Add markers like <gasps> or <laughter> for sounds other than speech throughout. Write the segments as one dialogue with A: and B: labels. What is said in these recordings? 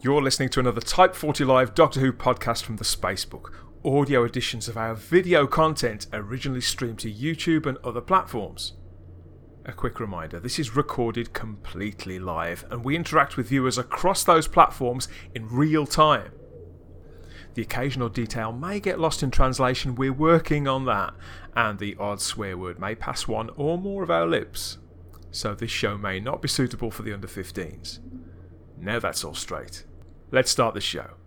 A: You're listening to another Type 40 Live Doctor Who podcast from the Spacebook. Audio editions of our video content originally streamed to YouTube and other platforms. A quick reminder this is recorded completely live, and we interact with viewers across those platforms in real time. The occasional detail may get lost in translation, we're working on that, and the odd swear word may pass one or more of our lips. So this show may not be suitable for the under 15s. Now that's all straight. Let's start the show.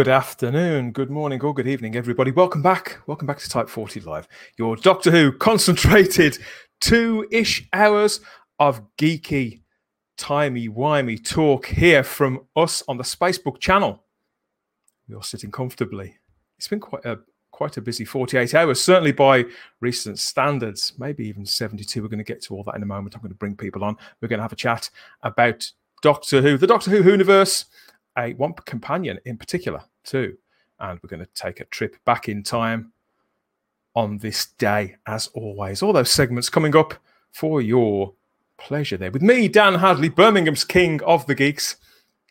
A: Good afternoon, good morning, or good evening, everybody. Welcome back. Welcome back to Type 40 Live, your Doctor Who concentrated <laughs> two ish hours of geeky, timey wimey talk here from us on the Spacebook channel. You're sitting comfortably. It's been quite a quite a busy 48 hours, certainly by recent standards, maybe even 72. We're going to get to all that in a moment. I'm going to bring people on. We're going to have a chat about Doctor Who, the Doctor Who universe a one companion in particular too, and we're going to take a trip back in time on this day as always. All those segments coming up for your pleasure there with me, Dan Hadley, Birmingham's King of the Geeks.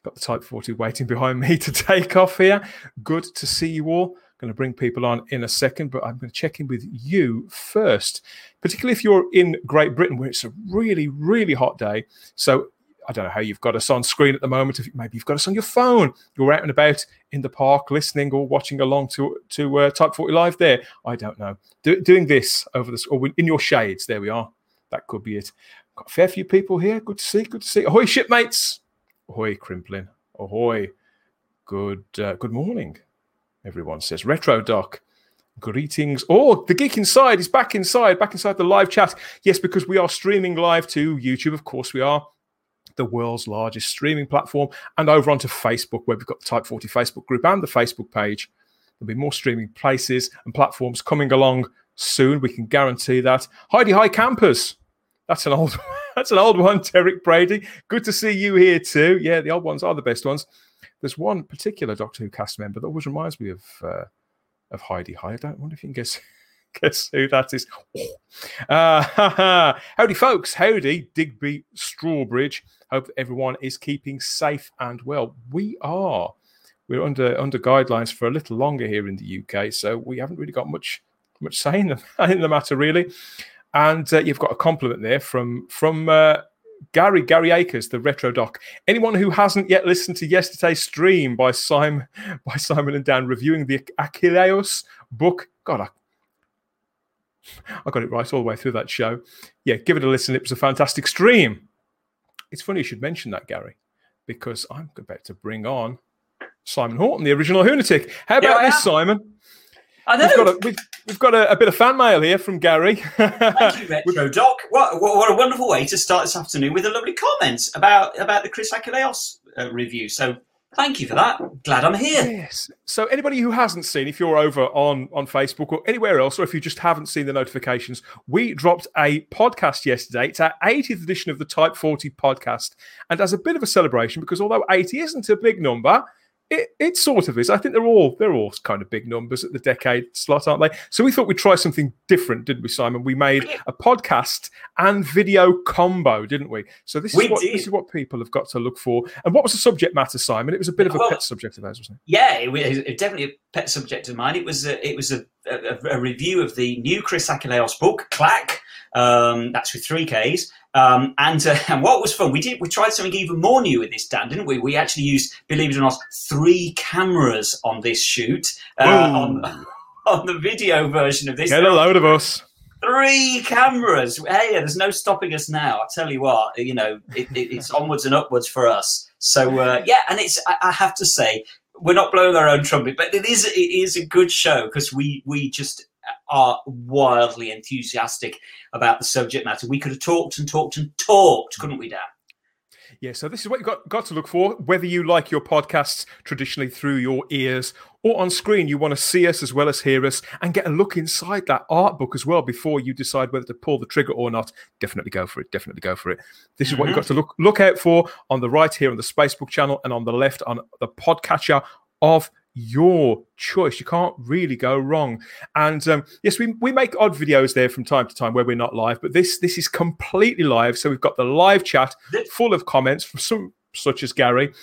A: Got the Type 40 waiting behind me <laughs> to take off here. Good to see you all. Going to bring people on in a second, but I'm going to check in with you first, particularly if you're in Great Britain where it's a really, really hot day. So I don't know how you've got us on screen at the moment. If maybe you've got us on your phone, you're out and about in the park listening or watching along to to uh, Type 40 Live. There, I don't know. Do, doing this over the or in your shades. There we are. That could be it. Got a fair few people here. Good to see. Good to see. Ahoy, shipmates. Ahoy, Crimplin. Ahoy. Good. Uh, good morning. Everyone says retro doc. Greetings. Oh, the geek inside is back inside, back inside the live chat. Yes, because we are streaming live to YouTube. Of course, we are the world's largest streaming platform, and over onto Facebook, where we've got the Type 40 Facebook group and the Facebook page. There'll be more streaming places and platforms coming along soon. We can guarantee that. Hi-de-Hi Campers. That's an old <laughs> that's an old one, Derek Brady. Good to see you here too. Yeah, the old ones are the best ones. There's one particular Doctor Who cast member that always reminds me of uh, of Hi-de-Hi. I don't wonder if you can guess guess who that is. <laughs> Uh, <laughs> howdy, folks. Howdy, Digby Strawbridge. Hope everyone is keeping safe and well. We are. We're under under guidelines for a little longer here in the UK, so we haven't really got much much say in the, <laughs> in the matter, really. And uh, you've got a compliment there from from uh, Gary Gary Akers, the retro doc. Anyone who hasn't yet listened to yesterday's stream by Simon by Simon and Dan reviewing the Achilleos book, God, I <laughs> I got it right all the way through that show. Yeah, give it a listen. It was a fantastic stream. It's funny you should mention that, Gary, because I'm about to bring on Simon Horton, the original Lunatic. How about yeah, this, Simon?
B: I know.
A: We've got, a, we've, we've got a, a, bit of fan mail here from Gary. <laughs>
B: Thank you, Retro Doc. What, what, what, a wonderful way to start this afternoon with a lovely comment about, about the Chris Achilleos uh, review. So Thank you for that. Glad I'm here.
A: Yes. So anybody who hasn't seen, if you're over on on Facebook or anywhere else, or if you just haven't seen the notifications, we dropped a podcast yesterday. It's our 80th edition of the Type 40 podcast, and as a bit of a celebration, because although 80 isn't a big number, it, it sort of is. I think they're all they're all kind of big numbers at the decade slot, aren't they? So we thought we'd try something different, didn't we, Simon? We made a podcast and video combo, didn't we? So this is what
B: did.
A: this is what people have got to look for. And what was the subject matter, Simon? It was a bit of a
B: Well-
A: pet subject of ours, wasn't
B: Yeah, it was it was definitely a pet subject of mine. It was a, it was a, a, a review of the new Chris Achilleos book, Kklak. Um, that's with three Ks. Um, and uh, <laughs> and what was fun, we did we tried something even more new with this, Dan, didn't we? We actually used, believe it or not, three cameras on this shoot uh, on <laughs> on the video version of this.
A: Get a load of us.
B: Three cameras. Hey, there's no stopping us now. I tell you what, you know, it, it, it's <laughs> onwards and upwards for us. So uh, yeah, and it's I, I have to say we're not blowing our own trumpet, but it is it is a good show because we we just are wildly enthusiastic about the subject matter. We could have talked and talked and talked, couldn't we, Dan?
A: Yeah, so this is what you've got, got to look for. Whether you like your podcasts traditionally through your ears or on screen, you want to see us as well as hear us and get a look inside that art book as well before you decide whether to pull the trigger or not. Definitely go for it. Definitely go for it. This is what you've mm-hmm. got to look look out for on the right here on the Spacebook channel and on the left on the podcatcher of your choice. You can't really go wrong. And um, yes, we, we make odd videos there from time to time where we're not live, but this this is completely live. So we've got the live chat full of comments from some such as Gary.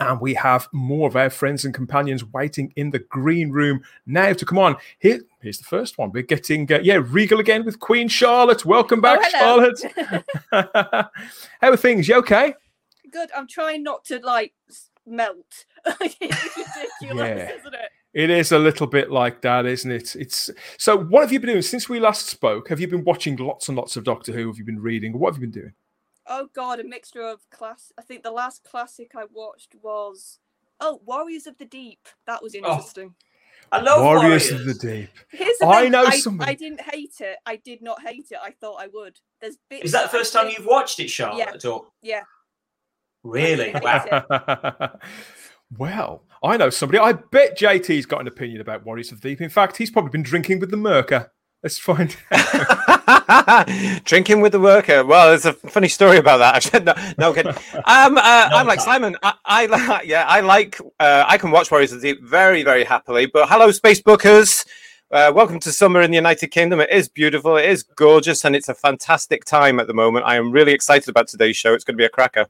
A: And we have more of our friends and companions waiting in the green room now to come on. Here, here's the first one. We're getting, uh, yeah, Regal again with Queen Charlotte. Welcome back,
C: hello.
A: Charlotte. <laughs> <laughs> How are things? You okay?
C: Good. I'm trying not to like s- melt. <laughs> it's ridiculous,
A: Yeah.
C: isn't it?
A: It is a little bit like that, isn't it? It's so. What have you been doing since we last spoke? Have you been watching lots and lots of Doctor Who? Have you been reading? What have you been doing?
C: Oh god, a mixture of class. I think the last classic I watched was oh Warriors of the Deep. That was oh. interesting.
B: I love
A: Warriors,
B: Warriors,
A: of the Deep.
C: Here's the
A: I
C: thing,
A: know
C: I,
A: somebody-
C: I didn't hate it. I did not hate it. I thought I would. There's bits
B: Is that the first time you've watched it, Charlotte? Or
C: Yeah.
B: Really? <laughs> Wow.
A: well, I know somebody. I bet JT's got an opinion about Warriors of the Deep. In fact, he's probably been drinking with the Merker. Let's find <laughs> out.
D: Drinking with the worker. Well, there's a funny story about that. Actually, <laughs> no, no kidding. Um, uh, I'm like. Simon. I, I li- yeah, I like. Uh, I can watch Warriors of the Deep very, very happily. But hello, space bookers. Uh, welcome to summer in the United Kingdom. It is beautiful. It is gorgeous, and it's a fantastic time at the moment. I am really excited about today's show. It's going to be a cracker.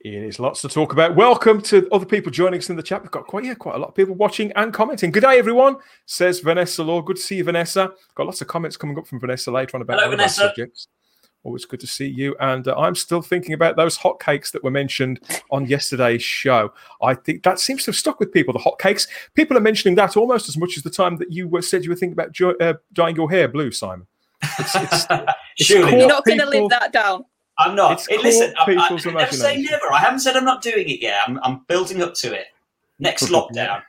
A: It is lots to talk about. Welcome to other people joining us in the chat. We've got quite yeah, quite a lot of people watching and commenting. Good day, everyone, says Vanessa Law. Good to see you, Vanessa. Got lots of comments coming up from Vanessa later on about
B: Hello,
A: one
B: Vanessa.
A: subjects. Always good to see you. And uh, I'm still thinking about those hotcakes that were mentioned on yesterday's show. I think that seems to have stuck with people. The hotcakes. People are mentioning that almost as much as the time that you were, said you were thinking about jo- uh, dyeing your hair blue, Simon. It's, it's, <laughs> it's
B: Surely
C: You're
B: not.
C: not going to
A: people-
C: live that down.
B: I'm not.
A: It's
B: Hey, listen,
A: caught
B: I, I, never say never. I haven't said I'm not doing it yet. I'm, I'm building up to it. Next lockdown.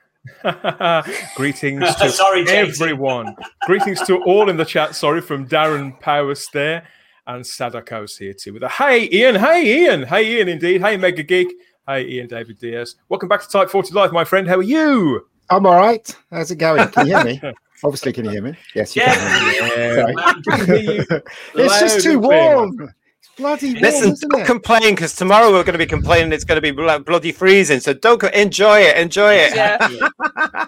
B: <laughs>
A: Greetings <laughs> to
B: Sorry,
A: everyone. Greetings to all in the chat. Sorry from Darren Powers there. And Sadako's here too with a hey Ian, hey Ian, hey Ian indeed, hey Mega Geek, hey Ian David Diaz. Welcome back to Type 40 Live, my friend. How are you?
E: I'm all right. How's it going? Can you hear me? <laughs> Obviously, can you hear me? Yes, you
B: Yeah.
E: can.
A: I can hear you
E: It's just too
A: and clear.
E: warm. It's bloody warm,
D: Listen,
E: isn't
D: don't
E: it?
D: complain because tomorrow we're going to be complaining it's going to be bloody freezing. So don't co- enjoy it. Enjoy it. <laughs>
C: Yeah.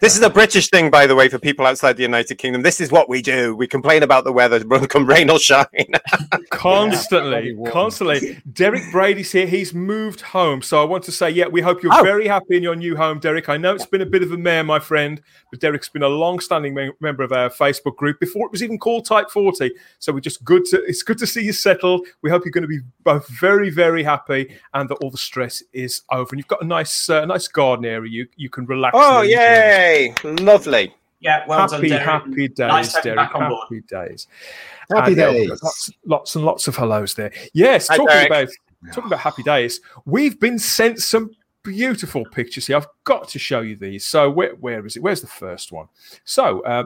D: this is a British thing, by the way, for people outside the United Kingdom. This is what we do. We complain about the weather, <laughs> come rain or shine. <laughs>
A: Constantly,
E: Bloody warm.
A: constantly. Derek Brady's here. He's moved home. So I want to say, yeah, we hope you're
D: Oh.
A: very happy in your new home, Derek. I know it's been a bit of a mare, my friend, but Derek's been a long-standing mem- member of our Facebook group before it was even called Type 40. So we're just good to it's good to see you settled. We hope you're going to be both very, very happy and that all the stress is over. And you've got a nice, uh, nice garden area. You you can relax.
D: oh,
A: and enjoy.
D: yay. Lovely.
B: Yeah, well done,
A: happy,
B: Derek.
A: happy days,
B: Nice to have you
A: Derek.
B: back on board.
A: Happy days.
E: Happy
A: And, yeah,
E: days.
A: lots, lots and lots of hellos there. Yes,
D: Hi,
A: talking
D: Derek.
A: about talking about happy days. We've been sent some beautiful pictures here. I've got to show you these. So where where is it? Where's the first one? So uh,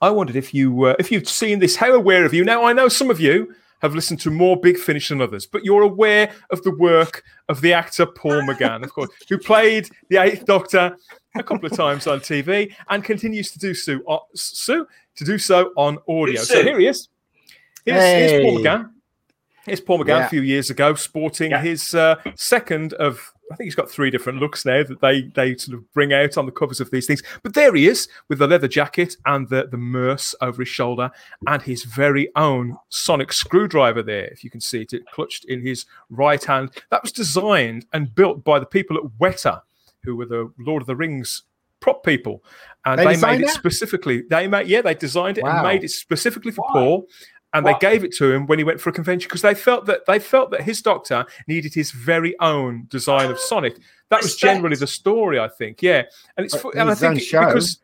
A: I wondered if you uh, if you've seen this. How aware of you? Now I know some of you have listened to more Big Finish than others, but you're aware of the work of the actor Paul McGann, of course, who played the Eighth Doctor a couple of times on TV and continues to do so, uh, so to do so on audio. So here he is. Here's, here's Paul McGann. Here's Paul McGann
E: Yeah.
A: a few years ago, sporting
B: Yeah.
A: his uh, second of I think he's got three different looks now that they they sort of bring out on the covers of these things. But there he is with the leather jacket and the the merce over his shoulder and his very own sonic screwdriver there. If you can see it, it clutched in his right hand. That was designed and built by the people at Weta, who were the Lord of the Rings prop people, and
E: They
A: they, made it
E: that?
A: specifically. They made yeah, they designed it and made it specifically for
B: Why?
A: Paul. And
B: Why?
A: they gave it to him when he went for a convention because they felt that they felt that his doctor needed his very own design of Sonic. That was generally the story, I think. Yeah, and it's
E: But
A: and I think it- because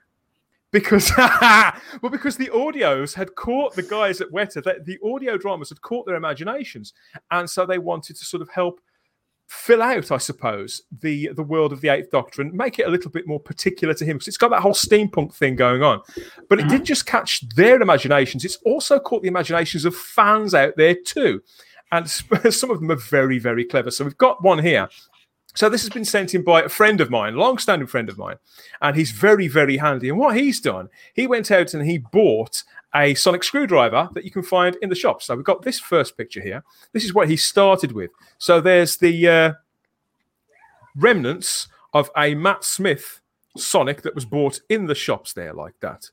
A: because <laughs> well because the audios had caught the guys at Weta, the, the audio dramas had caught their imaginations, and so they wanted to sort of help fill out, I suppose, the the world of the Eighth Doctor and make it a little bit more particular to him because it's got that whole steampunk thing going on. But it mm. didn't just catch their imaginations; it's also caught the imaginations of fans out there too, and <laughs> some of them are very, very clever. So we've got one here. So this has been sent in by a friend of mine, long-standing friend of mine, and he's very, very handy. And what he's done, he went out and he bought a sonic screwdriver that you can find in the shop. So we've got this first picture here. This is what he started with. So there's the uh, remnants of a Matt Smith Sonic that was bought in the shops there, like that.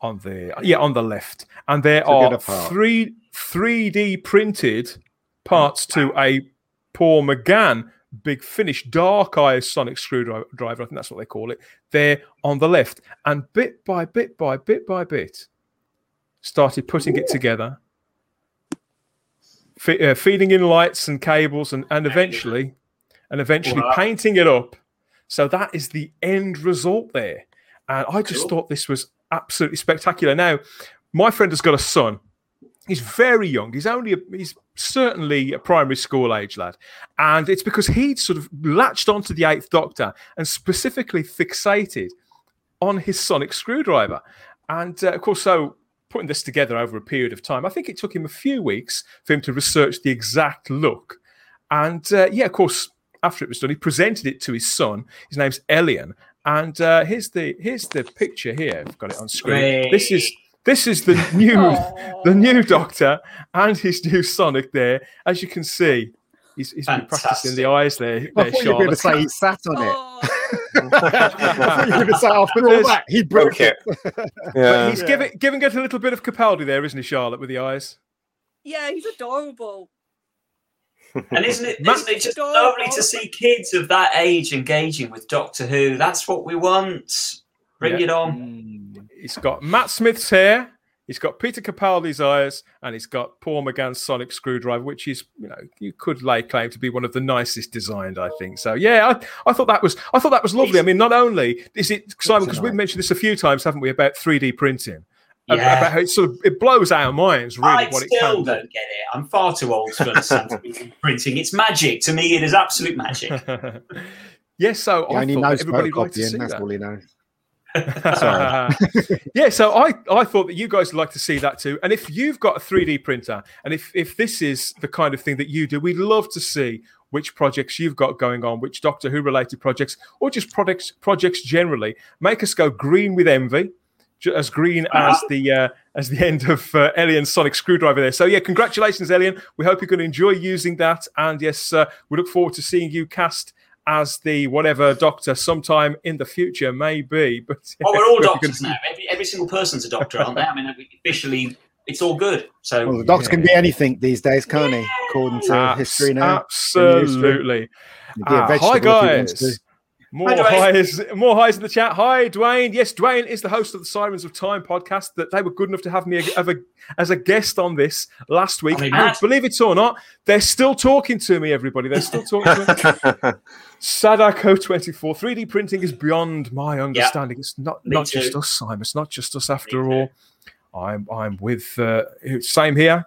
A: On the yeah, on the left, and there are three 3D printed parts to a Paul McGann big finish dark eye sonic screwdriver. I think that's what they call it. There on the left, and bit by bit by bit by bit, started putting it together, fe- uh, feeding in lights and cables, and and eventually, and eventually
B: Wow.
A: painting it up. So that is the end result there, and I just
B: Cool.
A: thought this was absolutely spectacular. Now, my friend has got a son. He's very young. He's only a, he's certainly a primary school age lad, and it's because he'd sort of latched onto the Eighth Doctor and specifically fixated on his sonic screwdriver, and uh, of course, so putting this together over a period of time, I think it took him a few weeks for him to research the exact look, and uh, yeah, of course, after it was done, he presented it to his son. His name's Elian, and uh, here's the here's the picture here. I've got it on screen. This is this is the <laughs> new the new Doctor and his new Sonic there. As you can see, he's, he's been practicing the eyes there.
E: I
A: there
E: thought you were going to say he sat on it. After all that he broke
D: Okay.
E: it. <laughs>
D: Yeah.
A: he's giving giving it a little bit of Capaldi there, isn't he, Charlotte, with the eyes?
C: yeah, he's adorable.
B: And isn't it,
A: Man-
B: isn't it just
C: Adorable.
B: lovely to see kids of that age engaging with Doctor Who? That's what we want. Bring
A: Yeah.
B: it on. Mm.
A: He's got Matt Smith's hair. He's got Peter Capaldi's eyes, and he's got Paul McGann's sonic screwdriver, which is, you know, you could lay claim to be one of the nicest designed, I think. So, yeah, I, I thought that was, I thought that was lovely. I mean, not only is it Simon, because we've mentioned this a few times, haven't we, about 3D printing,
B: Yeah.
A: about how it sort of it blows our minds, really,
B: I
A: what it
B: still
A: can.
B: don't get it. I'm far too old to understand 3D printing. It's magic. To me, it is absolute magic.
A: do. <laughs> yes, so
E: He
A: I
E: only
A: thought
E: knows
A: that everybody liked to
E: photocopying.
A: see
E: That's
A: that.
E: all he knows. <laughs>
A: yeah, so I, I thought that you guys would like to see that too. And if you've got a 3D printer, and if, if this is the kind of thing that you do, we'd love to see which projects you've got going on, which Doctor Who related projects, or just projects projects generally. Make us go green with envy, as green as the uh, as the end of uh, sonic screwdriver there. So yeah, congratulations, Elian. We hope you're going to enjoy using that, and yes, uh, we look forward to seeing you cast as the whatever Doctor sometime in the future, maybe. But
B: Oh, we're all <laughs>
A: we hope you're
B: doctors
A: gonna-
B: now. Every, every single person's a doctor, aren't they? I mean, officially, it's all good. So,
E: Well, the doctor can be anything these days, can't he? According to
A: Abs-
E: history now.
A: Absolutely.
E: He'd be a
A: ah,
E: vegetable
A: hi
E: if he wants
A: guys.
E: To.
A: More
B: Hi,
A: highs, more highs in the chat. Hi, Dwayne. Yes, Dwayne is the host of the Sirens of Time podcast. That they were good enough to have me as a, as a guest on this last week.
B: I mean,
A: and believe it or not, they're still talking to me. Everybody, they're still talking to me. <laughs> Sadako twenty four. Three D printing is beyond my understanding. It's not
B: Me
A: not just us, Simon. It's not just us after
B: too.
A: all. I'm I'm with uh, same here.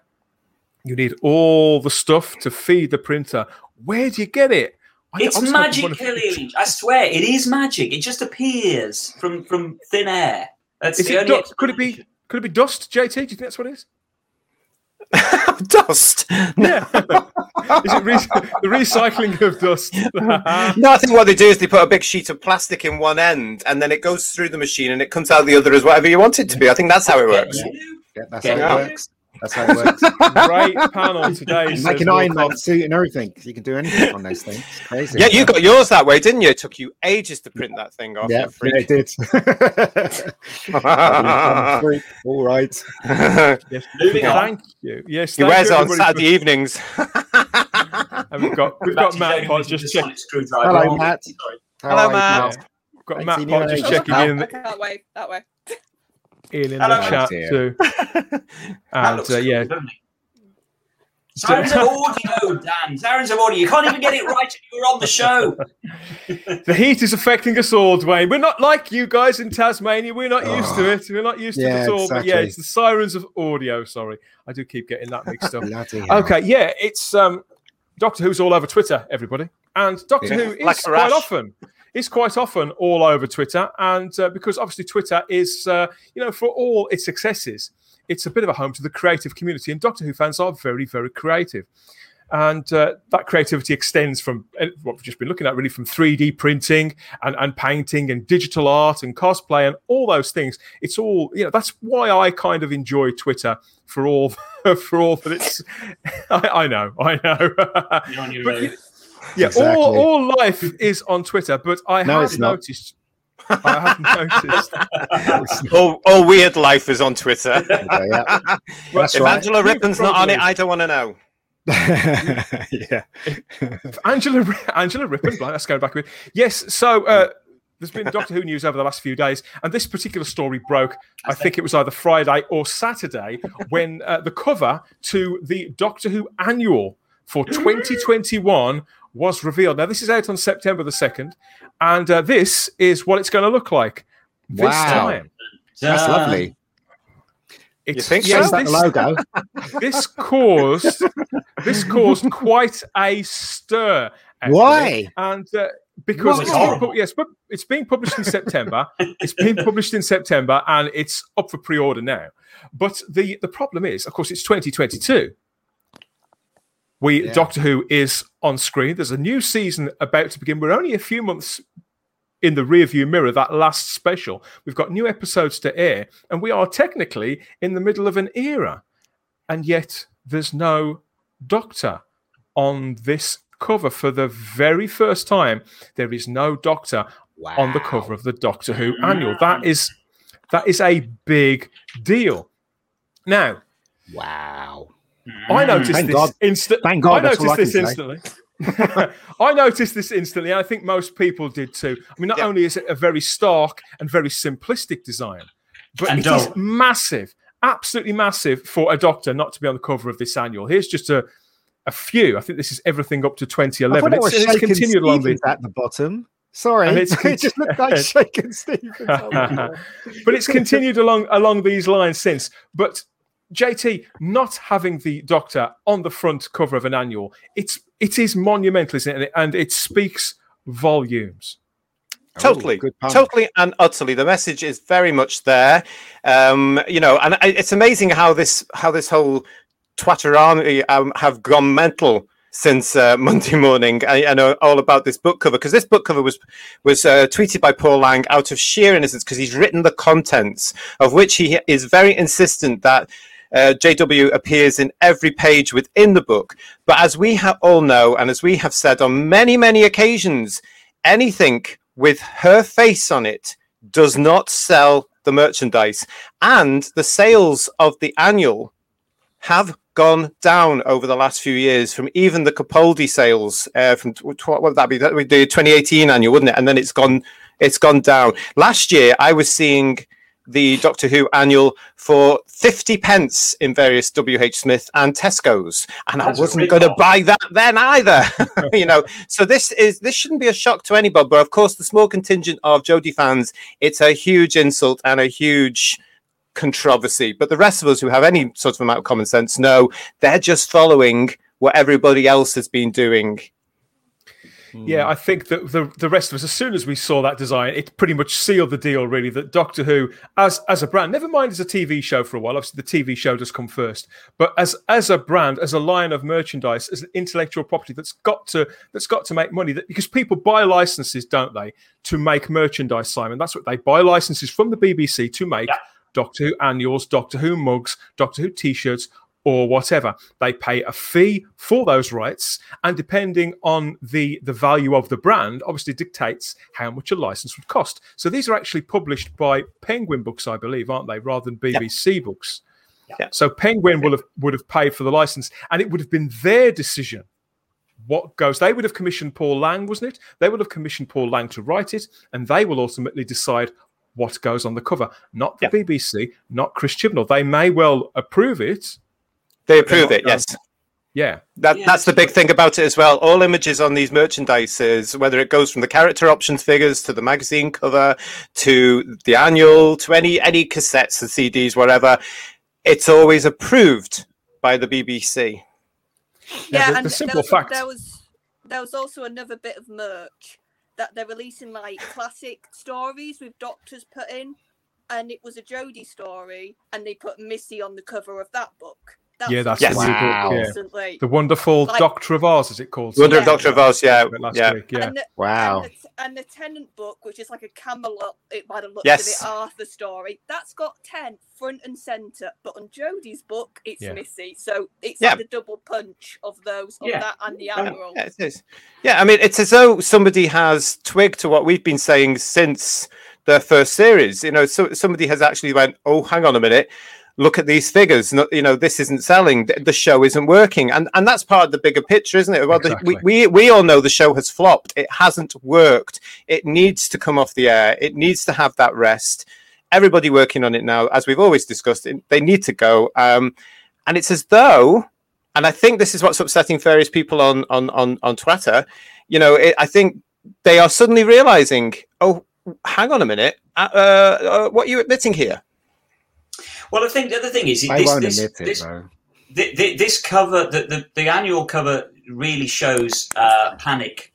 A: You need all the stuff to feed the printer. Where do you get it? I-
B: it's
A: I'm
B: magic,
A: one
B: Kelly I swear, it is magic. It just appears from from thin air. That's
A: Is
B: the
A: it
B: only.
A: du- could it be could it be dust, JT? Do you think that's what it is? <laughs>
D: Dust.
A: Yeah. <laughs> is it re- the recycling of dust? <laughs>
D: No, I think what they do is they put a big sheet of plastic in one end, and then it goes through the machine, and it comes out the other as whatever you want it to be. I think that's how it works.
E: Yeah, that's
B: Yeah.
E: how it works. That's how it works. <laughs>
A: Great panel <laughs> today.
E: You make an Iron Man
A: Cox.
E: suit and everything. You can do anything on those things. It's crazy.
D: Yeah, you got yours that way, didn't you? It took you ages to print that thing off.
E: Yeah,
D: you
E: yeah, it did. <laughs> All right.
A: Yes.
B: Moving on.
A: Thank you. Yes,
D: he
A: thank
D: wears
A: you
D: it on
A: everybody
D: Saturday evenings.
A: and we've got we've got Matt
B: Jamie
A: Pot just
B: the
A: check.
B: sonic screwdriver.
E: Hello, Matt.
D: Hello, Matt.
A: We've got Matt
E: seeing
A: Pot just
E: again.
A: checking in,
C: That way. that way.
A: In in
B: Hello,
A: the chat
E: dear.
A: too. <laughs> And uh, yeah,
B: doesn't? Sirens of <laughs> audio, Dan. Sirens of audio. You can't even get it right if you're on the show. <laughs>
A: the heat is affecting us all, Dwayne. We're not like you guys in Tasmania. We're not used to it. We're not used to it
E: Yeah,
A: at all. But yeah,
E: exactly.
A: it's the sirens of audio. Sorry, I do keep getting that mixed up.
E: Bloody hell.
A: Okay, yeah, it's um, Doctor Who's all over Twitter, everybody, and Doctor
D: Yeah.
A: Who is
D: Like
A: quite often is quite often all over Twitter, and uh, because obviously Twitter is, uh, you know, for all its successes, it's a bit of a home to the creative community, and Doctor Who fans are very, very creative. And uh, that creativity extends from uh, what we've just been looking at, really, from 3D printing and, and painting and digital art and cosplay and all those things. It's all, you know, that's why I kind of enjoy Twitter for all <laughs> for all that it's. <laughs> I, I know, I know.
B: You're on your
A: But
B: own.
A: you- yeah,
E: Exactly.
A: all, all life is on Twitter, but I
E: No, haven't
A: noticed. I haven't <laughs> noticed.
D: all, all weird life is on Twitter.
E: Okay, yeah. <laughs> That's
D: if
E: right.
D: Angela Rippon's not on it, I don't want to know. <laughs>
E: yeah.
A: Angela Angela Rippon, let's go back a bit. Yes, so uh, there's been Doctor Who news over the last few days, and this particular story broke. I think it was either Friday or Saturday when uh, the cover to the Doctor Who annual for <gasps> 2021 was revealed. Now, this is out on September the 2nd, and uh, this is what it's going to look like this
E: Wow.
A: time.
E: That's
B: Dun.
E: lovely.
A: It's,
D: think
A: yes,
E: Is that
A: this-
E: logo? <laughs>
A: this caused this caused quite a stir. actually.
E: Why?
A: And uh, because it's being pu- yes, but it's being published in September. <laughs> it's being published in September, and it's up for pre-order now. But the the problem is, of course, it's 2022. We
E: Yeah.
A: Doctor Who is on screen. There's a new season about to begin. We're only a few months in the rearview mirror. That last special, we've got new episodes to air, and we are technically in the middle of an era, and yet there's no Doctor on this cover for the very first time. There is no Doctor
E: Wow.
A: on the cover of the Doctor Who annual. That mm. is that is a big deal. Now,
E: Wow.
A: I mm. noticed
E: Thank
A: this
E: God.
A: instant.
E: Thank God,
A: I
E: that's all
A: noticed
E: I
A: this
E: can
A: instantly. <laughs> I noticed this instantly, and I think most people did too. I mean, not
D: Yeah.
A: only is it a very stark and very simplistic design, but
B: And
A: it is
B: dull.
A: massive, absolutely massive for a doctor not to be on the cover of this annual. Here's just a, a few. I think this is everything up to
E: I
A: 2011.
E: it was
A: It's, it's
E: Shaken
A: continued along the
E: at the bottom. Sorry,
A: And it's <laughs>
E: it just looked like Shakin' Stevens. <laughs> Oh my God.
A: but it's continued along along these lines since. But JT not having the Doctor on the front cover of an annual, it's it is monumental, isn't it? And it speaks volumes.
D: Totally,
E: Oh,
D: totally, and utterly. The message is very much there. Um, you know, and it's amazing how this how this whole Twatterami um, have gone mental since uh, Monday morning. I, I know all about this book cover because this book cover was was uh, tweeted by Paul Lang out of sheer innocence because he's written the contents of which he is very insistent that. Uh, JW appears in every page within the book. But as we ha- all know, and as we have said on many, many occasions, anything with her face on it does not sell the merchandise. And the sales of the annual have gone down over the last few years from even the Capaldi sales uh, from what would that be? That would be the 2018 annual, wouldn't it? And then it's gone it's gone down. Last year I was seeing the Doctor Who annual for 50 pence in various WH Smith and Tesco's. And
B: That's
D: I wasn't going to buy that then either. <laughs> you know, so this is this shouldn't be a shock to anybody. But of course, the small contingent of Jodie fans, it's a huge insult and a huge controversy. But the rest of us who have any sort of amount of common sense know they're just following what everybody else has been doing.
A: Yeah, I think that the the rest of us, as soon as we saw that design, it pretty much sealed the deal. Really, that Doctor Who, as as a brand, never mind as a TV show for a while. Obviously, the TV show does come first, but as as a brand, as a line of merchandise, as an intellectual property that's got to that's got to make money. That because people buy licenses, don't they, to make merchandise? Simon, that's what they buy licenses from the BBC to make
B: Yeah.
A: Doctor Who annuals, Doctor Who mugs, Doctor Who T-shirts, or whatever. They pay a fee for those rights, and depending on the the value of the brand, obviously dictates how much a license would cost. So these are actually published by Penguin Books, I believe, aren't they, rather than BBC Books?
D: Yeah.
A: So Penguin will have would have paid for the license, and it would have been their decision what goes. They would have commissioned Paul Lang, wasn't it? They would have commissioned Paul Lang to write it, and they will ultimately decide what goes on the cover. Not the
D: Yeah.
A: BBC, not Chris Chibnall. They may well approve it.
D: They approve
A: not
D: it, yes.
A: Yeah,
D: That,
B: Yeah,
D: that's the big thing about it as well. All images on these merchandises, whether it goes from the character options figures to the magazine cover to the annual to any any cassettes, the CDs, whatever, it's always approved by the BBC.
A: Yeah, the- the
C: and
A: simple
C: there was,
A: fact-
C: there was there was also another bit of merch that they're releasing like classic stories with doctors put in, and it was a Jodie story, and they put Missy on the cover of that book. That
A: Yeah, that's
D: Yes.
A: the new book,
E: Wow.
A: yeah.
C: recently.
A: The wonderful
C: Like-
A: Doctor of Oz, is it called?
D: Wonder of Doctor of Oz, yeah,
A: Last
D: yeah.
A: week, yeah.
C: And the,
E: Wow.
C: And the, and the Tennant book, which is like a Camelot, it by the looks
D: Yes.
C: of it, Arthur story, that's got ten front and center. But on Jodie's book, it's
A: Yeah.
C: Missy. So it's
D: Yeah.
C: like the double punch of those, of
B: Yeah.
C: that and the oh,
D: Yeah,
C: Admiral.
D: yeah, it is. Yeah, I mean, it's as though somebody has twigged to what we've been saying since the first series. You know, so somebody has actually went, "Oh, hang on a minute, look at these figures. You know, this isn't selling. The, show isn't working." And and that's part of the bigger picture, isn't it? Well, the, we, we we all know the show has flopped. It hasn't worked. It needs to come off the air. It needs to have that rest. Everybody working on it now, as we've always discussed, they need to go. Um, and it's as though and I think this is what's upsetting various people on on on, on Twitter. You know, it, I think they are suddenly realizing, oh, hang on a minute, uh, uh, what are you admitting here?
B: Well, I think the other thing is this,
E: won't
B: this,
E: admit it
B: this,
E: though.
B: the, this cover, the, the, the annual cover, really shows uh, panic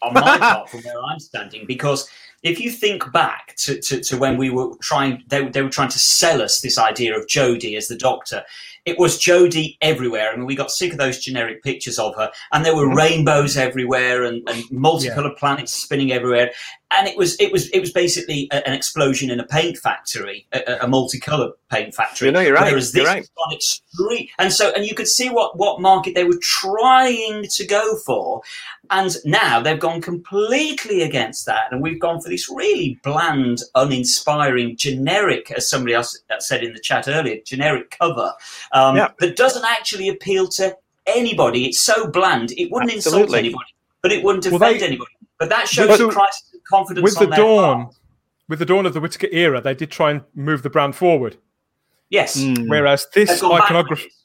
B: on my <laughs> part from where I'm standing because if you think back to, to, to when we were trying, they, they were trying to sell us this idea of Jodie as the Doctor. It was Jodie everywhere. I mean, we got sick of those generic pictures of her, and there were mm-hmm. rainbows everywhere and, and multicolored planets spinning everywhere. And it was it was it was basically a, an explosion in a paint factory, a, a- multicolored paint factory.
D: You know, you're right,
B: Whereas this
D: you're right.
B: on extreme, and so and you could see what what market they were trying to go for, and now they've gone completely against that, and we've gone for this really bland, uninspiring, generic, as somebody else said in the chat earlier, generic cover um,
D: Yeah.
B: that doesn't actually appeal to anybody. It's so bland, it wouldn't insult anybody, but it wouldn't
A: Well,
B: offend
A: they-
B: anybody. But that shows
A: With
B: a
A: the-
B: crisis of confidence
A: with
B: on
A: the
B: their
A: dawn,
B: part.
A: with the dawn of the Whittaker era, they did try and move the brand forward.
B: Yes,
D: Hmm.
A: Whereas this iconography,
B: backwards.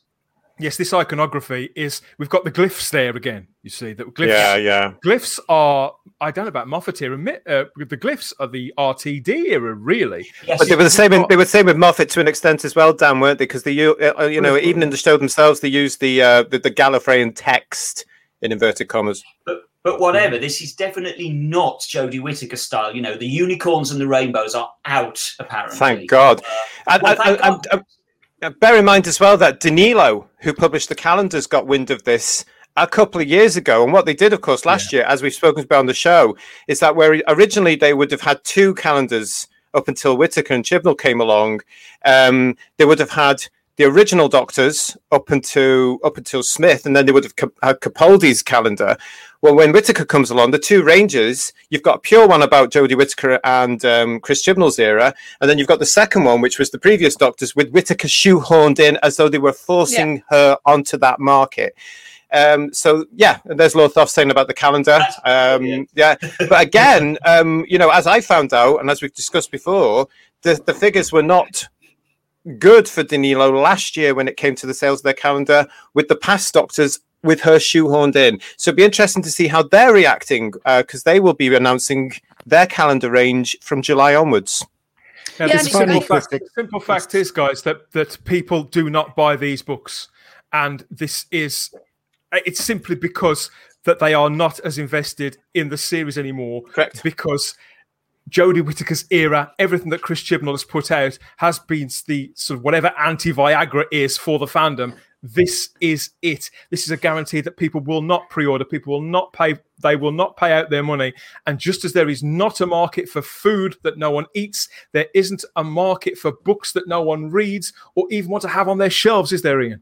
A: Yes, this iconography is we've got the glyphs there again. You see that glyphs.
D: Yeah, yeah.
A: Glyphs are I don't know about Moffat era. Uh, the glyphs are the RTD era, really.
B: Yes.
D: But they were the same. In, they were the same with Moffat to an extent as well, Dan, weren't they? Because they, uh, you know, even in the show themselves, they used the uh, the, the Gallifreyan text in inverted commas.
B: But, but whatever, this is definitely not Jodie Whittaker style. You know, the unicorns and the rainbows are out, apparently.
D: Thank God. And,
B: Well,
D: and-
B: thank
D: and-
B: God.
D: and bear in mind as well that Danilo, who published the calendars, got wind of this a couple of years ago. And what they did, of course, last year, as we've spoken about on the show, is that where originally they would have had two calendars up until Whittaker and Chibnall came along, um, they would have had the original Doctors up until up until Smith, and then they would have had Capaldi's calendar. Well, when Whittaker comes along, the two Rangers, you've got a pure one about Jodie Whittaker and um, Chris Chibnall's era, and then you've got the second one, which was the previous Doctors, with Whittaker shoehorned in as though they were forcing her onto that market. Um, so yeah, and there's Lothoff saying about the calendar. Um, yeah, <laughs> but again, um, you know, as I found out, and as we've discussed before, the, the figures were not good for Danilo last year when it came to the sales of their calendar with the past doctors with her shoehorned in. So it'd be interesting to see how they're reacting uh, because they will be announcing their calendar range from July onwards.
A: Now,
C: Yeah,
A: the simple, fact, the simple fact is, guys, that that people do not buy these books, and this is uh, it's simply because that they are not as invested in the series anymore.
D: Correct.
A: Because Jodie Whittaker's era, everything that Chris Chibnall has put out has been the sort of whatever anti-Viagra is for the fandom. This is it. This is a guarantee that people will not pre-order. People will not pay. They will not pay out their money. And just as there is not a market for food that no one eats, there isn't a market for books that no one reads or even want to have on their shelves. Is there, Ian?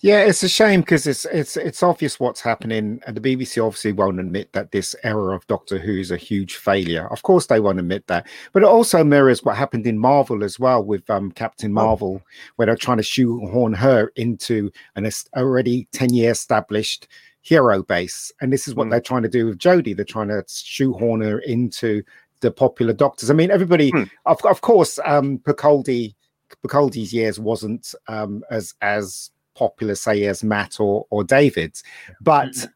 E: Yeah, it's a shame because it's it's it's obvious what's happening, and the BBC obviously won't admit that this era of Doctor Who is a huge failure. Of course, they won't admit that, but it also mirrors what happened in Marvel as well with um, Captain Marvel, where they're trying to shoehorn her into an already ten year established hero base, and this is what
D: Mm.
E: they're trying to do with Jodie. They're trying to shoehorn her into the popular Doctors. I mean, everybody,
D: Hmm.
E: of of course, um, Picoldi Picoldi's years wasn't um, as as popular, say, as Matt or or David's, but
B: Mhm.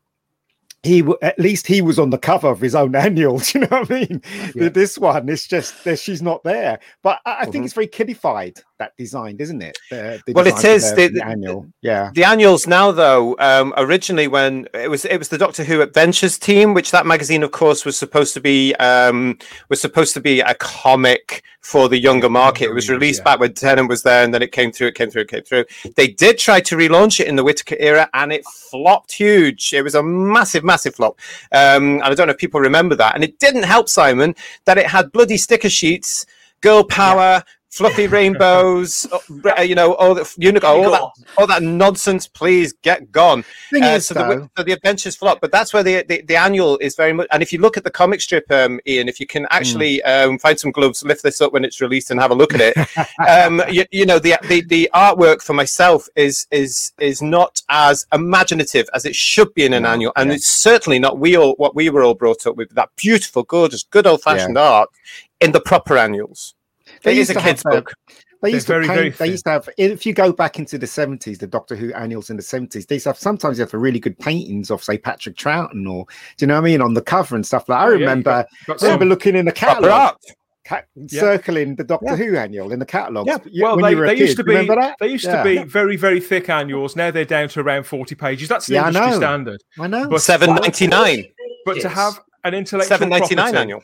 E: He at least he was on the cover of his own <laughs> annual. Do you know what I mean?
A: Yeah.
E: This one, it's just that she's not there. But I, I think
D: Mhm.
E: it's very kiddified that design, isn't it? The, the
D: Well, it is.
E: the
D: the-
E: annual. Yeah.
D: The annuals now, though, um, originally when it was it was the Doctor Who Adventures team, which that magazine, of course, was supposed to be um, was supposed to be a comic for the younger market. It was released
A: yeah.
D: back when Tennant was there, and then it came through, it came through, it came through. They did try to relaunch it in the Whittaker era, and it flopped huge. It was a massive, massive flop. Um, and I don't know if people remember that. And it didn't help Simon that it had bloody sticker sheets, girl power. Fluffy rainbows, uh, you know, all the unicorn, all that, all that nonsense. Please get gone.
E: Thing
D: Uh,
E: is,
D: so,
E: though,
D: the, so the adventures flop, but that's where the, the, the annual is very much. And if you look at the comic strip, um, Ian, if you can actually um, find some gloves, lift this up when it's released and have a look at it. <laughs> um, you, you know, the, the the artwork for myself is is is not as imaginative as it should be in an
E: No,
D: annual, and
E: yeah.
D: it's certainly not we all what we were all brought up with. That beautiful, gorgeous, good old fashioned art in the proper annuals.
E: They
D: It is
E: used
D: a
E: to
D: kid's
E: have,
D: book.
E: They
A: They're
E: used to
A: very,
E: paint,
A: very
E: they used to have if you go back into the 70s, the Doctor Who annuals in the 70s, they used to have sometimes you have really good paintings of say Patrick Troughton or do you know what I mean on the cover and stuff like I
A: Oh, yeah,
E: remember
A: got- got
E: I remember looking in the catalogue ca-
A: Yeah.
E: circling the Doctor
D: Yeah.
E: Who annual in the catalogue.
D: Yeah.
A: Well, they, they used to be
E: Remember that?
A: they used
E: Yeah.
A: to be very very thick annuals. Now they're down to around forty pages. That's the
E: Yeah, I
A: industry
E: know.
A: standard.
E: I know.
A: But
D: Seven ninety nine.
A: but to have an intellectual
D: Seven ninety nine
A: property-
D: annual.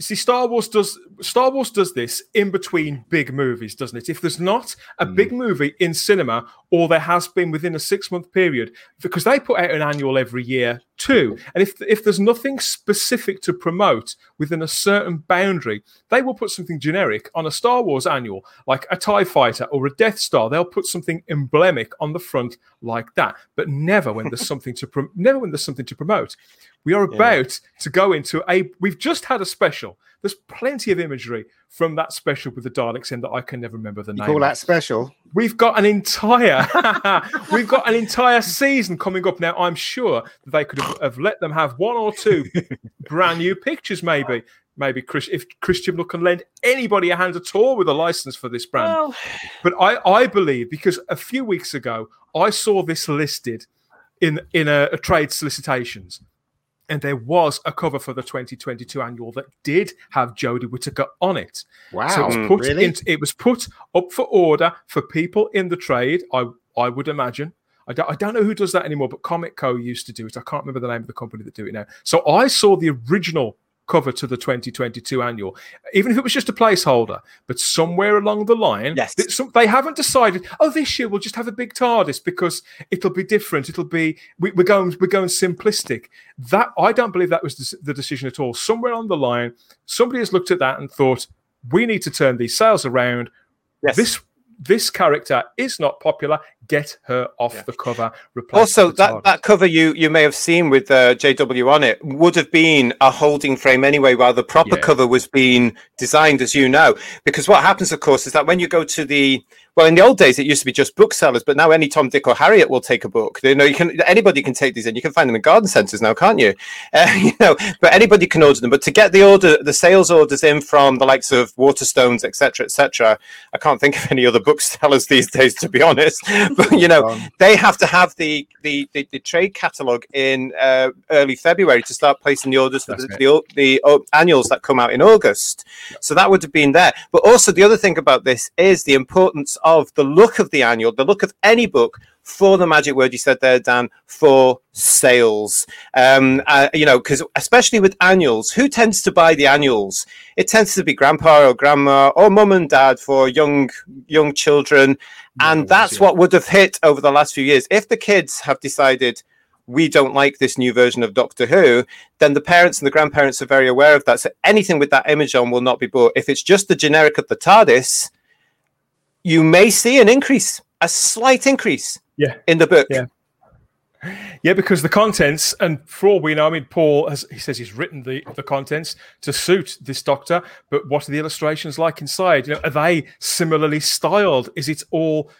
A: See, Star Wars does Star Wars does this in between big movies, doesn't it? If there's not a
E: Mm.
A: big movie in cinema, or there has been within a six month period, because they put out an annual every year too, and if if there's nothing specific to promote within a certain boundary, they will put something generic on a Star Wars annual, like a Tie Fighter or a Death Star. They'll put something emblemic on the front like that, but never when there's <laughs> something to prom- never when there's something to promote. We are
D: Yeah.
A: about to go into a. We've just had a special. There's plenty of imagery from that special with the Daleks in that I can never remember the
E: You
A: name.
E: call that special?
A: We've got an entire, <laughs> we've got an entire season coming up now. I'm sure that they could have, have let them have one or two <laughs> brand new pictures, maybe. Maybe Chris, if Christian Look can lend anybody a hand at all with a license for this brand.
D: Well,
A: But I, I believe because a few weeks ago I saw this listed in in a, a trade solicitations, and there was a cover for the 2022 annual that did have Jodie Whittaker on it.
E: Wow.
A: So it was put
E: really?
A: in, it was put up for order for people in the trade. I I would imagine. I don't, I don't know who does that anymore, but Comic Co used to do it. I can't remember the name of the company that do it now. So I saw the original cover to the 2022 annual, even if it was just a placeholder. But somewhere along the line,
D: Yes.
A: they haven't decided. Oh, this year we'll just have a big TARDIS because it'll be different. It'll be we, we're going we're going simplistic. That I don't believe that was the, the decision at all. Somewhere on the line, somebody has looked at that and thought we need to turn these sales around.
D: yes.
A: This this character is not popular. Get her off
D: Yeah.
A: the cover.
D: Also
A: with
D: that,
A: TARDIS.
D: that cover you you may have seen with uh, jw on it would have been a holding frame anyway while the proper
A: Yeah.
D: cover was being designed as you know because what happens of course is that when you go to the well in the old days it used to be just booksellers but now any tom dick or harriet will take a book. You know you can anybody can take these in. You can find them in garden centers now can't you? <laughs> Uh, you know but anybody can order them. But to get the order the sales orders in from the likes of waterstones etc etc i can't think of any other booksellers these days to be honest. <laughs> But you know they have to have the the, the, the trade catalog in uh, early February to start placing the orders for
A: That's
D: the, the, the uh, annuals that come out in August. So that would have been there. But also the other thing about this is the importance of the look of the annual, the look of any book for the magic word you said there, Dan, for sales. Um, uh, you know, because especially with annuals, who tends to buy the annuals? It tends to be grandpa or grandma or mum and dad for young young children and that's what would have hit over the last few years. If the kids have decided we don't like this new version of Doctor Who, then the parents and the grandparents are very aware of that. So anything with that image on will not be bought. If it's just the generic of the TARDIS, you may see an increase, a slight increase
A: Yeah.
D: in the book.
A: Yeah. Yeah, because the contents, and for all we know, I mean, Paul has, he says he's written the, the contents to suit this doctor, but what are the illustrations like inside? You know, are they similarly styled? Is it all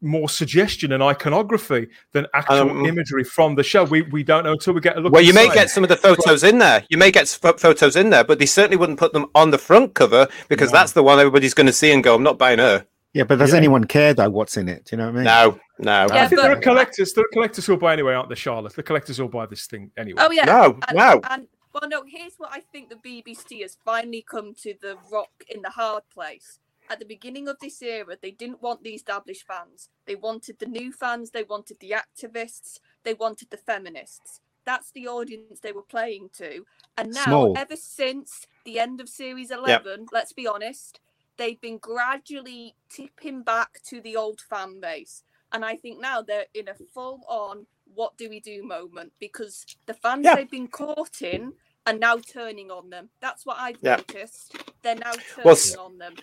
A: more suggestion and iconography than actual
D: Um,
A: imagery from the show? We we don't know until we get a look.
D: Well, you may get some of the photos in there. You may get pho- photos in there, but they certainly wouldn't put them on the front cover because
A: No.
D: that's the one everybody's going to see and go, "I'm not buying her."
E: Yeah, but does
A: Yeah.
E: anyone care though what's in it? Do you know what I mean?
D: No, no,
C: Yeah,
A: I think
C: but-
A: there are collectors. There are collectors who'll buy anyway, aren't there, Charlotte? The collectors will buy this thing anyway.
C: Oh yeah.
D: no,
C: And,
D: no.
C: and well, no. Here's what I think the BBC has finally come to the rock in the hard place. At the beginning of this era, they didn't want the established fans. They wanted the new fans. They wanted the activists. They wanted the feminists. That's the audience they were playing to. And now,
E: Small.
C: ever since the end of series 11, let's be honest, they've been gradually tipping back to the old fan base. And I think now they're in a full on what do we do moment because the fans
D: Yeah.
C: they've been caught in are now turning on them. That's what I've
D: Yeah.
C: noticed. They're now turning
D: Well,
C: on them.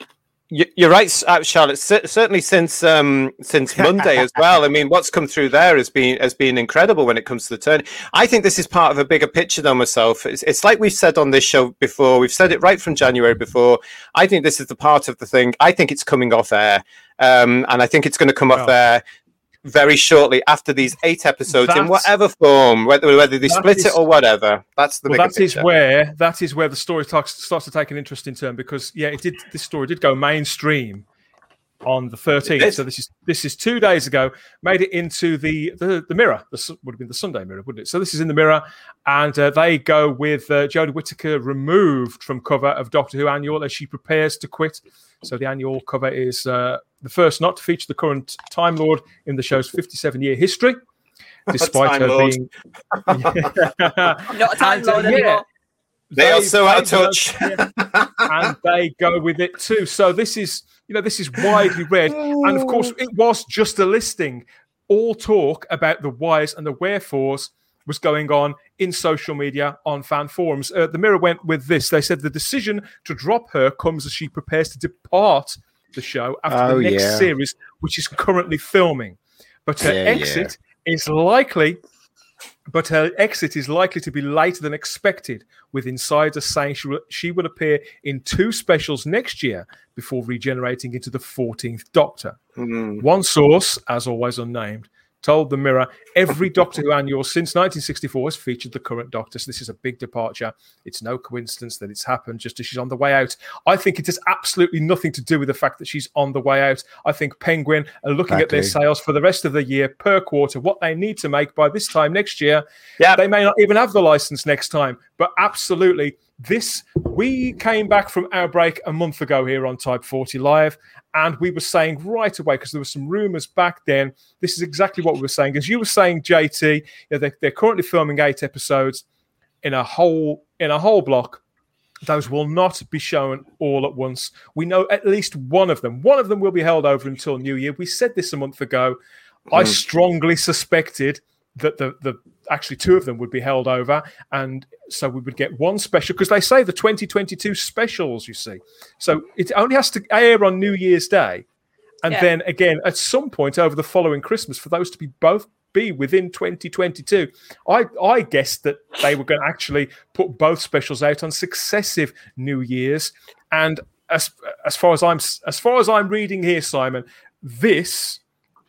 D: You- You're right, uh, Charlotte. Certainly since um, since Monday as well. I mean, what's come through there has been has been incredible when it comes to the turn. I think this is part of a bigger picture, though. Myself, it's, it's like we've said on this show before. We've said it right from January before. I think this is the part of the thing. I think it's coming off air, um, and I think it's going to come off
A: Well-
D: air very shortly after these eight episodes in whatever form, whether whether they split
A: is-
D: it or whatever. That's the
A: well, that is where that is where the story starts, starts to take an interesting turn because yeah, it did. This story did go mainstream on the thirteenth.
D: did.
A: So this is this is two days ago. Made it into the the, the Mirror. This would have been the Sunday Mirror, wouldn't it? So this is in the Mirror, and uh, they go with uh, Jodie Whittaker removed from cover of Doctor Who annual as she prepares to quit. So the annual cover is uh, the first not to feature the current Time Lord in the show's fifty-seven year history. <laughs> Despite her
D: Lord.
A: being <laughs>
C: Not a time
A: And, uh,
C: lord
A: yeah.
C: anymore.
D: They are so out of
A: go-
D: touch. <laughs>
A: yeah, and they go with it too. So this is, you know, this is widely read, and of course, it was just a listing. All talk about the whys and the wherefores was going on in social media on fan forums. Uh, the Mirror went with this. They said the decision to drop her comes as she prepares to depart the show after
E: Oh,
A: the next
E: yeah.
A: series, which is currently filming. But her
E: Yeah, yeah.
A: exit is likely but her exit is likely to be later than expected, with insiders saying she will, she will appear in two specials next year before regenerating into the 14th Doctor.
D: Hmm.
A: One source, as always unnamed, told the Mirror every Doctor Who annual since 1964 has featured the current Doctor. So this is a big departure. It's no coincidence that it's happened just as she's on the way out. I think it has absolutely nothing to do with the fact that she's on the way out. I think Penguin are looking at their sales for the rest of the year per quarter, what they need to make by this time next year.
D: Yeah.
A: They may not even have the license next time, but absolutely. This we came back from our break a month ago here on Type 40 Live, and we were saying right away because there were some rumors back then. This is exactly what we were saying. As you were saying, JT, you know, they, they're currently filming eight episodes in a whole in a whole block. Those will not be shown all at once. We know at least one of them. One of them will be held over until New Year. We said this a month ago. I
D: Mhm.
A: strongly suspected that the the actually two of them would be held over, and so we would get one special because they say the 2022 specials. You see, so it only has to air on New Year's Day, and
C: Yeah.
A: then again at some point over the following Christmas for those to be both be within 2022. I I guessed that they were going to actually put both specials out on successive New Years, and as as far as I'm as far as I'm reading here, Simon, this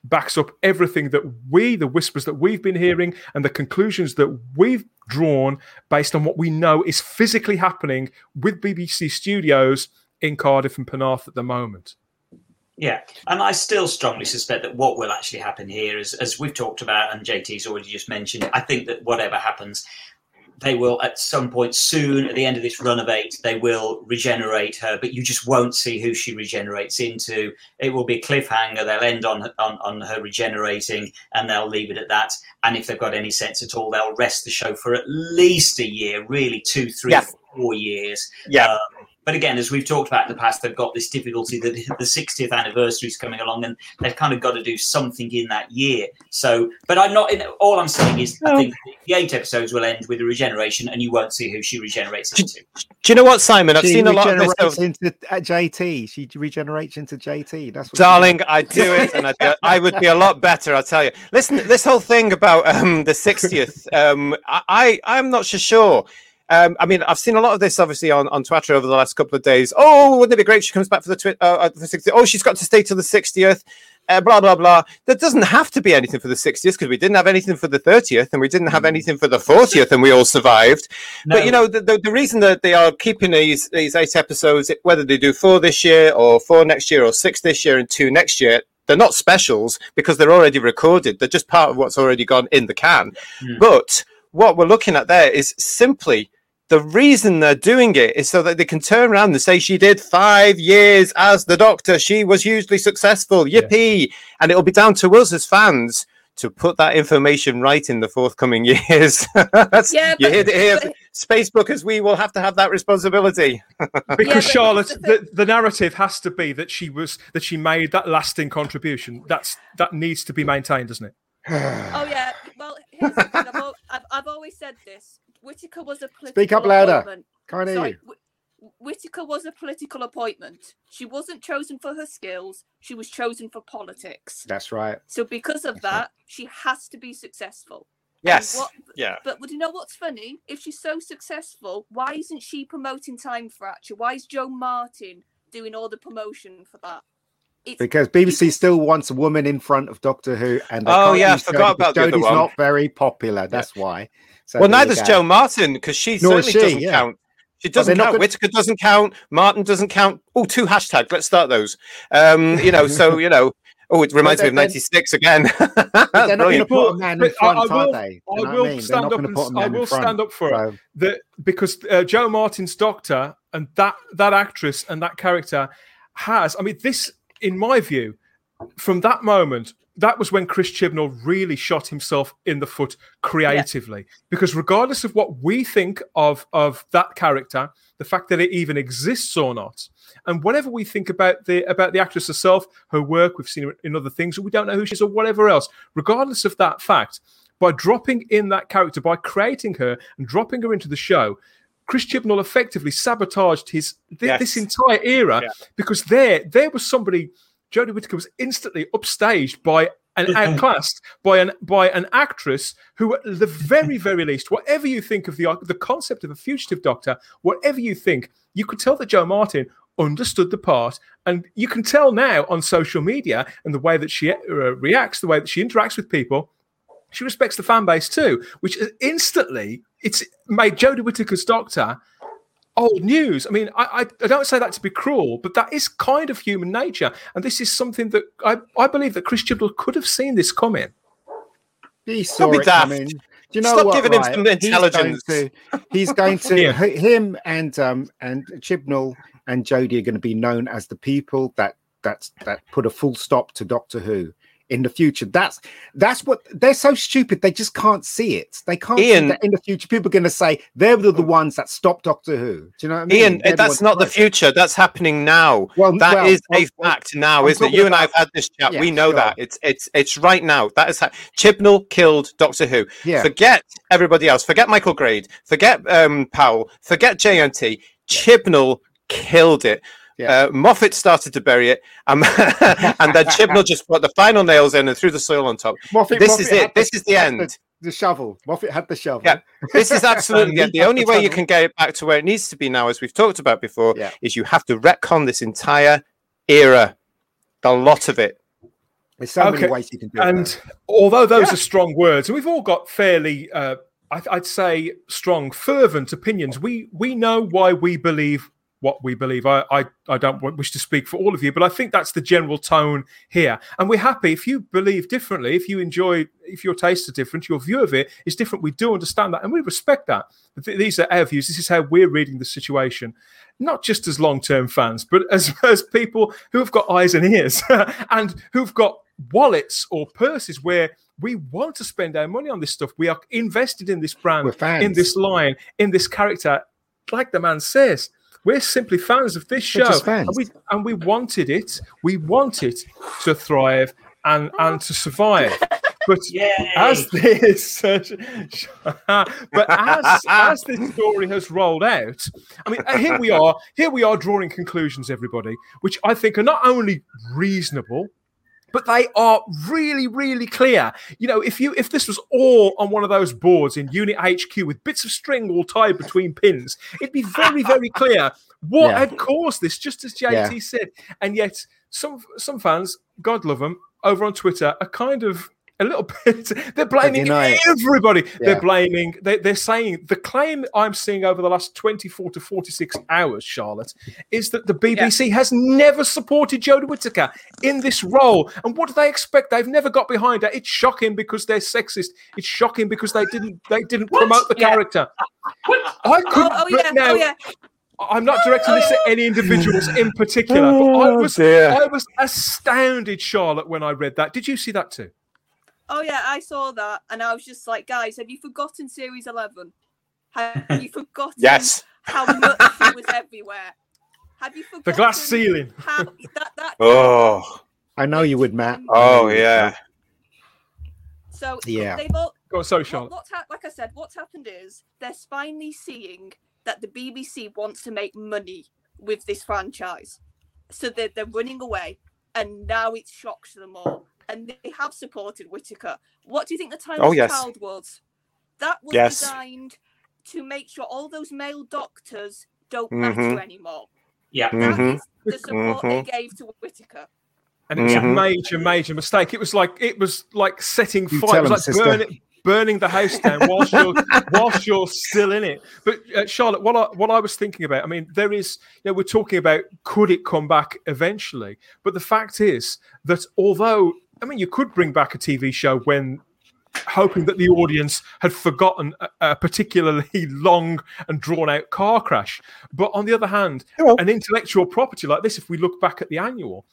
A: backs up everything that we, the whispers that we've been hearing, and the conclusions that we've drawn based on what we know is physically happening with BBC Studios in Cardiff and Penarth at the moment.
B: Yeah, and I still strongly suspect that what will actually happen here is, as we've talked about, and JT's already just mentioned, I think that whatever happens, they will at some point soon, at the end of this run of eight, they will regenerate her, but you just won't see who she regenerates into. It will be a cliffhanger. They'll end on on, on her regenerating, and they'll leave it at that. And if they've got any sense at all, they'll rest the show for at least a year, really two, three,
D: Yeah.
B: four years
D: Yeah.
B: um, but again, as we've talked about in the past, they've got this difficulty that <laughs> the 60th anniversary is coming along, and they've kind of got to do something in that year. So, but I'm not. In, all I'm saying is, I think the eight episodes will end with a regeneration, and you won't see who she regenerates into.
D: Do you know what, Simon? I've
E: she
D: seen a lot of this.
E: regenerates
D: Over...
E: into JT. She regenerates into JT. That's what
D: Darling. I do it, and I, do- I would be a lot better. I'll tell you. Listen, this whole thing about um, the 60th, um, I, I I'm not so sure. Um, I mean, I've seen a lot of this obviously on, on Twitter over the last couple of days. Oh, wouldn't it be great? if She comes back for the, twi- uh, uh, the 60th. Oh, she's got to stay till the 60th. Uh, blah blah blah. There doesn't have to be anything for the 60th because we didn't have anything for the 30th and we didn't have anything for the 40th and we all survived. But you know, the, the, the reason that they are keeping these these eight episodes, whether they do four this year or four next year or six this year and two next year, they're not specials because they're already recorded. They're just part of what's already gone in the can.
B: Hmm.
D: But what we're looking at there is simply the reason they're doing it is so that they can turn around and say she did five years as the doctor. She was hugely successful. Yippee! And it'll be down to us as fans to put that information right in the forthcoming <laughs> years. That's,
C: Yeah,
D: you
C: but-
D: heard it here.
C: but-
D: Spacebookers, we will have to have that responsibility. <laughs>
A: because
C: but
A: Charlotte,
C: the
A: the, the narrative has to be that she was that she made that lasting contribution. That's that needs to be maintained, doesn't it? <sighs>
C: Oh yeah. Well, here's the thing. I've, al- I've, I've always said this. Whittaker was a political
E: Speak up louder.
C: appointment.
E: Can't hear
C: Sorry,
E: you.
C: Whittaker was a political appointment. She wasn't chosen for her skills. She was chosen for politics.
E: That's right.
C: So because of
E: That's right.
C: that, she has to be successful.
D: Yes.
C: what-
D: Yeah.
C: But would you know what's funny? If she's so successful, why isn't she promoting Time Fracture? Why is Jo Martin doing all the promotion for that? It's
E: Because BBC
C: people-
E: still wants a woman in front of Doctor Who, and
D: Oh, yeah, I
E: use
D: forgot about the other
E: Jodie's
D: one.
E: not very popular. That's why. So
D: well,
E: there you
D: neither's. Jo Martin because she
E: Nor
D: certainly
E: she,
D: doesn't
E: yeah.
D: count. She doesn't count.
E: gonna-
D: Whittaker doesn't count. Martin doesn't count. Oh, two hashtags. Let's start those. Um, you know, so you know. <laughs> Oh, it reminds me of '96 again. <laughs>
E: They're not going to put a man in
A: But I- I
E: front, are
A: will-
E: they?
A: I
E: You know what
A: will
E: mean?
A: Stand up
E: gonna
A: and
E: put a
A: s- I
E: man in
A: will
E: front.
A: stand up for it. That because uh, Jo Martin's Doctor and that that actress and that character has. I mean, this, in my view, from that moment, that was when Chris Chibnall really shot himself in the foot creatively. Because regardless of what we think of of that character, the fact that it even exists or not, and whatever we think about the about the actress herself, her work, we've seen her in other things, or we don't know who she is or whatever else. Regardless of that fact, by dropping in that character, by creating her and dropping her into the show, Chris Chibnall effectively sabotaged his thi-
D: Yes.
A: this entire era
D: Yeah.
A: because there there was somebody Jodie Whittaker was instantly upstaged by and outclassed by an by an actress who, at the very very least, whatever you think of the the concept of a fugitive doctor, whatever you think, you could tell that Jo Martin understood the part, and you can tell now on social media and the way that she uh, reacts, the way that she interacts with people. She respects the fan base too, which instantly it's made Jodie Whittaker's Doctor old news. I mean, I, I, I don't say that to be cruel, but that is kind of human nature, and this is something that I, I believe that Chris Chibnall could have seen this coming.
E: he saw
D: be
E: it
D: daft.
E: coming. Do you know
D: Stop
E: what?
D: giving him
E: right?
D: some
E: He's going to- He's going to, <laughs>
A: Yeah.
E: him and um and Chibnall and Jodie are going to be known as the people that that's that put a full stop to Doctor Who in the future. That's that's what they're so stupid. They just can't see it. They can't see that in the future. People are going to say they're the, the ones that stopped Doctor Who. Do you know what I mean?
D: Ian,
E: They're
D: that's
E: ones
D: not the future. That's happening now.
E: Well,
D: That is
E: well,
D: a
E: well,
D: fact now,
E: I'm
D: isn't it? You and I have had this chat.
E: Yeah,
D: we know
E: sure.
D: that it's it's it's right now. That is how Chibnall killed Doctor Who.
E: Yeah.
D: Forget everybody else. Forget Michael Grade. Forget um, Powell. Forget JNT. Chibnall killed it.
E: Yeah.
D: Uh, Moffat started to bury it, um, <laughs> and then Chibnall just put the final nails in and threw the soil on top.
E: Moffat-
D: this
E: Moffat
D: is it. This is the end.
E: The shovel. Moffat had the shovel.
D: Yeah. This is <laughs> absolutely
E: He.
D: The only
E: the
D: way you can get it back to where it needs to be now, as we've talked about before,
E: Yeah.
D: is you have to retcon this entire era, a lot of it.
E: There's so
A: Okay,
E: many ways you can do it.
A: And although those are strong words, and we've all got fairly, uh, I, I'd say, strong, fervent opinions. We we know why we believe what we believe. I, I I don't wish to speak for all of you, but I think that's the general tone here. And we're happy if you believe differently, if you enjoy, if your tastes are different, your view of it is different. We do understand that, and we respect that. Th- these are our views. This is how we're reading the situation. Not just as long-term fans, but as <laughs> as people who have got eyes and ears <laughs> and who've got wallets or purses where we want to spend our money on this stuff. We are invested in this brand, in this line, in this character. Like the man says, We're simply fans of this show,
E: just fans.
A: and we and we wanted it. We want it to thrive and and to survive. But
B: Yay!
A: as this, <laughs> but as as this story has rolled out, I mean, uh, here we are. Here we are drawing conclusions, everybody, which I think are not only reasonable, but they are really, really clear. You know, if you if this was all on one of those boards in Unit HQ with bits of string all tied between pins, it'd be very, very <laughs> clear what
E: Yeah.
A: had caused this. Just as JT
E: Yeah.
A: said, and yet some some fans, God love them, over on Twitter are kind of a little <laughs> bit. They're blaming
E: deny it.
A: everybody. They're blaming. They, they're saying the claim I'm seeing over the last 24 to 46 hours, Charlotte, is that the BBC has never supported Jodie Whittaker in this role. And what do they expect? They've never got behind her. It's shocking because they're sexist. It's shocking because they didn't they didn't
B: What?
A: promote the
B: Yeah.
A: character.
B: What?
A: I oh, couldn't.
C: Oh, oh
A: but
C: yeah,
A: now,
C: oh yeah.
A: I'm not directing this at oh. any individuals in particular, but <laughs> I
D: Oh,
A: was
D: dear.
A: I was astounded, Charlotte, when I read that. Did you see that too?
C: Oh yeah, I saw that, and I was just like, guys, have you forgotten Series Eleven? Have <laughs> you forgotten
D: Yes.
C: how much it was everywhere? Have you forgotten
A: The glass ceiling.
C: How that that <laughs>
D: Oh.
E: I know you would, Matt.
D: Oh yeah.
C: So
E: Yeah.
C: they've all
A: Go on, sorry,
C: what,
A: Charlotte.
C: what's hap- like I said, what's happened is they're finally seeing that the BBC wants to make money with this franchise, so they're they're running away, and now it's shocks them all, and they have supported Whittaker. What do you think the time
D: Oh,
C: of
D: yes.
C: child was? That was
D: Yes.
C: designed to make sure all those male doctors don't matter
D: Mhm.
C: anymore.
B: Yeah.
C: That
D: Mhm.
C: is the support they
D: Mhm.
C: gave to Whittaker.
A: and it was a
D: Mhm.
A: major, major mistake. It was like it was like setting
E: You
A: fire. It was
E: him,
A: like
E: sister.
A: burning, burning the house down whilst you're <laughs> whilst you're still in it. But uh, Charlotte, what I what I was thinking about, I mean, there is, you know, we're talking about could it come back eventually? But the fact is that although, I mean, you could bring back a TV show when hoping that the audience had forgotten a, a particularly <laughs> long and drawn out car crash. But on the other hand, an intellectual property like this, if we look back at the annual,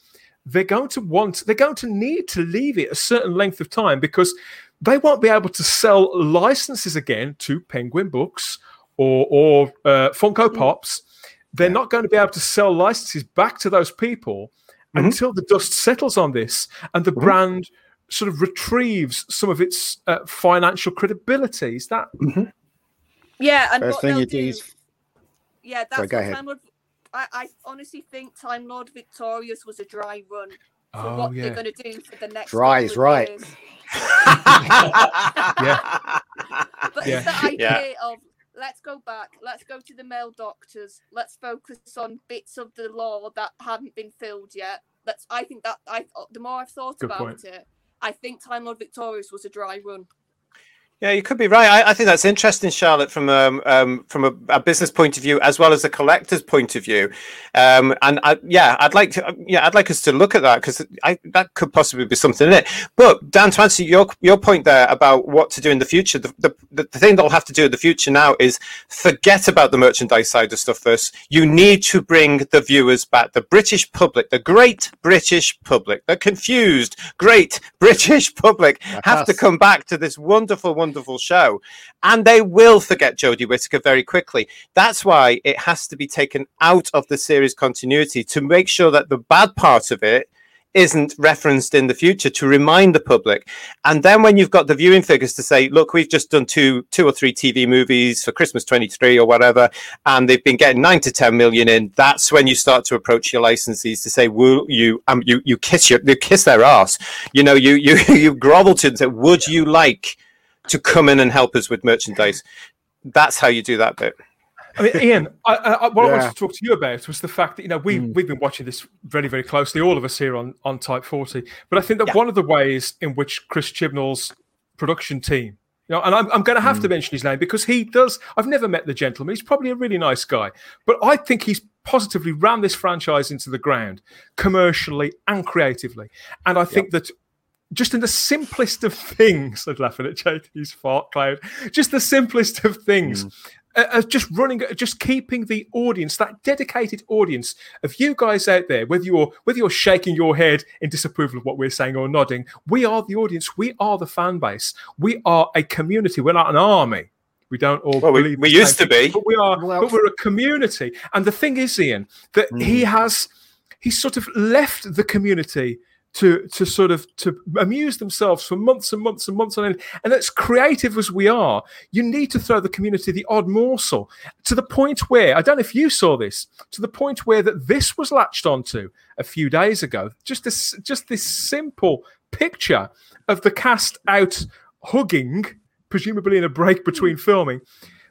A: they're going to want, they're going to need to leave it a certain length of time because they won't be able to sell licenses again to Penguin Books or or uh, Funko Pops. They're not going to be able to sell licenses back to those people
D: Mhm.
A: until the dust settles on this and the
D: Mhm.
A: brand sort of retrieves some of its uh, financial credibility. Is that
C: Yeah, and
E: First
C: what
E: thing
C: they'll
E: you do
C: do,
E: is
C: yeah, that's
E: Sorry,
C: what
E: go ahead.
C: Time Lord. I, I honestly think Time Lord Victorious was a dry run for
A: Oh,
C: what
A: yeah.
C: they're going to do for the next.
E: Dry is right.
C: years. <laughs> <laughs>
A: Yeah.
C: But
A: Yeah.
C: it's the idea
D: Yeah.
C: of let's go back, let's go to the male doctors, let's focus on bits of the lore that haven't been filled yet. Let's. I think that I. The more I've thought
A: Good
C: about
A: point.
C: it, I think Time Lord Victorious was a dry run.
D: Yeah, you could be right. I, I think that's interesting, Charlotte, from um, um, from a, a business point of view as well as a collector's point of view. Um, and I, yeah, I'd like to, yeah, I'd like us to look at that because that could possibly be something in it. But Dan, to answer your your point there about what to do in the future, the, the, the thing they'll have to do in the future now is forget about the merchandise side of stuff first. You need to bring the viewers back, the British public, the great British public, the confused great British public have to come back to this wonderful, wonderful show. And they will forget Jodie Whittaker very quickly. That's why it has to be taken out of the series continuity to make sure that the bad part of it isn't referenced in the future to remind the public. And then when you've got the viewing figures to say, look, we've just done two two or three TV movies for Christmas 23 or whatever, and they've been getting nine to 10 million in, that's when you start to approach your licensees to say, will you um you you kiss your you kiss their ass. You know, you you <laughs> you grovel to them and say, would you like to come in and help us with merchandise? That's how you do that bit.
A: I mean, Ian, I, I, what I wanted to talk to you about was the fact that you know we
E: Mm.
A: we've been watching this very very closely, all of us here on on Type Forty. But I think that
D: Yeah.
A: one of the ways in which Chris Chibnall's production team, you know, and I'm, I'm going to have to mention his name because he does. I've never met the gentleman. He's probably a really nice guy, but I think he's positively ran this franchise into the ground commercially and creatively. And I think that just in the simplest of things, I'd laughing at JT's fart cloud. Just the simplest of things, uh, uh, just running, just keeping the audience, that dedicated audience of you guys out there, whether you're whether you're shaking your head in disapproval of what we're saying or nodding, we are the audience. We are the fan base. We are a community. We're not an army. We don't all
D: Well, we-
A: believe.
D: we
A: the same
D: used to be.
A: but we are.
E: Well-
A: but we're a community, and the thing is, Ian, that he has he's sort of left the community to to sort of to amuse themselves for months and months and months on end. And as creative as we are, you need to throw the community the odd morsel to the point where I don't know if you saw this to the point where that this was latched onto a few days ago. Just this just this simple picture of the cast out hugging, presumably in a break between filming.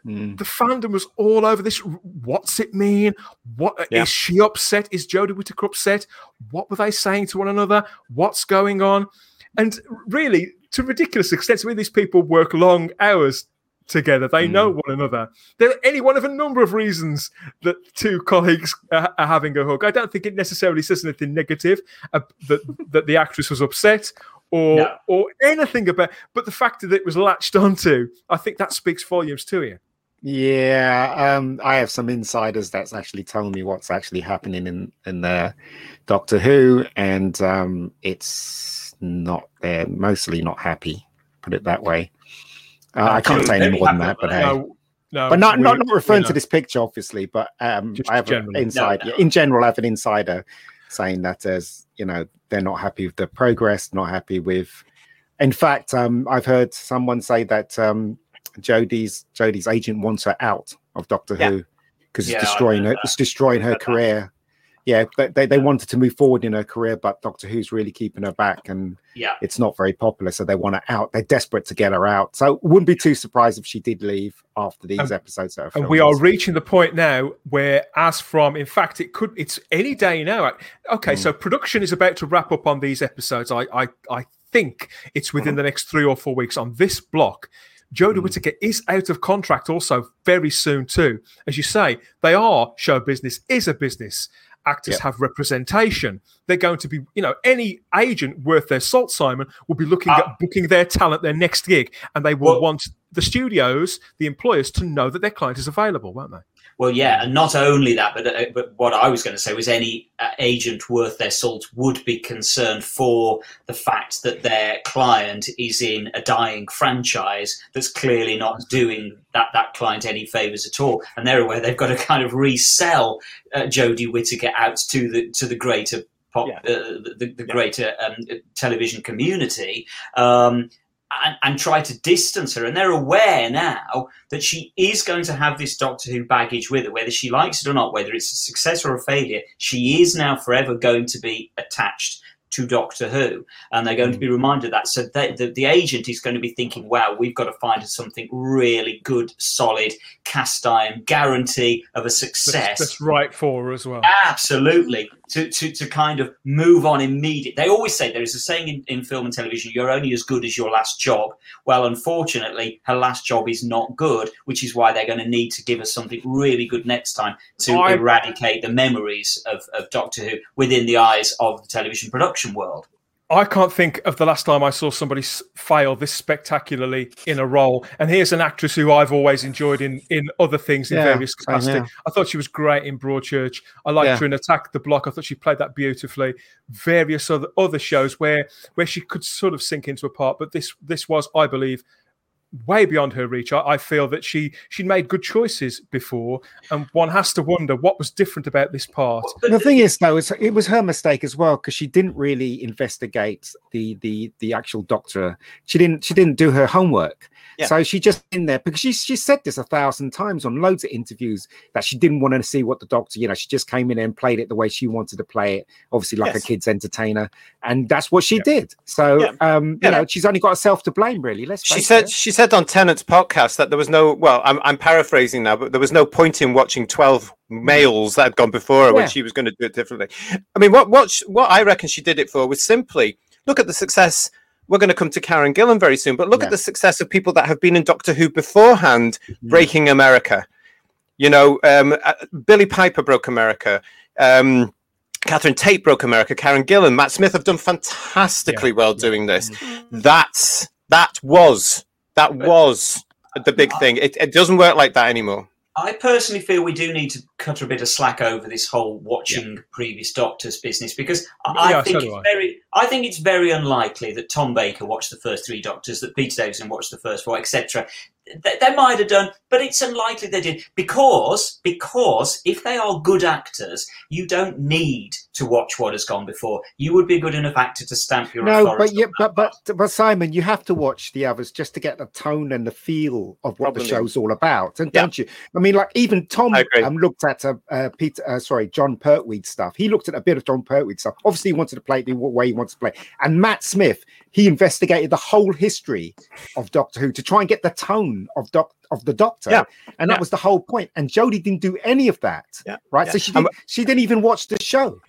E: Mm.
A: The fandom was all over this. What's it mean? What is
D: Yeah.
A: she upset? Is Jodie Whittaker upset? What were they saying to one another? What's going on? And really, to ridiculous extent, I mean, these people work long hours together. They know one another. There are any one of a number of reasons that two colleagues are, are having a hug. I don't think it necessarily says anything negative uh, that <laughs> that the actress was upset or
B: No.
A: or anything about. But the fact that it was latched onto, I think that speaks volumes to you.
E: Yeah, um, I have some insiders that's actually telling me what's actually happening in in the Doctor Who, and um, it's not. They're mostly not happy. Put it that way. Uh, I can't say any more than that, but hey.
A: No, no,
E: but not
A: we-
E: not, not referring to this picture, obviously. But um, I have an
A: generally.
E: inside.
B: No, no.
E: In general, I have an insider saying that as you know, they're not happy with the progress, not happy with. In fact, um, I've heard someone say that um, Jodie's Jodie's agent wants her out of Doctor
D: Yeah.
E: Who because
B: Yeah,
E: it's destroying her.
B: that.
E: It's destroying her
B: heard that.
E: career. Yeah, but they, they wanted to move forward in her career, but Doctor Who's really keeping her back, and
B: Yeah.
E: it's not very popular. So they want her out. They're desperate to get her out. So wouldn't be too surprised if she did leave after these
A: And-
E: episodes. Are
A: And we are reaching the point now where, as from, in fact, it could, it's any day now. Okay,
E: Mm.
A: so production is about to wrap up on these episodes. I, I, I think it's within the next three or four weeks on this block. Jodie
E: Mm.
A: Whittaker is out of contract also very soon too. As you say, they are show business is a business. Actors
E: Yeah.
A: have representation. They're going to be, you know, any agent worth their salt, Simon, will be looking
B: Ah.
A: at booking their talent, their next gig, and they will
B: Well-
A: want the studios, the employers, to know that their client is available, won't they?
B: Well, yeah, and not only that, but uh, but what I was going to say was any uh, agent worth their salt would be concerned for the fact that their client is in a dying franchise that's clearly not doing that that client any favors at all, and they're aware they've got to kind of resell uh, Jodie Whittaker out to the to the greater pop,
D: Yeah.
B: uh, the, the, the greater um, television community. Um, and, and try to distance her, and they're aware now that she is going to have this Doctor Who baggage with her, whether she likes it or not, whether it's a success or a failure. She is now forever going to be attached to Doctor Who, and they're going to hmm. be reminded of that. So they, the, the agent is going to be thinking, "Wow, we've got to find her something really good, solid, cast iron guarantee of a
A: That's,
B: success."
A: that's right for her as well.
B: Absolutely. To, to, to kind of move on immediately. They always say there is a saying in, in film and television, you're only as good as your last job. Well, unfortunately, her last job is not good, which is why they're going to need to give us something really good next time to
A: I-
B: eradicate the memories of, of Doctor Who within the eyes of the television production world.
A: I can't think of the last time I saw somebody fail this spectacularly in a role. And here's an actress who I've always enjoyed in in other things in
E: Yeah,
A: various capacity. I thought she was great in Broadchurch. I liked
E: Yeah.
A: her in Attack the Block. I thought she played that beautifully. Various other other shows where where she could sort of sink into a part, but this this was, I believe, way beyond her reach. I, I feel that she she made good choices before, and one has to wonder what was different about this part.
E: the thing is though is it was her mistake as well because she didn't really investigate the the the actual doctor she didn't she didn't do her homework
D: Yeah.
E: so she just in there because she she said this a thousand times on loads of interviews that she didn't want to see what the doctor you know she just came in and played it the way she wanted to play it obviously like
D: Yes.
E: a kid's entertainer and that's what she
A: Yeah.
E: did so
D: Yeah.
E: um you know she's only got herself to blame really let's
D: She said
E: it.
D: she said on Tennant's podcast that there was no well, I'm I'm paraphrasing now, but there was no point in watching twelve males that had gone before her when she was going to do it differently. I mean, what what what I reckon she did it for was simply look at the success. We're going to come to Karen Gillan very soon, but look
E: Yeah.
D: at the success of people that have been in Doctor Who beforehand, breaking America. You know, um, uh, Billie Piper broke America. Um, Catherine Tate broke America. Karen Gillan, Matt Smith have done fantastically well doing this. That's that was that was the big thing. It, it doesn't work like that anymore.
B: I personally feel we do need to cut a bit of slack over this whole watching previous Doctors business because I,
A: Yeah,
B: think
A: so
B: it's
A: I.
B: very, I think it's very unlikely that Tom Baker watched the first three Doctors, that Peter Davison watched the first four, etc. They, they might have done, but it's unlikely they did because because if they are good actors, you don't need to watch what has gone before. You would be a good enough actor to stamp your
E: No,
B: authority.
E: but yeah,
B: on
E: but but but Simon, you have to watch the others just to get the tone and the feel of what
D: Probably.
E: the show's all about, and
D: Yeah.
E: don't you? I mean, like even Tom um, looked at uh, uh, Peter, uh, sorry, Jon Pertwee stuff. He looked at a bit of Jon Pertwee stuff. Obviously, he wanted to play it the way he wants to play. And Matt Smith, he investigated the whole history of Doctor Who to try and get the tone of Doc of the Doctor.
D: Yeah.
E: and
D: Yeah.
E: that was the whole point. And Jodie didn't do any of that.
D: Yeah.
E: right.
D: Yeah.
E: So she didn't. She didn't even watch the show.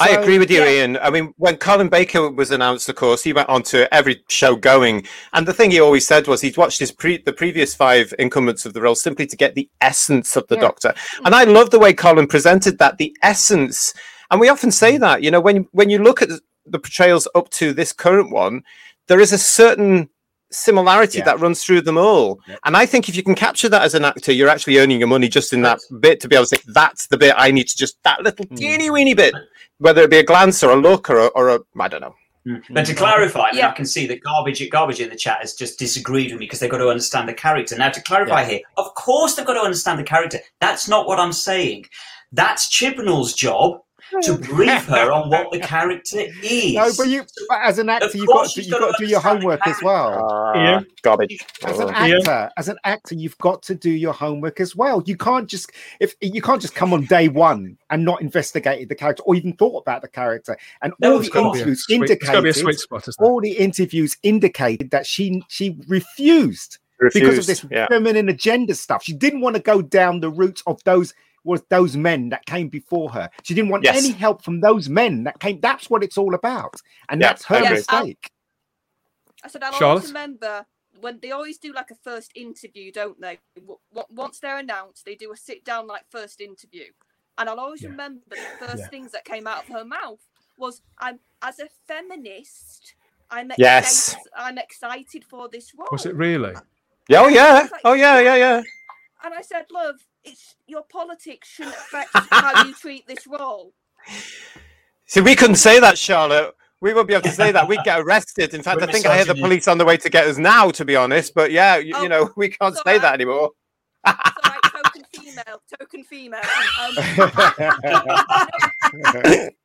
D: I agree with you,
E: yeah.
D: Ian. I mean, when Colin Baker was announced, of course, he went on to every show going, and the thing he always said was he'd watched his pre- the previous five incumbents of the role simply to get the essence of the
E: Yeah.
D: Doctor. And I love the way Colin presented that, the essence. And we often say mm. that, you know, when when you look at the portrayals up to this current one, there is a certain similarity
E: Yeah.
D: that runs through them all.
E: Yep.
D: And I think if you can capture that as an actor, you're actually earning your money just in that bit to be able to say, that's the bit I need to just, that little
E: Mm.
D: teeny weeny bit, whether it be a glance or a look or a, or a I don't know.
B: Mm. But to clarify, I, mean,
C: Yeah.
B: I can see that garbage, at garbage in the chat has just disagreed with me because they've got to understand the character. Now, to clarify here, of course they've got to understand the character. That's not what I'm saying. That's Chibnall's job to brief her on what the <laughs> character is.
E: No, but you, as an actor, you've got to, you've
B: gotta
E: do your homework as well.
D: Uh,
A: Ian?
D: Garbage.
E: As an
D: Uh,
A: Yeah.
E: actor, as an actor, you've got to do your homework as well. You can't just if you can't just come on day one and not investigated the character or even thought about the character. And
B: No,
E: all the
B: gotta be a
E: interviews
A: Sweet- It's got to be a
E: indicated,
A: sweet spot, isn't
E: all the interviews indicated that she she refused because of this
D: yeah.
E: feminine agenda stuff. She didn't want to go down the route of those was those men that came before her. She didn't want
D: Yes.
E: any help from those men that came. That's what it's all about, and
D: Yeah,
E: that's her
D: I
E: mistake.
C: I said I'll
A: Charlotte?
C: always remember when they always do like a first interview, don't they? W- w- Once they're announced, they do a sit down like first interview, and I'll always
A: Yeah.
C: remember the first
A: Yeah.
C: things that came out of her mouth was, "I'm as a feminist, I'm excited,
D: Yes.
C: I'm excited for this role."
A: Was it really?
D: Yeah, oh yeah, oh yeah, yeah, yeah.
C: And I said, "Love, it's your politics shouldn't affect how you treat this role."
D: See, we couldn't say that, Charlotte. We won't be able to say that. We'd get arrested. In fact,
B: We're
D: I think I hear the police on the way to get us now, to be honest. But yeah, you,
C: Oh,
D: you know, we can't
C: so
D: say that anymore. <laughs>
C: So like token female, token female. Um, <laughs>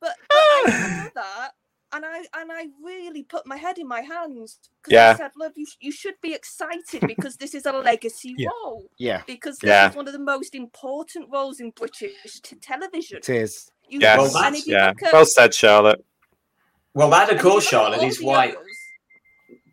C: but, but I saw that, and I and I really put my head in my hands because
D: Yeah.
C: I said, "Love, you, you should be excited because this is a <laughs> legacy
A: Yeah.
C: role.
E: yeah,
C: Because this
D: Yeah.
C: is one of the most important roles in British t- television.
E: it is.
C: You,
D: Yes,
B: Well,
C: and if
D: yeah.
C: look at,
D: Well said, Charlotte.
B: well, that of
C: and if you
B: course, Charlotte, is
C: the
B: why
C: others-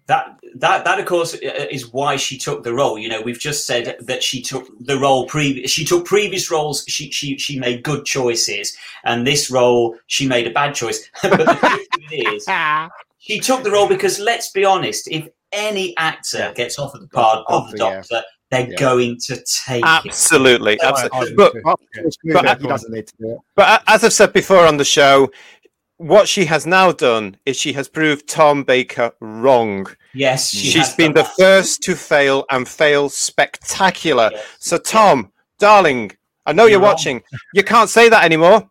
B: that that that of course uh, is why she took the role. You know, we've just said that she took the role. Previous, she took previous roles. She she she made good choices, and this role she made a bad choice. <laughs> but the truth of <laughs> she took the role because let's be honest, if any actor
D: Yeah.
B: gets offered the part of the
E: Yeah.
B: Doctor, they're
E: Yeah.
B: going to take.
D: Absolutely,
A: I- I
D: absolutely.
A: do
D: But
A: too.
E: Well,
A: Yeah.
E: it's
D: But-
E: good. he doesn't need to do it.
D: But as I've said before on the show, what she has now done is she has proved Tom Baker wrong.
B: Yes, she
D: She's
B: has
D: been the
B: that.
D: first to fail and fail spectacular.
B: Yes.
D: So, Tom, darling, I know you're,
B: You're
D: watching. You can't say that anymore.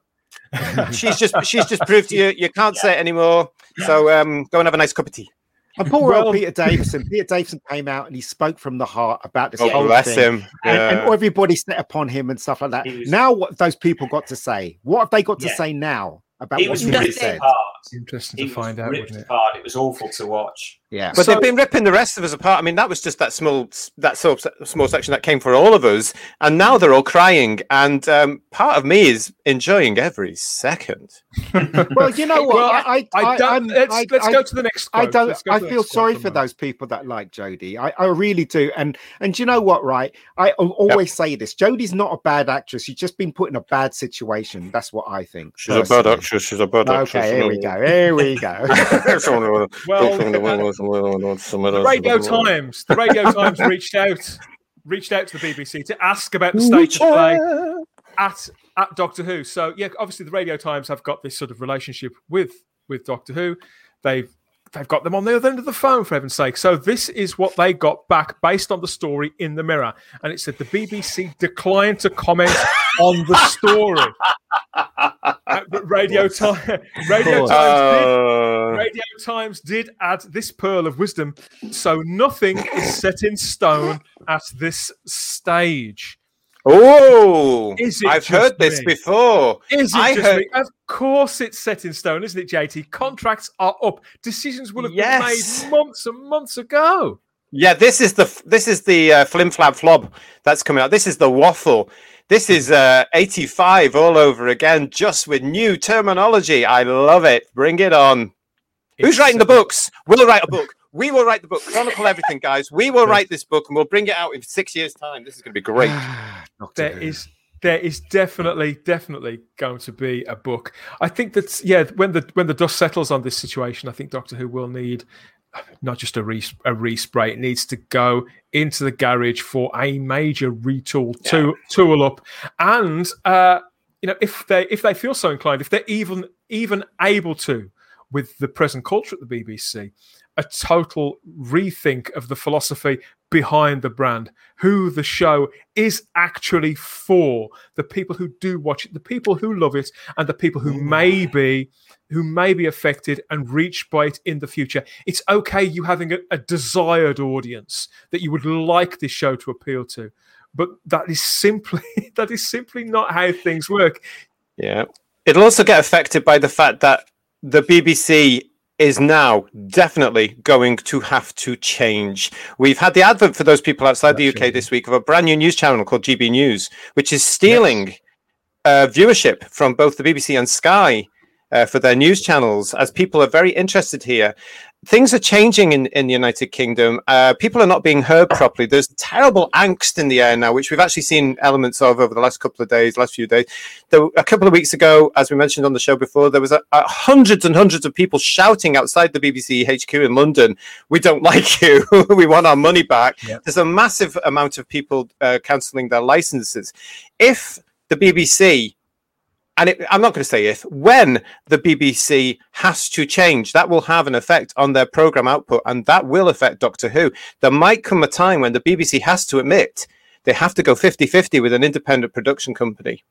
D: <laughs> she's just she's just proved to you you can't say it anymore. So um, go and have a nice cup of tea.
E: And poor
A: Well-
E: old Peter Davison. Peter Davison came out and he spoke from the heart about this
D: Oh,
E: whole
D: bless
E: thing.
D: him.
E: And, and everybody set upon him and stuff like that.
B: Was-
E: Now, what those people got to say? What have they got to
B: Yeah.
E: say now about
B: He
E: what
B: was
E: he
B: ripped
E: said?
B: apart.
A: Interesting
B: He
A: to find out, wouldn't it?
B: apart. It was awful to watch.
E: Yeah.
D: But
A: So-
D: they've been ripping the rest of us apart. I mean, that was just that small that small, small section that came for all of us, and now they're all crying. And um, part of me is enjoying every second. <laughs>
E: well, you know what?
A: Well,
E: I, I,
A: I don't.
E: I'm-
A: let's
E: I-
A: let's
E: I-
A: go to the next.
E: I don't. I feel sorry for
A: her.
E: those people that like Jodie. I, I really do. And and you know what? Right. I al- always say this. Jodie's not a bad actress. She's just been put in a bad situation. That's what I think. She's personally.
D: A bad actress. She's a bad actress.
E: Okay, here we go. Here we go. <laughs> <laughs>
A: Well, the Radio Times. The Radio Times reached out, reached out to the BBC to ask about the state of play at at Doctor Who. So yeah, obviously the Radio Times have got this sort of relationship with with Doctor Who. They've they've got them on the other end of the phone for heaven's sake. So this is what they got back based on the story in the Mirror, and it said the BBC declined to comment <laughs> on the story. Radio Time, Radio. Times did
D: Uh,
A: Radio Times did add this pearl of wisdom. So nothing is set in stone at this stage.
D: Oh, I've heard this before.
A: Is it
D: I
A: just
D: heard-
A: me? Of course it's set in stone, isn't it, JT? Contracts are up. Decisions will have
D: Yes.
A: been made months and months ago.
D: Yeah, this is the this is the uh, flim flab flob that's coming out. This is the waffle. This is uh, 85 all over again, just with new terminology. I love it. Bring it on. Who's
A: It's,
D: writing the
A: uh,
D: books? We'll write a book. We will write the book. Chronicle everything, guys. We will write this book and we'll bring it out in six years' time. This is going to be great. <sighs>
E: Doctor
A: There
E: Who.
A: is there is definitely definitely going to be a book. I think that's yeah. When the when the dust settles on this situation, I think Doctor Who will need not just a re a respray. It needs to go into the garage for a major retool to tool up, and uh, you know if they if they feel so inclined, if they're even even able to, with the present culture at the BBC, a total rethink of the philosophy behind the brand, who the show is actually for, the people who do watch it, the people who love it, and the people who mm. may be who may be affected and reached by it in the future. It's okay you having a, a desired audience that you would like this show to appeal to, but that is simply <laughs> that is simply not how things work.
D: Yeah. It'll also get affected by the fact that the BBC is now definitely going to have to change. We've had the advent for those people outside the UK this week of a brand new news channel called GB News, which is stealing uh, viewership from both the BBC and Sky uh, for their news channels, as people are very interested here. Things are changing in, in the United Kingdom. Uh, people are not being heard properly. There's terrible angst in the air now, which we've actually seen elements of over the last couple of days, last few days. There, a couple of weeks ago, as we mentioned on the show before, there was a, a hundreds and hundreds of people shouting outside the BBC HQ in London, "We don't <laughs> like you. <laughs> we want our money back."
A: Yep.
D: There's a massive amount of people uh, cancelling their licenses. If the BBC and it, I'm not going to say if, when the BBC has to change, that will have an effect on their program output, and that will affect Doctor Who. There might come a time when the BBC has to admit they have to go 50 50 with an independent production company.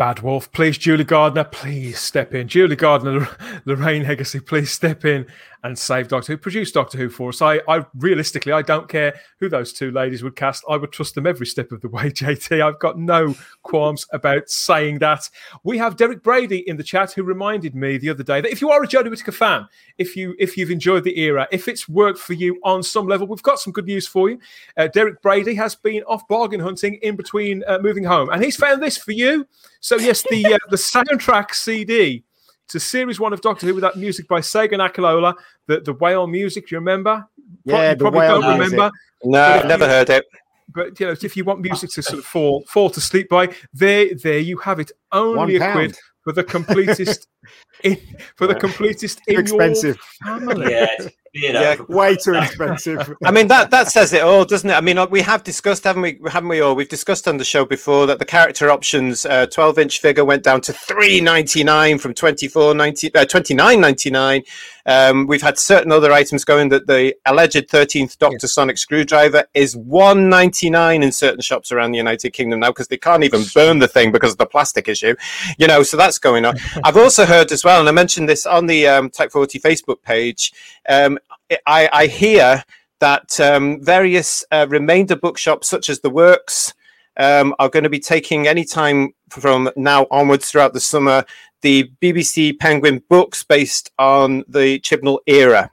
A: Bad Wolf, please, Julie Gardner, please step in. Julie Gardner, <laughs> Lorraine Hegarty, please step in and save Doctor Who. Produce Doctor Who for us. I, I realistically, I don't care who those two ladies would cast. I would trust them every step of the way. <laughs> JT, I've got no qualms about saying that. We have Derek Brady in the chat who reminded me the other day that if you are a Jodie Whittaker fan, if you if you've enjoyed the era, if it's worked for you on some level, we've got some good news for you. Uh, Derek Brady has been off bargain hunting in between uh, moving home, and he's found this for you. So yes, the uh, the soundtrack CD to series one of Doctor Who with that music by Segun Akinola, the the whale music. Do you remember?
E: Yeah,
A: you
E: the
A: probably
E: whale
A: don't
E: music.
A: remember.
D: No, I've never heard it.
A: But you know, if you want music to sort of fall fall to sleep by, there there you have it. Only
E: One
A: a quid for the completest <laughs> in for the completest in
E: expensive.
A: your family.
B: Yeah, you know.
D: Yeah,
E: Way too expensive. <laughs>
D: I mean that that says it all, doesn't it? I mean, uh, we have discussed, haven't we? Haven't we all? We've discussed on the show before that the character options uh, 12 inch figure went down to 3.99 from 24.90, uh, 29.99. Um, we've had certain other items going that the alleged 13th Doctor Sonic screwdriver is 1.99 in certain shops around the United Kingdom now because they can't even burn the thing because of the plastic issue. You know, so that's going on. <laughs> I've also heard as well, and I mentioned this on the um, Type 40 Facebook page. Um, I, I hear that um, various uh, remainder bookshops, such as the Works, um, are going to be taking any time from now onwards throughout the summer the BBC Penguin books based on the Chibnall era,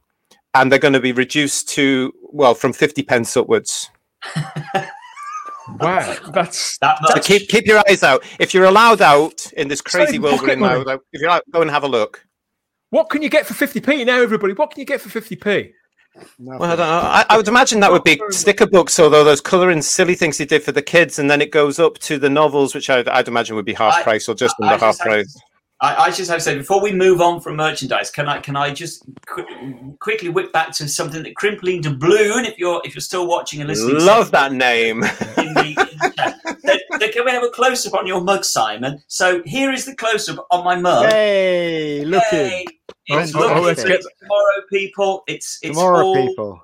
D: and they're going to be reduced to well from fifty pence upwards. <laughs>
A: Wow, that's
B: That
D: So keep keep your eyes out. If you're allowed out in this crazy world we're in now, if you're out, go and have a look.
A: what can you get for 50p now, everybody? What can you get for 50p?
D: Well, I, don't know. I, I would imagine that would be sticker books, although those colouring silly things he did for the kids, and then it goes up to the novels, which I'd, I'd imagine would be half
B: I-
D: price or just
B: I
D: under half
B: just
D: price.
B: I, I just have to say before we move on from merchandise, can I can I just qu- quickly whip back to something that Crimpling Doubloon, if you're if you're still watching and listening,
D: Love that name.
B: in the, in the chat. They- they- can we have a close up on your mug, Simon? So here is the close up on my mug.
E: Hey, Look
B: Yay.
E: At
B: It's
A: Oh,
B: looking
A: let's get-
B: tomorrow, people. It's it's
E: tomorrow,
B: all
E: people.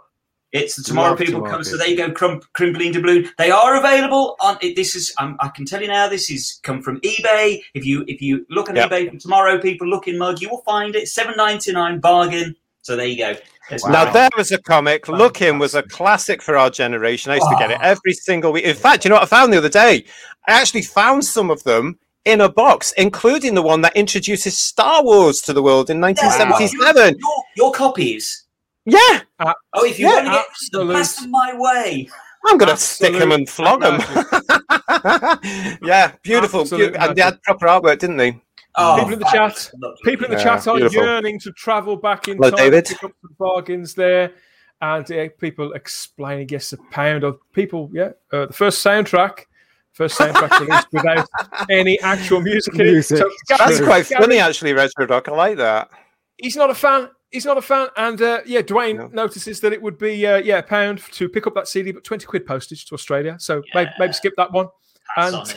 B: It's the Tomorrow
E: Love
B: People
E: Tomorrow
B: come. So there you go, Crum, Crimbling Doubloon. They are available on. This is. Um, I can tell you now. This is come from eBay. If you if you look on
D: Yep.
B: eBay for Tomorrow People looking mug, you will find it seven ninety nine bargain. So there you go. There's
D: Now
B: my-
D: there was a comic. Looking was a classic for our generation. I used to get it every single week. In fact, you know what I found the other day? I actually found some of them in a box, including the one that introduces Star Wars to the world in
B: Yeah,
D: 1977.
B: Your, your copies.
D: Yeah,
B: Oh, if you
D: Yeah,
B: want to get
A: absolute.
B: pass them my way.
D: I'm gonna stick them and flog them. <laughs> yeah, beautiful.
A: Absolute
D: and they had proper artwork, didn't they?
B: Oh,
A: People in the chat. People in the
D: Yeah,
A: chat are
D: beautiful.
A: yearning to travel back in
D: Hello,
A: time
D: David.
A: to pick up some bargains there. And uh, people explaining, yes, a pound of people, yeah. Uh, the first soundtrack, first soundtrack released without any actual music in it.
E: Music.
A: So,
D: That's quite
A: Gary-
D: funny, actually, Retro Doc. I like that.
A: He's not a fan. He's not a fan. And uh, yeah, Dwayne
D: No.
A: notices that it would be uh, yeah a pound to pick up that CD, but twenty quid postage to Australia. So maybe, maybe skip that one.
B: Pass
A: And
B: on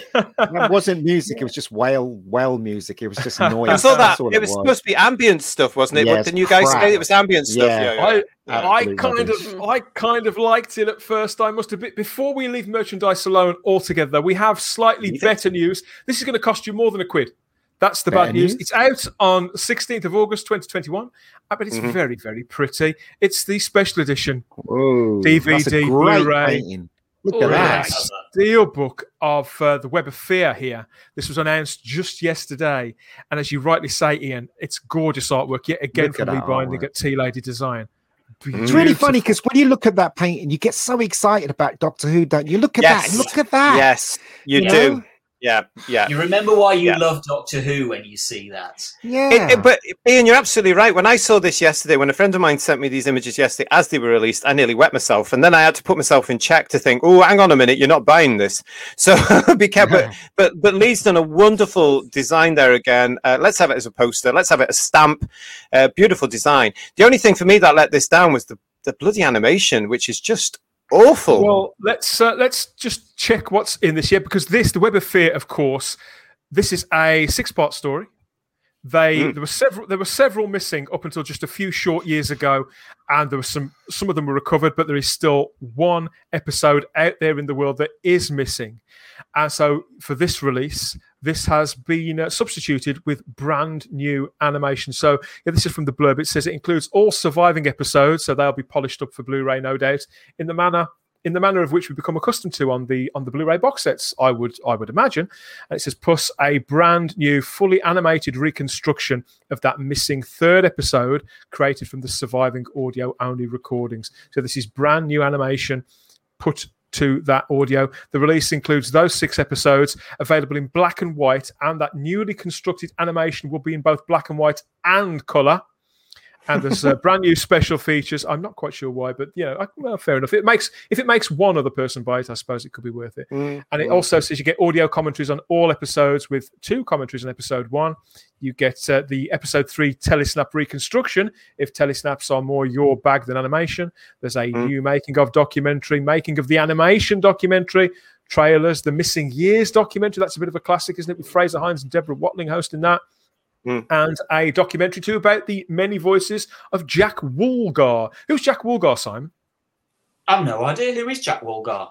B: it. <laughs>
E: It wasn't music. It was just whale whale music. It was just <laughs> noise.
D: I saw that.
E: That's all
D: It was supposed to be ambient stuff, wasn't it?
E: Yeah,
D: What
E: it's
D: didn't you guys
E: crap.
D: say it was ambient stuff?
E: Yeah.
D: Yeah, yeah.
A: I, I kind
E: rubbish.
A: of, I kind of liked it at first. I must admit, before we leave merchandise alone altogether, we have slightly
D: You think?
A: better news. This is going to cost you more than a quid. That's the bad news.
E: news?
A: It's out on 16th of August, 2021, uh, but it's
D: Mhm.
A: very, very pretty. It's the special edition
E: Whoa,
A: DVD, Blu-ray.
E: painting. Look at
A: yeah.
E: that.
A: steelbook of uh, the Web of Fear here. This was announced just yesterday, and as you rightly say, Ian, it's gorgeous artwork yet again
E: Look
A: from
E: at that
A: Lee
E: Binding
A: at Tea Lady Design.
E: It's really funny because when you look at that painting, you get so excited about Doctor Who, don't you? Look at
D: Yes.
E: that. Look at that.
D: Yes, you
E: You
D: do.
E: know?
D: Yeah, yeah.
B: You remember why you
D: Yeah.
B: love Doctor Who when you see that.
E: Yeah.
D: It- it- but Ian, you're absolutely right. When I saw this yesterday, when a friend of mine sent me these images yesterday as they were released, I nearly wet myself, and then I had to put myself in check to think, "Oh, hang on a minute, you're not buying this." <laughs> So <laughs> be careful. but, but but Lee's done a wonderful design there again. Uh, let's have it as a poster. Let's have it as a stamp. Uh, beautiful design. The only thing for me that let this down was the the bloody animation, which is just awful.
A: Well, let's uh, let's just check what's in this yet because this, the Web of Fear, of course, this is a six-part story. They
D: Mm.
A: there were several there were several missing up until just a few short years ago, and there were some some of them were recovered, but there is still one episode out there in the world that is missing. And so for this release, this has been uh, substituted with brand new animation. So yeah, this is from the blurb. It says it includes all surviving episodes, so they'll be polished up for Blu-ray, no doubt, in the manner in the manner of which we've become accustomed to on the on the Blu-ray box sets. I would I would imagine. And it says plus a brand new, fully animated reconstruction of that missing third episode created from the surviving audio only recordings. So this is brand new animation put to that audio. The release includes those six episodes available in black and white, and that newly constructed animation will be in both black and white and color. And there's uh, brand new special features. I'm not quite sure why, but you know, I, well, fair enough. It makes if it makes one other person buy it, I suppose it could be worth it.
D: Mm,
A: And it
D: mm.
A: also says you get audio commentaries on all episodes with two commentaries on episode one. You get uh, the episode three telesnap reconstruction if telesnaps are more your bag than animation. There's a
D: Mm.
A: new making of documentary, making of the animation documentary, trailers, the missing years documentary. That's a bit of a classic, isn't it? With Frazer Hines and Deborah Watling hosting that.
D: Mm.
A: And a documentary too about the many voices of Jack Woolgar. Who's Jack Woolgar, Simon?
B: I've no idea who is Jack Woolgar.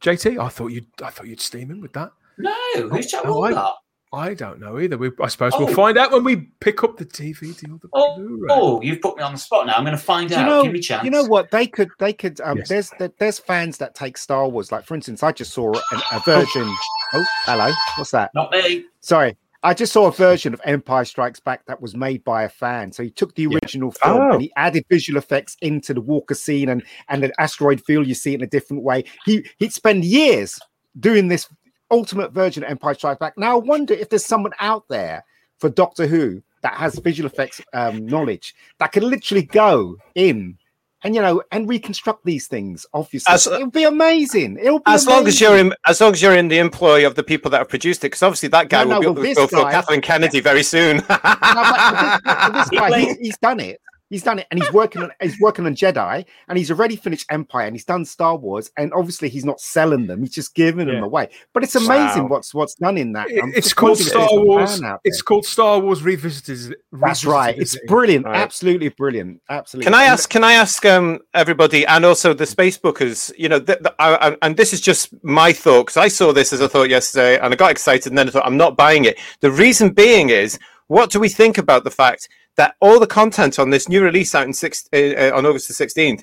A: JT? I thought you'd I thought you'd steam him with that.
B: No, who's Jack
A: Oh, I- I don't know either. We, I suppose
B: Oh.
A: we'll find out when we pick up the DVD or the
B: Oh,
A: Blu-ray.
B: Oh, you've put me on the spot now. I'm going to find
E: Do you
B: out.
E: know?
B: Give me a chance.
E: You know what? They could. They could. Um,
A: Yes.
E: There's there's fans that take Star Wars. Like for instance, I just saw a, a version. Oh, hello. What's that?
B: Not me.
E: Sorry. I just saw a version of Empire Strikes Back that was made by a fan. So he took the
A: Yeah.
E: original film
D: Oh.
E: and he added visual effects into the Walker scene and and the asteroid field. You see it in a different way. He he'd spend years doing this ultimate version of Empire Strikes Back. Now I wonder if there's someone out there for Doctor Who that has visual effects um, knowledge that can literally go in. And you know, and reconstruct these things. Obviously,
D: As- uh,
E: it would be amazing. It'll be
D: As long as
E: amazing.
D: you're in, as long as you're in the employ of the people that have produced it, because obviously that guy
E: No, no,
D: will
E: well,
D: be
E: this
D: will fill
E: guy-
D: Kathleen Kennedy very soon.
E: No, but this, but this guy, <laughs> he's, he's done it. He's done it, and he's working on he's working on Jedi, and he's already finished Empire, and he's done Star Wars, and obviously he's not selling them; he's just giving them away. But it's amazing
D: Wow.
E: what's what's done in that.
A: It-
E: I'm
A: it's called Star
E: there's a
A: Wars. It's called Star Wars Revisited.
E: That's right. It's brilliant.
D: Right.
E: Absolutely brilliant. Absolutely.
D: Can I ask? Can I ask um, everybody and also the Spacebookers? You know, th- th- I, I- and this is just my thought because I saw this as a thought yesterday, and I got excited, and then I thought I'm not buying it. The reason being is, what do we think about the fact that all the content on this new release out in six uh, uh, on August the 16th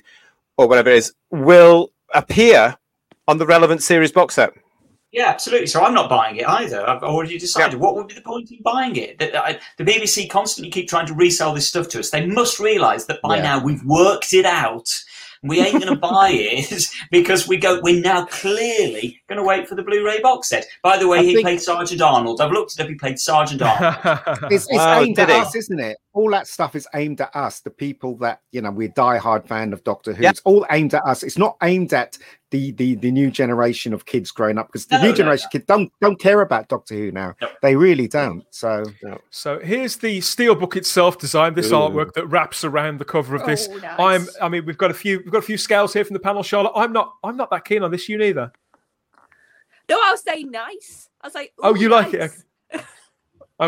D: or whatever it is will appear on the relevant series box set?
B: Yeah, absolutely. So I'm not buying it either. I've already decided. What would be the point in buying it? The, I, the BBC constantly keep trying to resell this stuff to us. They must realise that by
E: Yeah.
B: now we've worked it out. We ain't going to buy it <laughs> because we go. We're now clearly going to wait for the Blu-ray box set. By the way,
E: I
B: he
E: think-
B: played Sergeant Arnold. I've looked it up. He played Sergeant <laughs> Arnold.
E: It's, it's
D: Wow,
E: aimed at
D: did he?
E: us, isn't it? All that stuff is aimed at us, the people that you know we're diehard fan of Doctor Who.
D: Yeah.
E: It's all aimed at us. It's not aimed at the the the new generation of kids growing up because the
B: No,
E: new
B: no,
E: generation kids don't don't care about Doctor Who now.
B: No.
E: They really don't. So
A: So here's the steelbook itself designed, this
D: Ooh.
A: artwork that wraps around the cover of this.
C: Oh, nice.
A: I'm I mean we've got a few we've got a few scales here from the panel, Charlotte. I'm not I'm not that keen on this, you neither.
C: No, I'll say nice. I'll say.
A: Oh,
C: "Ooh,
A: you like it?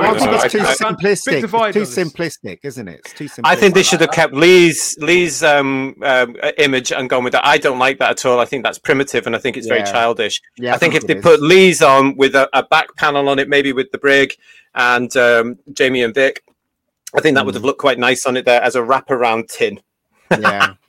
C: Nice."
A: Oh,
E: I
D: no,
E: think it's too
D: I- I-
E: simplistic.
A: Big
E: It's too simplistic, isn't it? It's too simplistic.
D: I think they should have kept Lee's Lee's um, um, image and gone with that. I don't like that at all. I think that's primitive and I think it's very childish.
E: Yeah,
D: I think if they
E: is.
D: put Lee's on with a, a back panel on it, maybe with the brig and um, Jamie and Vic, I think that would
E: Mm.
D: have looked quite nice on it there as a wraparound tin.
E: yeah, <laughs>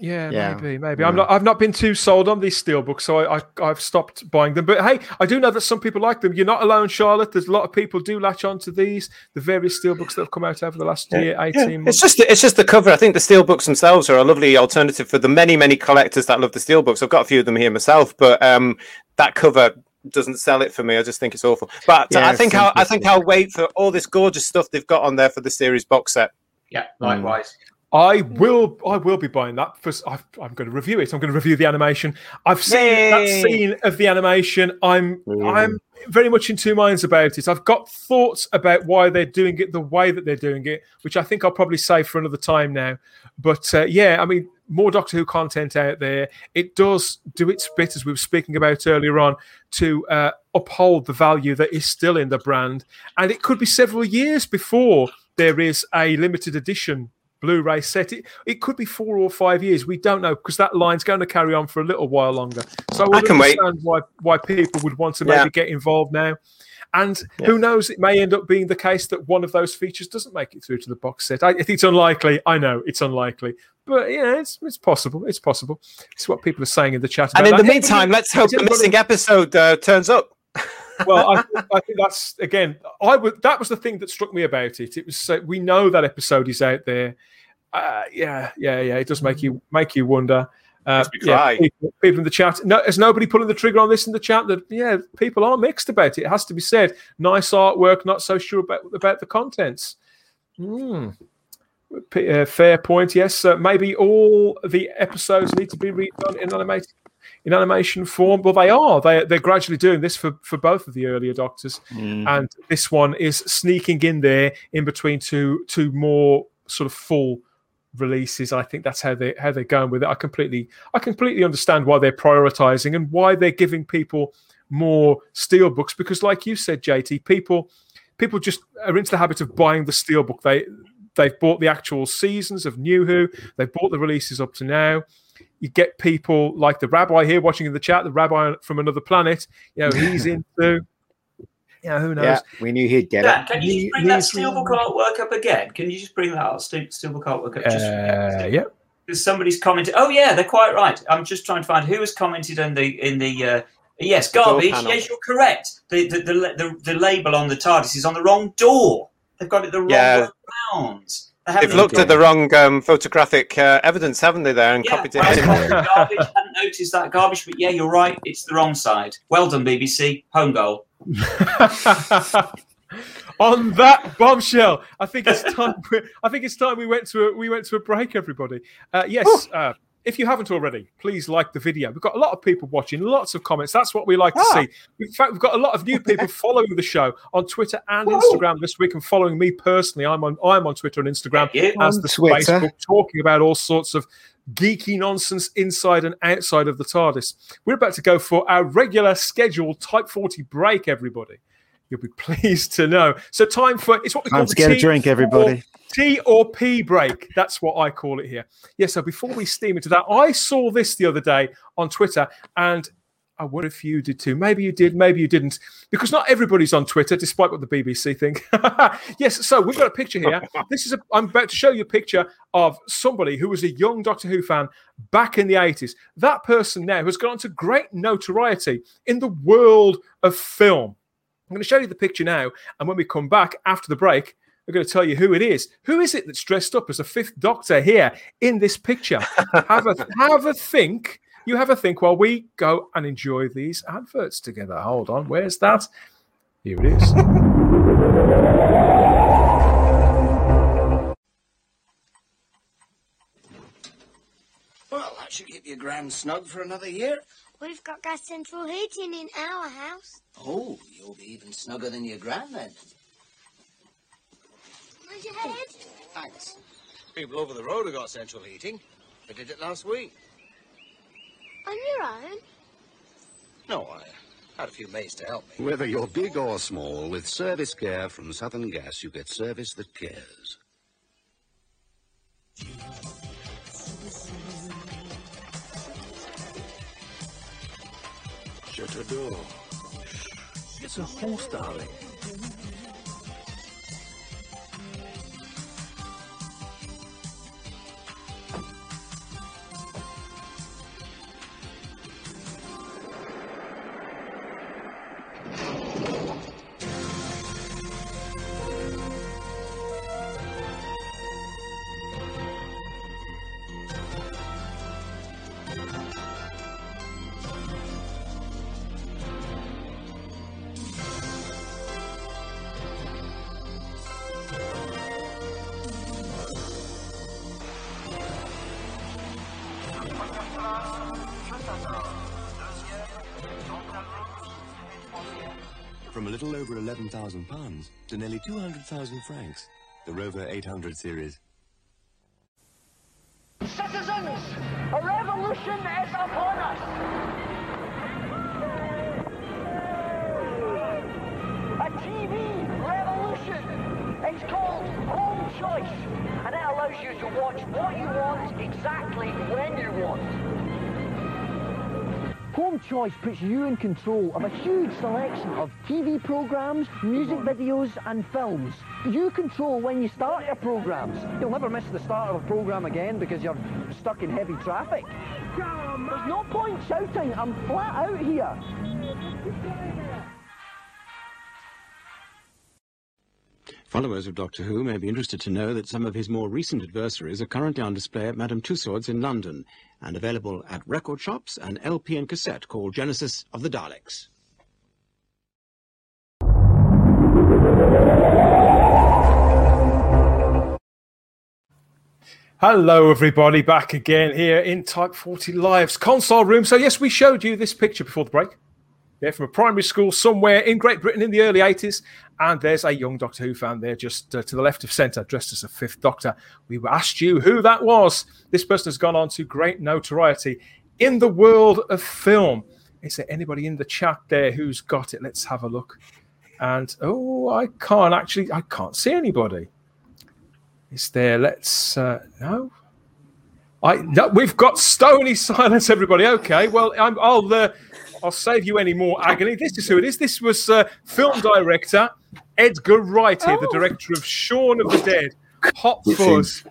A: Yeah,
E: Yeah.
A: maybe, maybe.
E: Yeah.
A: I'm not. I've not been too sold on these steelbooks, so I, I, I've stopped buying them. But hey, I do know that some people like them. You're not alone, Charlotte. There's a lot of people do latch onto these, the various steelbooks that have come out over the last year, eighteen months.
D: It's just it's just the cover. I think the steelbooks themselves are a lovely alternative for the many many collectors that love the steelbooks. I've got a few of them here myself, but um, that cover doesn't sell it for me. I just think it's awful. But
E: Yeah,
D: I think I'll, I think I'll wait for all this gorgeous stuff they've got on there for the series box set.
B: Yeah, likewise.
A: I will. I will be buying that. For, I've, I'm going to review it. I'm going to review the animation. I've seen that scene of the animation. I'm.
E: Mm.
A: I'm very much in two minds about it. I've got thoughts about why they're doing it the way that they're doing it, which I think I'll probably save for another time now. But uh, yeah, I mean, more Doctor Who content out there. It does do its bit, as we were speaking about earlier on, to uh, uphold the value that is still in the brand. And it could be several years before there is a limited edition Blu-ray set. It, it could be four or five years. We don't know because that line's going to carry on for a little while longer. So I, would
D: can wait.
A: understand why why people would want to
D: Yeah.
A: maybe get involved now. And
D: Yeah.
A: who knows? It may end up being the case that one of those features doesn't make it through to the box set. I, I think it's unlikely. I know it's unlikely, but yeah, it's it's possible. It's possible. It's what people are saying in the chat.
D: And in the meantime, let's hope the missing episode uh, turns up.
A: Well, I, think- I think that's again. I would. That was the thing that struck me about it. It was uh, we know that episode is out there. Uh, yeah, yeah, yeah. It does make you make you wonder. Uh, yeah, people, people in the chat. No, is nobody pulling the trigger on this in the chat? That yeah, people are mixed about it. It has to be said. Nice artwork, not so sure about about the contents. Hmm. P- uh, fair point. Yes, uh, maybe all the episodes need to be redone in animated in animation form. Well, they are. They they're gradually doing this for for both of the earlier Doctors,
E: Mm.
A: and this one is sneaking in there in between two two more sort of full releases. I think that's how they how they're going with it. I completely I completely understand why they're prioritizing and why they're giving people more steel books because, like you said, JT, people people just are into the habit of buying the steel book. They they've bought the actual seasons of New Who. They've bought the releases up to now. You get people like the rabbi here watching in the chat, the rabbi from another planet. You know, he's into. You know, who knows?
E: yeah, we knew he'd get
B: Dan,
E: it.
B: can you
A: He-
B: just bring that
A: he's-
B: steelbook artwork up again? Can you just bring that out, steel- steelbook artwork up? Just
A: Uh, yeah.
B: because somebody's commented. Oh yeah, they're quite right. I'm just trying to find who has commented in the in the. Uh, yes,
D: door
B: garbage.
D: panel.
B: Yes, you're correct. The the, the the the label on the TARDIS is on the wrong door. They've got it the wrong
D: Yeah.
B: way around. They haven't
D: They've looked at the wrong um, photographic uh, evidence, haven't they? There and
B: Yeah,
D: copied it.
B: I
D: in.
B: hadn't garbage. hadn't noticed that garbage, but yeah, you're right. It's the wrong side. Well done, BBC. Home goal. <laughs>
A: On that bombshell, I think it's time. I think it's time we went to a, we went to a break. Everybody, uh, yes, uh, if you haven't already, please like the video. We've got a lot of people watching, lots of comments. That's what we like to
D: Ah.
A: see. In fact, we've got a lot of new <laughs> people following the show on Twitter and
B: Whoa.
A: Instagram this week, and following me personally. I'm on I'm on Twitter and Instagram
B: you.
A: as the
E: Twitter.
A: Facebook, talking about all sorts of geeky nonsense inside and outside of the TARDIS. We're about to go for our regular scheduled Type 40 break, everybody. You'll be <laughs> pleased to know. So, time for it's what we call
E: Time
A: the
E: to get a
A: T
E: drink,
A: or-
E: everybody.
A: T or P break. That's what I call it here. Yeah, so before we steam into that, I saw this the other day on Twitter and I wonder if you did too. Maybe you did, maybe you didn't, because not everybody's on Twitter, despite what the BBC think. <laughs> yes, so we've got a picture here. <laughs> This is a, I'm about to show you a picture of somebody who was a young Doctor Who fan back in the 80s. That person now has gone on to great notoriety in the world of film. I'm going to show you the picture now, and when we come back after the break, we're going to tell you who it is. Who is it that's dressed up as a fifth Doctor here in this picture? <laughs> have a have a think. You have a think while we go and enjoy these adverts together. Hold on, where's that? Here it is. <laughs>
F: Well, that should keep you grand snug for another year.
G: We've got gas central heating in our house.
F: Oh, you'll be even snugger than your gran then.
G: Where's your head?
F: Thanks. People over the road have got central heating. They did it last week.
G: On your own?
F: No, I had a few mates to help me.
H: Whether you're big or small, with service care from Southern Gas, you get service that cares. Door. It's a horse, darling.
I: Little over £11,000 to nearly 200,000 francs. The Rover 800 series.
J: In control of a huge selection of TV programs, music videos and films. You control when you start your programs. You'll never miss the start of a program again because you're stuck in heavy traffic. There's no point shouting, I'm flat out here.
K: Followers of Doctor Who may be interested to know that some of his more recent adversaries are currently on display at Madame Tussauds in London and available at record shops and LP and cassette called Genesis of the Daleks.
A: Hello, everybody, back again here in Type 40 Live's console room. So, yes, we showed you this picture before the break. Yeah, from a primary school somewhere in Great Britain in the early 80s. And there's a young Doctor Who fan there just uh, to the left of centre, dressed as a fifth Doctor. We asked you who that was. This person has gone on to great notoriety in the world of film. Is there anybody in the chat there who's got it? Let's have a look. And oh, I can't actually, I can't see anybody. Is there? Let's uh, no. I no, we've got stony silence, everybody. Okay, well, I'm, I'll uh, I'll save you any more agony. This is who it is. This was uh, film director Edgar Wright here, the director of Shaun of the Dead, Hot Fuzz,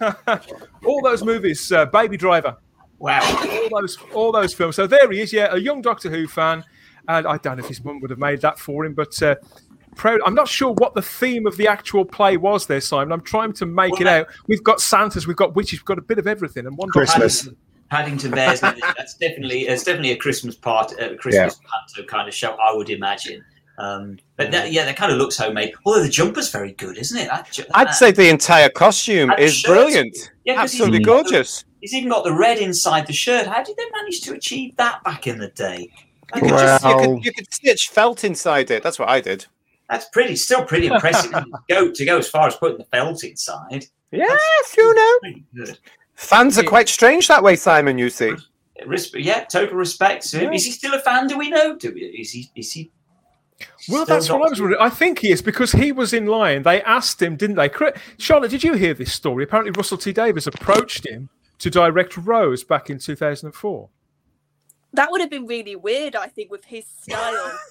A: <laughs> all those movies, uh, Baby Driver.
B: Wow.
A: All those, all those films. So there he is. Yeah, a young Doctor Who fan, and I don't know if his mum would have made that for him, but. Uh, proud. I'm not sure what the theme of the actual play was there, Simon. I'm trying to make
B: Well,
A: it out. We've got Santas, we've got witches, we've got a bit of everything, and one
E: Christmas.
B: Paddington Bears. that's definitely it's definitely a Christmas part, a Christmas panto kind of show, I would imagine. Um, but that, yeah, that kind of looks homemade. Although the jumper's very good, isn't it? That, ju-
D: I'd say the entire costume is
B: shirts.
D: brilliant.
B: Yeah, 'cause he's-
D: Absolutely gorgeous.
B: He's even got the red inside the shirt. How did they manage to achieve that back in the day?
D: You could, just, you, could, you could stitch felt inside it. That's what I did.
B: That's pretty, still pretty impressive. <laughs> to go to go as far as putting the felt inside.
D: Yes, you know.
B: Pretty good.
D: Fans are quite strange that way, Simon. You see.
B: Yeah, total respect to him.
A: Yeah.
B: Is he still a fan? Do we know? Do we, is he? Is he?
A: Well, that's what I was wondering. I think he is because he was in line. They asked him, didn't they? Charlotte, did you hear this story? Apparently, Russell T Davies approached him to direct Rose back in 2004.
C: That would have been really weird, I think, with his style. <laughs>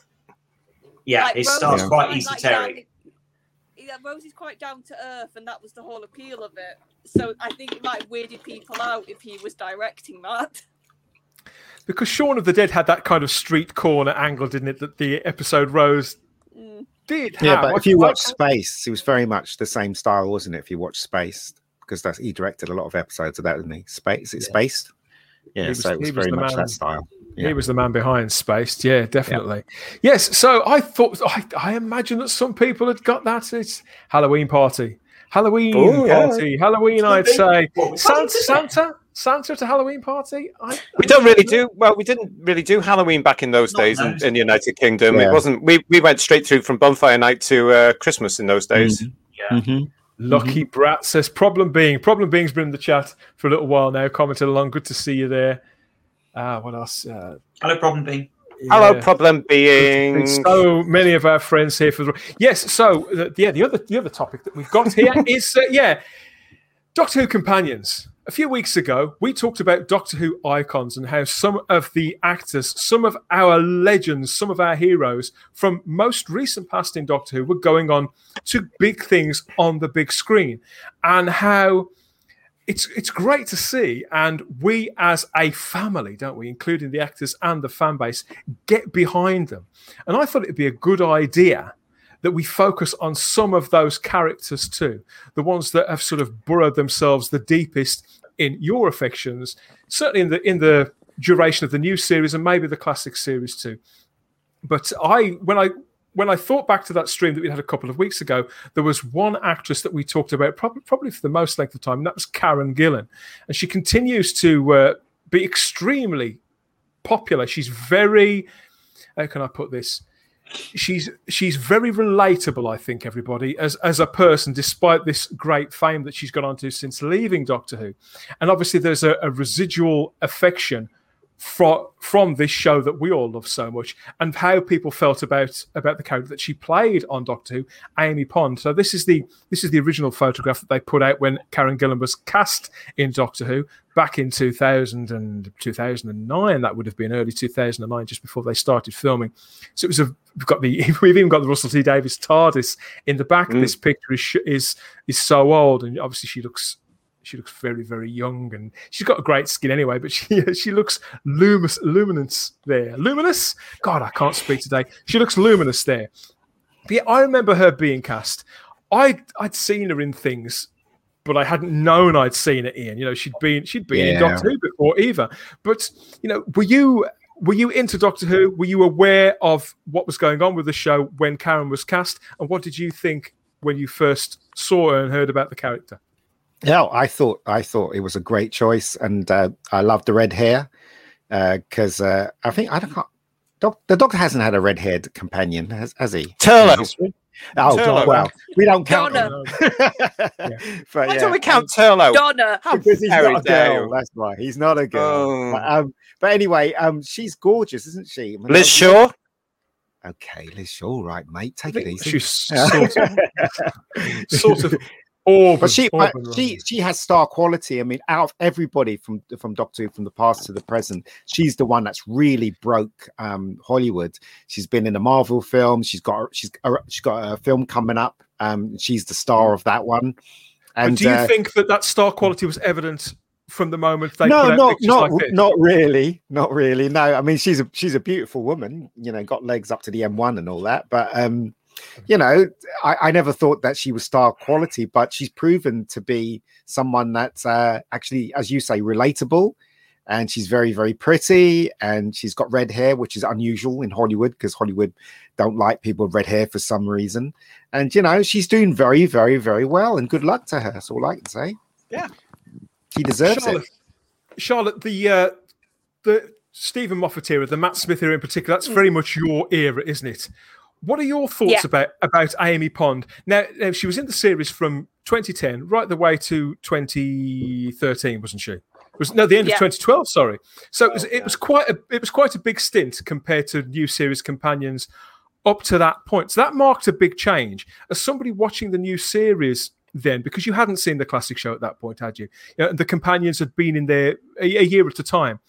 B: Yeah,
C: Like,
B: his
C: Rose
B: style's quite
C: like
B: esoteric.
C: down- yeah, Rose is quite down to earth, and that was the whole appeal of it. So I think it might have weirded people out if he was directing that.
A: Because Shaun of the Dead had that kind of street corner angle, didn't it? That the episode Rose
C: Mm.
A: did.
E: Yeah,
A: have.
E: but
A: I-
E: if you
A: I-
E: watch Space, it was very much the same style, wasn't it? If you watch Space, because that's he directed a lot of episodes of that, didn't he? Space, it's it Spaced? Yeah,
A: He was-
E: so it was
A: he was
E: very
A: the
E: much
A: man-
E: that style.
A: He was the man behind Spaced. Yeah, definitely. Yes. So I thought, I, I imagine that some people had got that. It's Halloween party. Halloween
D: Oh, yeah.
A: party. Halloween, I'd
B: be.
A: say. Santa. Santa, Santa at a Halloween party. I,
D: We don't really do well. We didn't really do Halloween back in those
B: Not
D: days in, in the United Kingdom.
E: Yeah.
D: It wasn't. We, we went straight through from bonfire night to uh, Christmas in those days.
B: Yeah.
E: Mhm.
A: Lucky brat says problem being problem being's been in the chat for a little while now. Commented along. Good to see you there. Uh, what else? Uh,
B: Hello, problem being.
D: Hello, problem being.
A: So many of our friends here for the yes. So the, yeah, the other the other topic that we've got here <laughs> is uh, yeah, Doctor Who companions. A few weeks ago, we talked about Doctor Who icons and how some of the actors, some of our legends, some of our heroes from most recent past in Doctor Who were going on to big things on the big screen, and how it's it's great to see, and we as a family, don't we, including the actors and the fan base, get behind them. And I thought it'd be a good idea that we focus on some of those characters too, the ones that have sort of burrowed themselves the deepest in your affections, certainly in the in the duration of the new series and maybe the classic series too. But I when I when I thought back to that stream that we had a couple of weeks ago, there was one actress that we talked about probably, probably for the most length of time, and that was Karen Gillan. And she continues to uh, be extremely popular. She's very, how can I put this? She's she's very relatable, I think, everybody, as as a person, despite this great fame that she's gone on to since leaving Doctor Who. And obviously there's a, a residual affection from from this show that we all love so much and how people felt about about the character that she played on Doctor Who, Amy Pond. So this is the this is the original photograph that they put out when Karen Gillan was cast in Doctor Who back in 2000 and 2009 that would have been early 2009 just before they started filming so it was a we've got the <laughs> we've even got the Russell T Davies TARDIS in the back
D: Mm.
A: this picture is is is so old and obviously she looks she looks very very young and she's got a great skin anyway but she <laughs> she looks luminous luminous there luminous god i can't speak today she looks luminous there but yeah i remember her being cast i i'd seen her in things but i hadn't known i'd seen it ian you know she'd been she'd been in doctor who before either. but you know were you were you into Doctor Who? Were you aware of what was going on with the show when Karen was cast? And what did you think when you first saw her and heard about the character?
E: Yeah, I thought I thought it was a great choice, and uh, I love the red hair because uh, I think I don't. Doc, the Doctor hasn't had a red-haired companion, has, has he? Turlough. Oh,
D: Turlough.
E: well, we don't count.
C: Donna.
E: him. <laughs> but
D: Why
E: yeah,
D: don't we count Turlough?
C: Donna.
D: How
E: because he's not a girl.
D: you.
E: That's why he's not a girl.
D: Oh.
E: But, um, but anyway, um, she's gorgeous, isn't she? I mean,
D: Liz Shaw.
E: Okay, Liz Shaw, all right, mate. Take it easy.
A: She's sort of, <laughs> sort of Auburn,
E: but she, but she, she has star quality. I mean, out of everybody from from Doctor Who, from the past to the present, she's the one that's really broke um, Hollywood. She's been in a Marvel film. She's got she's she's got a film coming up. Um, she's the star of that one. And
A: but do you
E: uh,
A: think that that star quality was evident from the moment they
E: no, not not
A: like
E: not really, not really. No, I mean she's a she's a beautiful woman. You know, got legs up to the M1 and all that. But um, you know, I, I never thought that she was star quality, but she's proven to be someone that's uh, actually, as you say, relatable. And she's very, very pretty, and she's got red hair, which is unusual in Hollywood because Hollywood don't like people with red hair for some reason. And you know, she's doing very, very, very well. And good luck to her. That's all I can say.
D: Yeah.
E: she deserves
A: Charlotte,
E: it.
A: Charlotte, the uh, the Steven Moffat era, the Matt Smith era in particular, that's very much your era, isn't it? What are your thoughts
C: Yeah.
A: about about Amy Pond? Now, now, she was in the series from 2010 right the way to 2013, wasn't she? It was no the end
C: Yeah.
A: of 2012. Sorry. So it was, oh, it was quite a it was quite a big stint compared to new series companions up to that point. So that marked a big change. As somebody watching the new series then, because you hadn't seen the classic show at that point, had you? you know, and the companions had been in there a, a year at a time.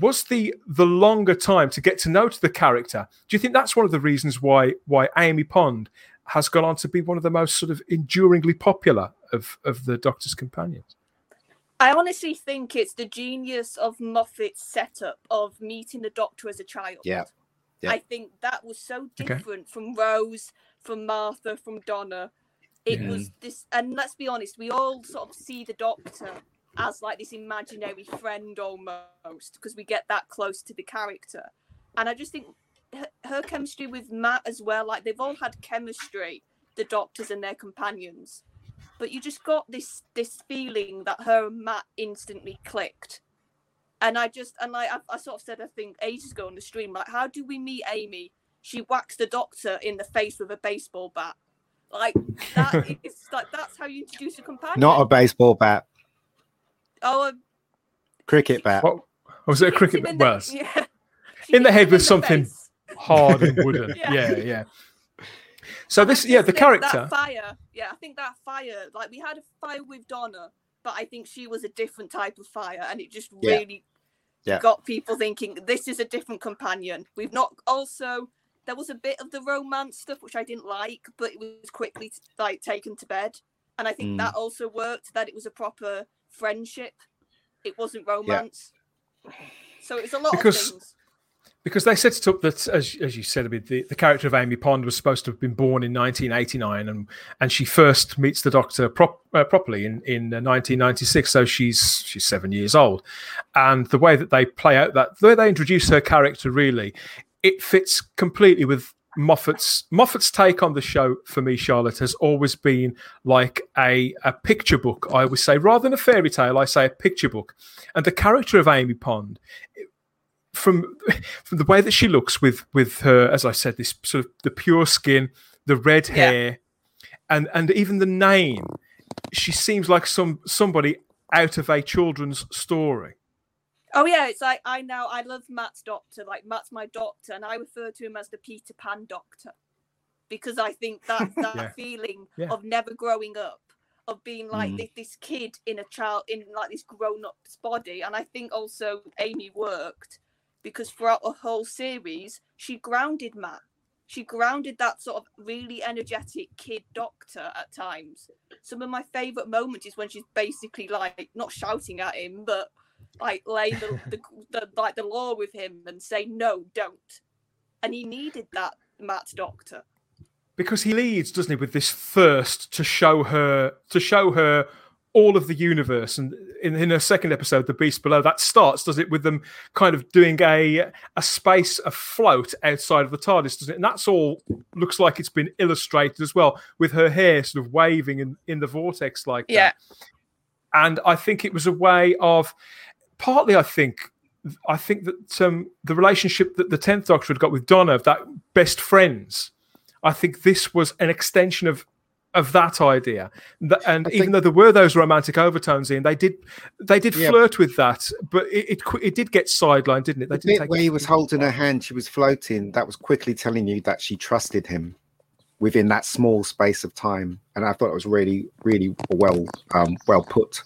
A: Was the the longer time to get to know to the character? Do you think that's one of the reasons why why Amy Pond has gone on to be one of the most sort of enduringly popular of of the Doctor's companions?
C: I honestly think it's the genius of Moffat's setup of meeting the Doctor as a child.
E: Yeah. Yeah.
C: I think that was so
A: Okay.
C: different from Rose, from Martha, from Donna. It
A: Yeah.
C: was this, and let's be honest, we all sort of see the Doctor as like this imaginary friend almost because we get that close to the character. And I just think her, her chemistry with Matt as well, like they've all had chemistry, the Doctors and their companions. But you just got this this feeling that her and Matt instantly clicked and I just and like I, I sort of said I think ages ago on the stream like how do we meet Amy? She whacks the doctor in the face with a baseball bat. Like that <laughs> is like that's how you introduce a companion.
E: Not a baseball bat,
C: oh um,
E: cricket bat.
A: What was it? A cricket?
C: bat? in
A: Well,
C: the, <laughs> yeah.
A: In the head with something
C: face.
A: hard and <laughs> wooden.
C: Yeah.
A: yeah, yeah. So this, yeah,
C: just
A: the
C: think
A: character.
C: That fire, yeah, I think that fire, like we had a fire with Donna, but I think she was a different type of fire, and it just
E: Yeah.
C: really
E: Yeah.
C: got people thinking this is a different companion. We've not also there was a bit of the romance stuff which I didn't like, but it was quickly like taken to bed, and I think
E: Mm.
C: that also worked. That it was a proper friendship. It wasn't romance. So it was a lot
A: Because-
C: of things.
A: because they set it up that, as, as you said, I mean, the, the character of Amy Pond was supposed to have been born in 1989, and and she first meets the Doctor prop, uh, properly in in uh, 1996. So she's she's seven years old, and the way that they play out that the way they introduce her character really, it fits completely with Moffat's Moffat's take on the show for me. Charlotte has always been like a a picture book. I always say rather than a fairy tale, I say a picture book, and the character of Amy Pond from from the way that she looks with with her as i said this sort of the pure skin the red
C: Yeah.
A: hair and and even the name she seems like some somebody out of a children's story
C: Oh yeah, it's like I now I love Matt's doctor. Like Matt's my doctor, and I refer to him as the Peter Pan doctor because I think that <laughs> that
A: Yeah.
C: feeling
A: Yeah.
C: of never growing up, of being like
E: Mm.
C: this, this kid in a child in like this grown up's body, and I think also Amy worked because throughout the whole series she grounded Matt. She grounded that sort of really energetic kid doctor at times. Some of my favorite moments is when she's basically like not shouting at him, but like lay the, the, the like the law with him and say no, don't. And he needed that Matt's doctor.
A: because he leads doesn't he with this thirst to show her to show her all of the universe and in, in her second episode the beast below that starts does it with them kind of doing a a space afloat outside of the tardis doesn't it and that's all looks like it's been illustrated as well with her hair sort of waving in, in the vortex like
C: Yeah.
A: that and i think it was a way of partly i think i think that um, the relationship that the 10th doctor had got with donna that best friends i think this was an extension of of that idea and
E: I
A: even though there were those romantic overtones in they did they did
E: Yeah.
A: flirt with that but it, it it did get sidelined didn't it they
E: The
A: didn't
E: bit where he was holding her hand, she was floating. That was quickly telling you that she trusted him within that small space of time, and I thought it was really, really well, um, well put.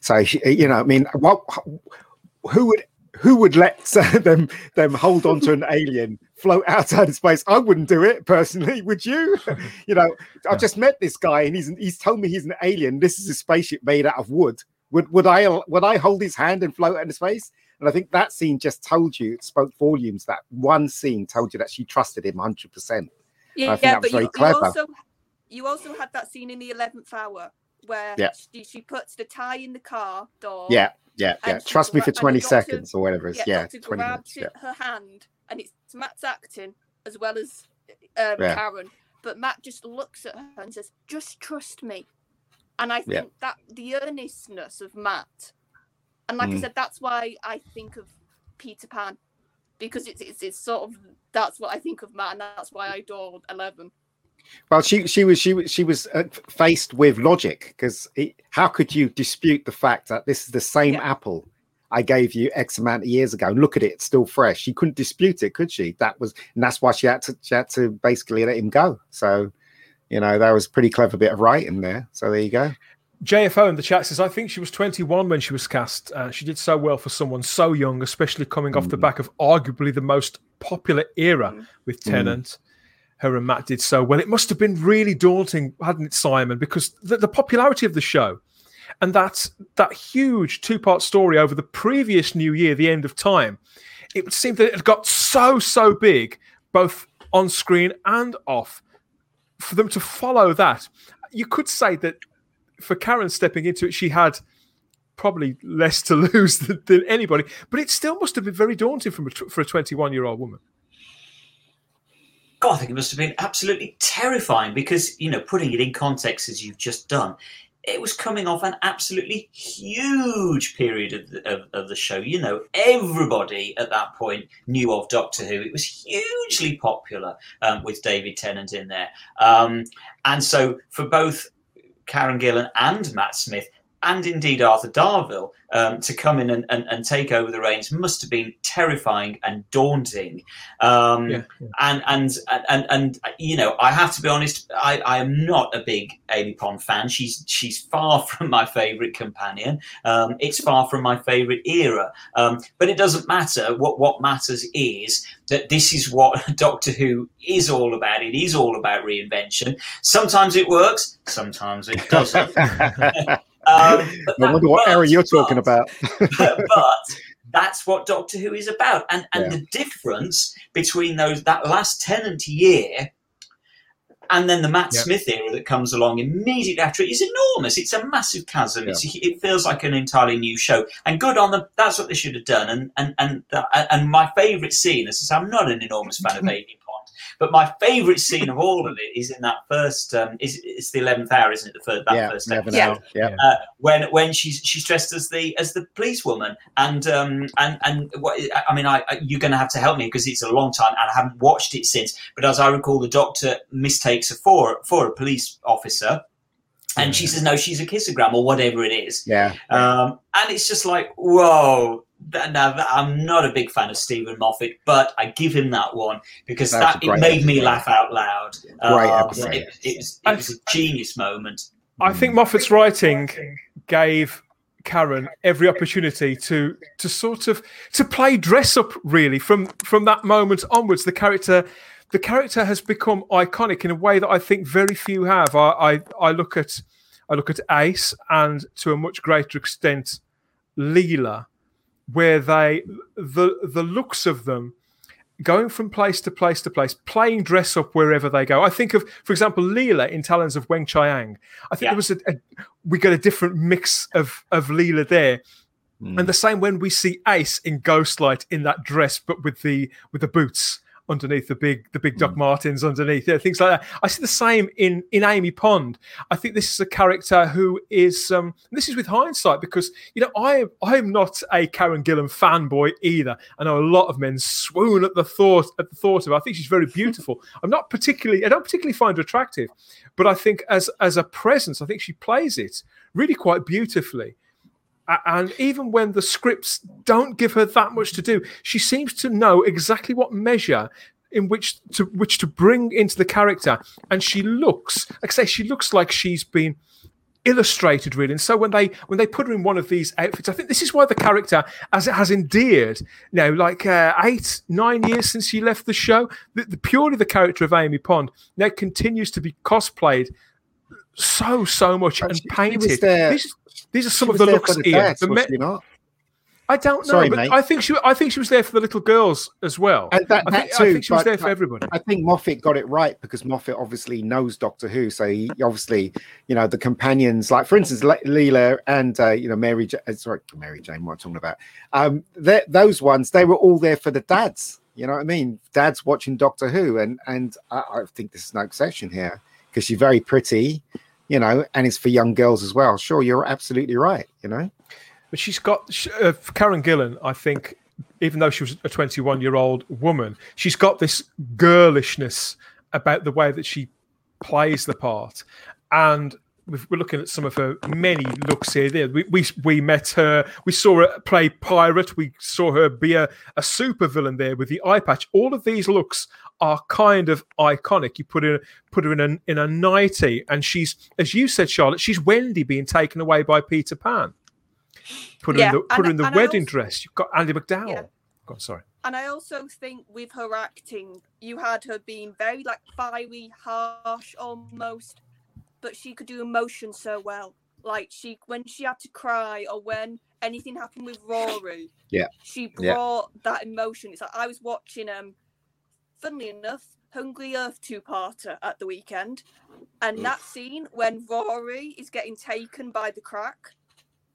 E: So <laughs> you know, I mean, what, who would who would let <laughs> them them hold on to an <laughs> alien float outside of space? I wouldn't do it personally. Would you? you know, I've just met this guy, and he's he's told me he's an alien. This is a spaceship made out of wood. Would would I would I hold his hand and float into space? And I think that scene just told you, it spoke volumes. That one scene told you that she trusted him 100%.
C: Yeah,
E: was
C: but you, you also you also had that scene in the eleventh hour where
E: Yeah.
C: she, she puts the tie in the car door.
E: Yeah, yeah, yeah. Trust me for 20
C: doctor-
E: seconds or whatever it is. Yeah,
C: Doctor
E: 20
C: grabs
E: minutes. Yeah.
C: her hand, and it's Matt's acting as well as um,
E: Yeah.
C: Karen. But Matt just looks at her and says, "Just trust me." And I think
E: Yeah.
C: that the earnestness of Matt, And like I
E: Mm.
C: said, that's why I think of Peter Pan because it's, it's it's sort of that's what I think of Matt, and that's why I adored Eleven.
E: Well, she she was she was she was uh, faced with logic because how could you dispute the fact that this is the same apple I gave you X amount of years ago? And look at it, it's still fresh. She couldn't dispute it, could she? That was, and that's why she had to she had to basically let him go. So, you know, that was a pretty clever bit of writing there. So there you go.
A: JFO in the chat says, I think she was 21 when she was cast. Uh, she did so well for someone so young, especially coming off the back of arguably the most popular era with
E: Mm.
A: Tennant. Her and Matt did so well. It must have been really daunting, hadn't it, Simon? Because the, the popularity of the show and that that huge two-part story over the previous New Year, the end of time, it would seem that it had got so so big, both on screen and off. For them to follow that, you could say that for Karen stepping into it, she had probably less to <laughs> lose than, than anybody, but it still must have been very daunting from a, for a 21 year old woman.
B: God, I think it must have been absolutely terrifying because, you know, putting it in context as you've just done, it was coming off an absolutely huge period of the, of, of the show. You know, everybody at that point knew of Doctor Who. It was hugely popular um, with David Tennant in there. Um, and so for both Karen Gillan and Matt Smith, and indeed Arthur Darvill, um, to come in and, and, and take over the reins must have been terrifying and daunting. Um,
A: Yeah,
B: And, and and and and you know, I have to be honest. I, I am not a big Amy Pond fan. She's she's far <laughs> from my favourite companion. Um, it's far from my favourite era. Um, but it doesn't matter. What what matters is that this is what <laughs> Doctor Who is all about. It is all about reinvention. Sometimes it works. Sometimes it doesn't. <laughs> Um, <laughs> but
E: I wonder what era you're talking about.
B: but that's what Doctor Who is about, and and
E: Yeah.
B: the difference between those that last Tennant year and then the Matt
A: Yeah.
B: Smith era that comes along immediately after it is enormous. It's a massive chasm. It's it feels like an entirely new show, and good on them. That's what they should have done. And and and that- and my favourite scene. As I say, I'm not an enormous fan of <laughs> Amy Pond, but my favourite scene of all of it is in that first. Um, is it's the eleventh hour, isn't it? The first that
E: yeah,
B: first episode
E: know. Yeah.
B: uh, when when she's she's dressed as the as the policewoman and um and and what I mean I, I you're going to have to help me because it's a long time and I haven't watched it since but as I recall the doctor mistakes her for for a police officer and she says no she's a kissogram or whatever it is
E: Yeah.
B: um and it's just like whoa that, now that, I'm not a big fan of Steven Moffat, but I give him that one because
E: That's
B: that it
E: great
B: made me laugh out loud.
E: Great
B: um,
E: episode.
B: It, it was, it was a genius moment.
A: I think mm. Moffat's writing gave Karen every opportunity to to sort of to play dress up really from from that moment onwards. The character the character has become iconic in a way that I think very few have. I I, I look at I look at Ace and to a much greater extent Leela, where they the the looks of them going from place to place to place, playing dress up wherever they go. I think of, for example, Leela in Talons of Weng Chiang. I think
B: Yeah.
A: there was a, a we got a different mix of of Leela there. Hmm. And the same when we see Ace in Ghostlight in that dress, but with the with the boots underneath the big the big Doc Martens underneath, things like that. I see the same in in Amy Pond. I think this is a character who is um this is with hindsight because you know I I'm not a Karen Gillan fanboy either. I know a lot of men swoon at the thought at the thought of her. I think she's very <laughs> beautiful. I'm not particularly I don't particularly find her attractive, but I think as as a presence, I think she plays it really quite beautifully. And even when the scripts don't give her that much to do, she seems to know exactly what measure in which to which to bring into the character. And she looks, like I say, she looks like she's been illustrated really. And so when they when they put her in one of these outfits, I think this is why the character, as it has endeared, you know, like uh, eight nine years since she left the show, the, the purely the character of Amy Pond now continues to be cosplayed so so much and
E: she- she
A: painted.
E: there-
A: These, are some of the looks
E: the
A: here. The me-
E: not?
A: I don't know,
E: Sorry,
A: but
E: mate.
A: I think she I think she was there for the little girls as well.
E: And that,
A: I, think,
E: too,
A: I think she was there for everybody.
E: I think Moffat got it right because Moffat obviously knows Doctor Who, so he obviously, you know, the companions, like for instance, Le- Leela and uh, you know Mary, ja- uh, sorry, Mary Jane, what I'm talking about, um, those ones, they were all there for the dads. You know what I mean? Dads watching Doctor Who, and and I, I think this is no exception here because she's very pretty, you know, and it's for young girls as well. Sure, you're absolutely right. You know,
A: but she's got sh- uh, Karen Gillan. I think, even though she was a 21 year old woman, she's got this girlishness about the way that she plays the part, and we're looking at some of her many looks here. There, we we, we met her. We saw her play pirate. We saw her be a, a super villain there with the eye patch. All of these looks are kind of iconic. You put her put her in a in a nightie, and she's as you said, Charlotte. She's Wendy being taken away by Peter Pan. Put her
C: Yeah,
A: in the put
C: and-
A: her in the wedding
C: also-
A: dress. You've got Andie MacDowell.
C: Yeah.
A: God, sorry.
C: And I also think with her acting, you had her being very like fiery, harsh almost, but she could do emotion so well. Like she when she had to cry or when anything happened with Rory,
E: Yeah.
C: she
E: Yeah.
C: brought that emotion. It's like I was watching um funnily enough, Hungry Earth two parter at the weekend. And that scene when Rory is getting taken by the crack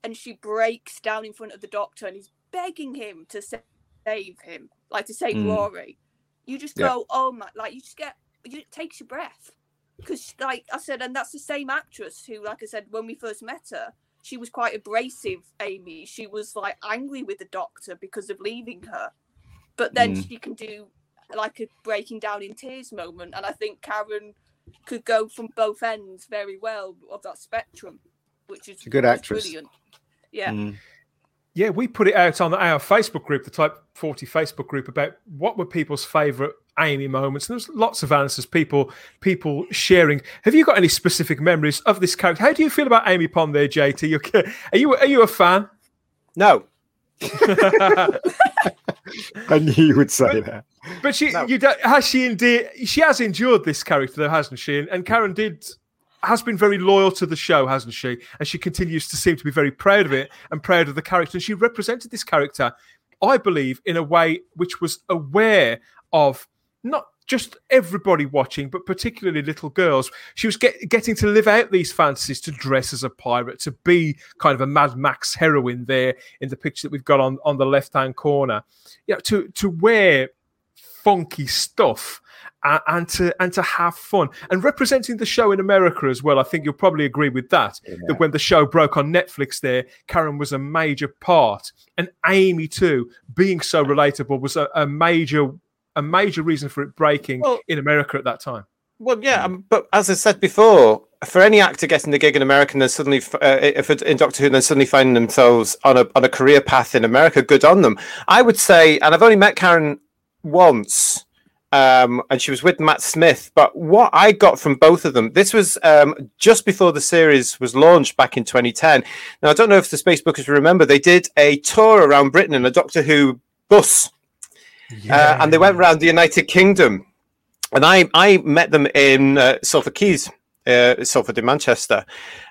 C: and she breaks down in front of the doctor and he's begging him to save him, like to save
E: Mm.
C: Rory. You just
E: Yeah.
C: go, oh my, like you just get, you, it takes your breath. Because, like I said, and that's the same actress who, like I said, when we first met her, she was quite abrasive, Amy. She was like angry with the doctor because of leaving her. But then
E: Mm.
C: she can do like a breaking down in tears moment. And I think Karen could go from both ends very well of that spectrum, which is
E: a good
C: was
E: actress.
C: Brilliant. Yeah.
E: Mm.
A: Yeah, we put it out on our Facebook group, the Type 40 Facebook group, about what were people's favourite Amy moments. And there's lots of answers, people people sharing. Have you got any specific memories of this character? How do you feel about Amy Pond there, JT? You- <laughs> Are you are you a fan?
D: No. <laughs> <laughs>
E: I knew you would say that.
A: But she, you has she indeed? She has endured this character, though, hasn't she? And, and Karen did has been very loyal to the show, hasn't she? And she continues to seem to be very proud of it and proud of the character. And she represented this character, I believe, in a way which was aware of not just everybody watching, but particularly little girls. She was get, getting to live out these fantasies to dress as a pirate, to be kind of a Mad Max heroine there in the picture that we've got on, on the left hand corner. You know, to to wear funky stuff and, and to and to have fun and representing the show in America as well. I think you'll probably agree with that. That when the show broke on Netflix, there Karen was a major part, and Amy too, being so relatable was a, a major a major reason for it breaking
D: Well-
A: in America at that time.
D: Well, yeah, um, but as I said before, for any actor getting the gig in America and then suddenly, uh, if in Doctor Who, and then suddenly finding themselves on a on a career path in America, good on them. I would say, and I've only met Karen once, um, and she was with Matt Smith. But what I got from both of them, this was um, just before the series was launched back in 2010. Now I don't know if the Spacebookers remember, they did a tour around Britain in a Doctor Who bus, uh, and they went around the United Kingdom and I I met them in uh, Salford Quays, uh, Salford in Manchester,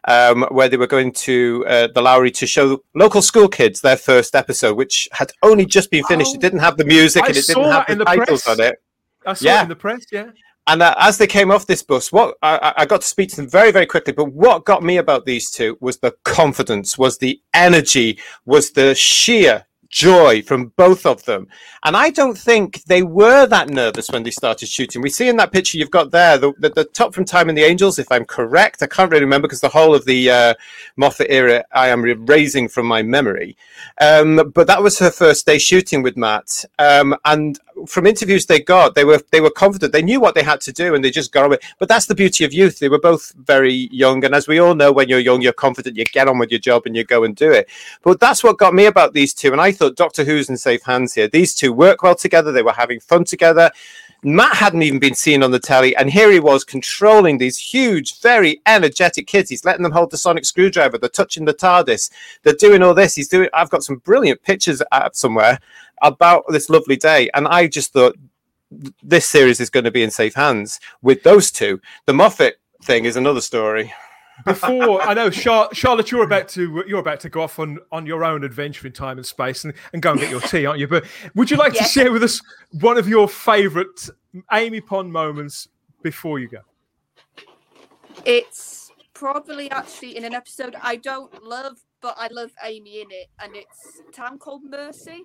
D: um, where they were going to uh, the Lowry to show local school kids their first episode, which had only just been finished. it didn't have the music
A: I
D: and it didn't have the
A: the
D: titles
A: press.
D: on it.
A: I saw
D: Yeah.
A: it in the press, yeah.
D: And uh, as they came off this bus, what I, I- I got to speak to them very, very quickly. But what got me about these two was the confidence, was the energy, was the sheer joy from both of them. And I don't think they were that nervous when they started shooting. We see in that picture you've got there, the, the, the top from Time and the Angels, if I'm correct. I can't really remember because the whole of the uh, Moffat era I am erasing from my memory. Um, but that was her first day shooting with Matt. Um, and from interviews they got, they were they were confident. They knew what they had to do, and they just got on with. it. But that's the beauty of youth. They were both very young, and as we all know, when you're young, you're confident. You get on with your job and you go and do it. But that's what got me about these two. And I thought Doctor Who's in safe hands here. These two work well together. They were having fun together. Matt hadn't even been seen on the telly, and here he was controlling these huge, very energetic kids. He's letting them hold the sonic screwdriver. They're touching the TARDIS. They're doing all this. He's doing. I've got some brilliant pictures up somewhere about this lovely day, and I just thought this series is going to be in safe hands with those two. The Moffat thing is another story.
A: Before I know, Char- Charlotte, you're about to you're about to go off on, on your own adventure in time and space and, and go and get your tea, aren't you? But would you like
C: Yes.
A: to share with us one of your favourite Amy Pond moments before you go?
C: It's probably actually in an episode I don't love, but I love Amy in it, and it's a Town Called Mercy.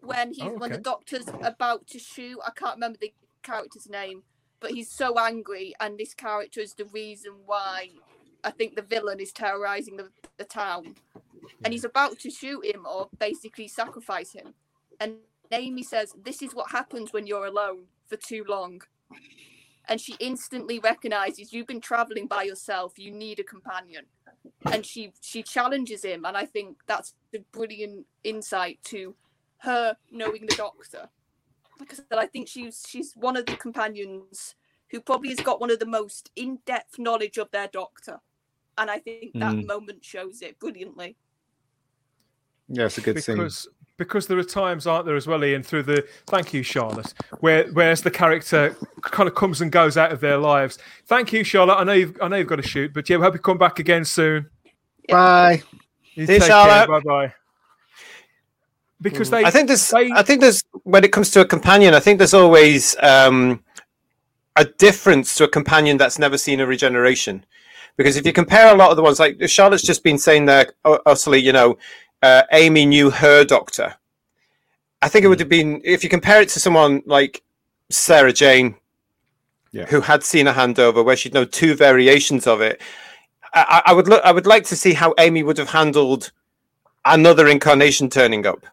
C: When he's
A: Oh,
C: when the doctor's about to shoot, I can't remember the character's name, but he's so angry, and this character is the reason why I think the villain is terrorizing the, the town. and he's about to shoot him or basically sacrifice him. And Amy says, This is what happens when you're alone for too long. And she instantly recognizes you've been traveling by yourself, you need a companion. And she she challenges him, and I think that's a brilliant insight to her knowing the doctor. Like I said, I think she's she's one of the companions who probably has got one of the most in-depth knowledge of their doctor. And I think that
E: Mm.
C: moment shows it brilliantly.
E: Yeah, it's a good scene.
A: because because there are times, aren't there, as well, Ian, through the thank you, Charlotte, where whereas the character kind of comes and goes out of their lives. Thank you, Charlotte. I know you've I know you've got to shoot, but yeah, we hope you come back again soon.
E: Bye.
A: You
D: See
A: take
D: Charlotte.
A: Bye bye. Because they,
D: I think there's,
A: they-
D: I think there's, when it comes to a companion, I think there's always um, a difference to a companion that's never seen a regeneration. Because if you compare a lot of the ones, like Charlotte's just been saying there, u- utterly, you know, uh, Amy knew her doctor. I think it would have been, if you compare it to someone like Sarah Jane,
E: Yeah.
D: who had seen a handover where she'd know two variations of it. I, I would look, I would like to see how Amy would have handled another incarnation turning up.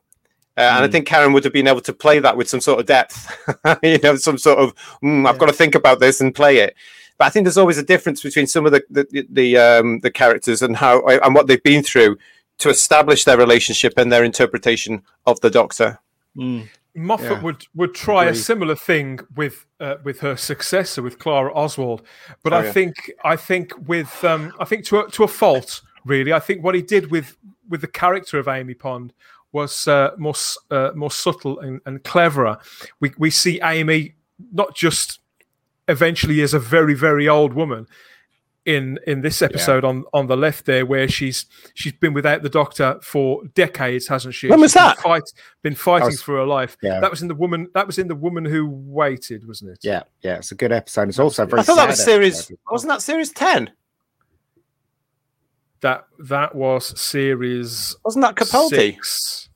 D: Uh, And I think Karen would have been able to play that with some sort of depth, <laughs> you know, some sort of, mm, I've got to think about this and play it. But I think there's always a difference between some of the the the, um, the characters and how and what they've been through to establish their relationship and their interpretation of the Doctor.
A: Moffat
E: Yeah.
A: would would try a similar thing with uh, with her successor with Clara Oswald, but
D: Oh,
A: I
D: yeah.
A: think I think with um, I think to a, to a fault really. I think what he did with with the character of Amy Pond was uh, more uh, more subtle and, and cleverer. We we see Amy not just eventually is a very very old woman in in this episode on on the left there where she's she's been without the doctor for decades hasn't she
D: When was
A: She's been
D: that?
A: fight, been fighting
E: was-
A: for her life
E: yeah.
A: that was in the woman that was in the woman who waited wasn't it
E: Yeah, yeah, it's a good episode. It's also very.
D: I thought that was series.
E: episode.
D: Wasn't that series ten?
A: that that was series
D: Wasn't that Capaldi?
A: six.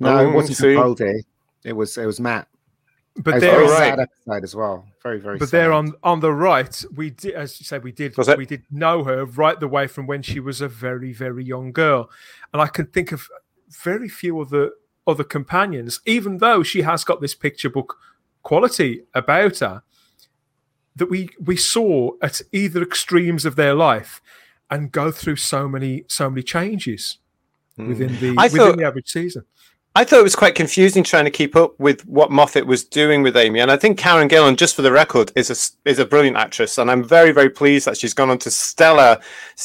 E: No,
D: Oh,
E: it wasn't.
D: Oh,
E: Capaldi. It was it was Matt.
A: But
E: It was a
A: there
E: very
D: Oh,
E: sad episode as well. Very very.
A: but
E: sad.
A: there on on the right we did as you said we did
D: Was it?
A: we did know her right the way from when she was a very very young girl and i can think of very few other other companions even though she has got this picture book quality about her that we we saw at either extremes of their life and go through so many so many changes hmm. within the
D: I
A: within
D: thought-
A: the average season
D: I thought it was quite confusing trying to keep up with what Moffat was doing with Amy, and I think Karen Gillan, just for the record, is a is a brilliant actress, and I'm very very pleased that she's gone on to Stella,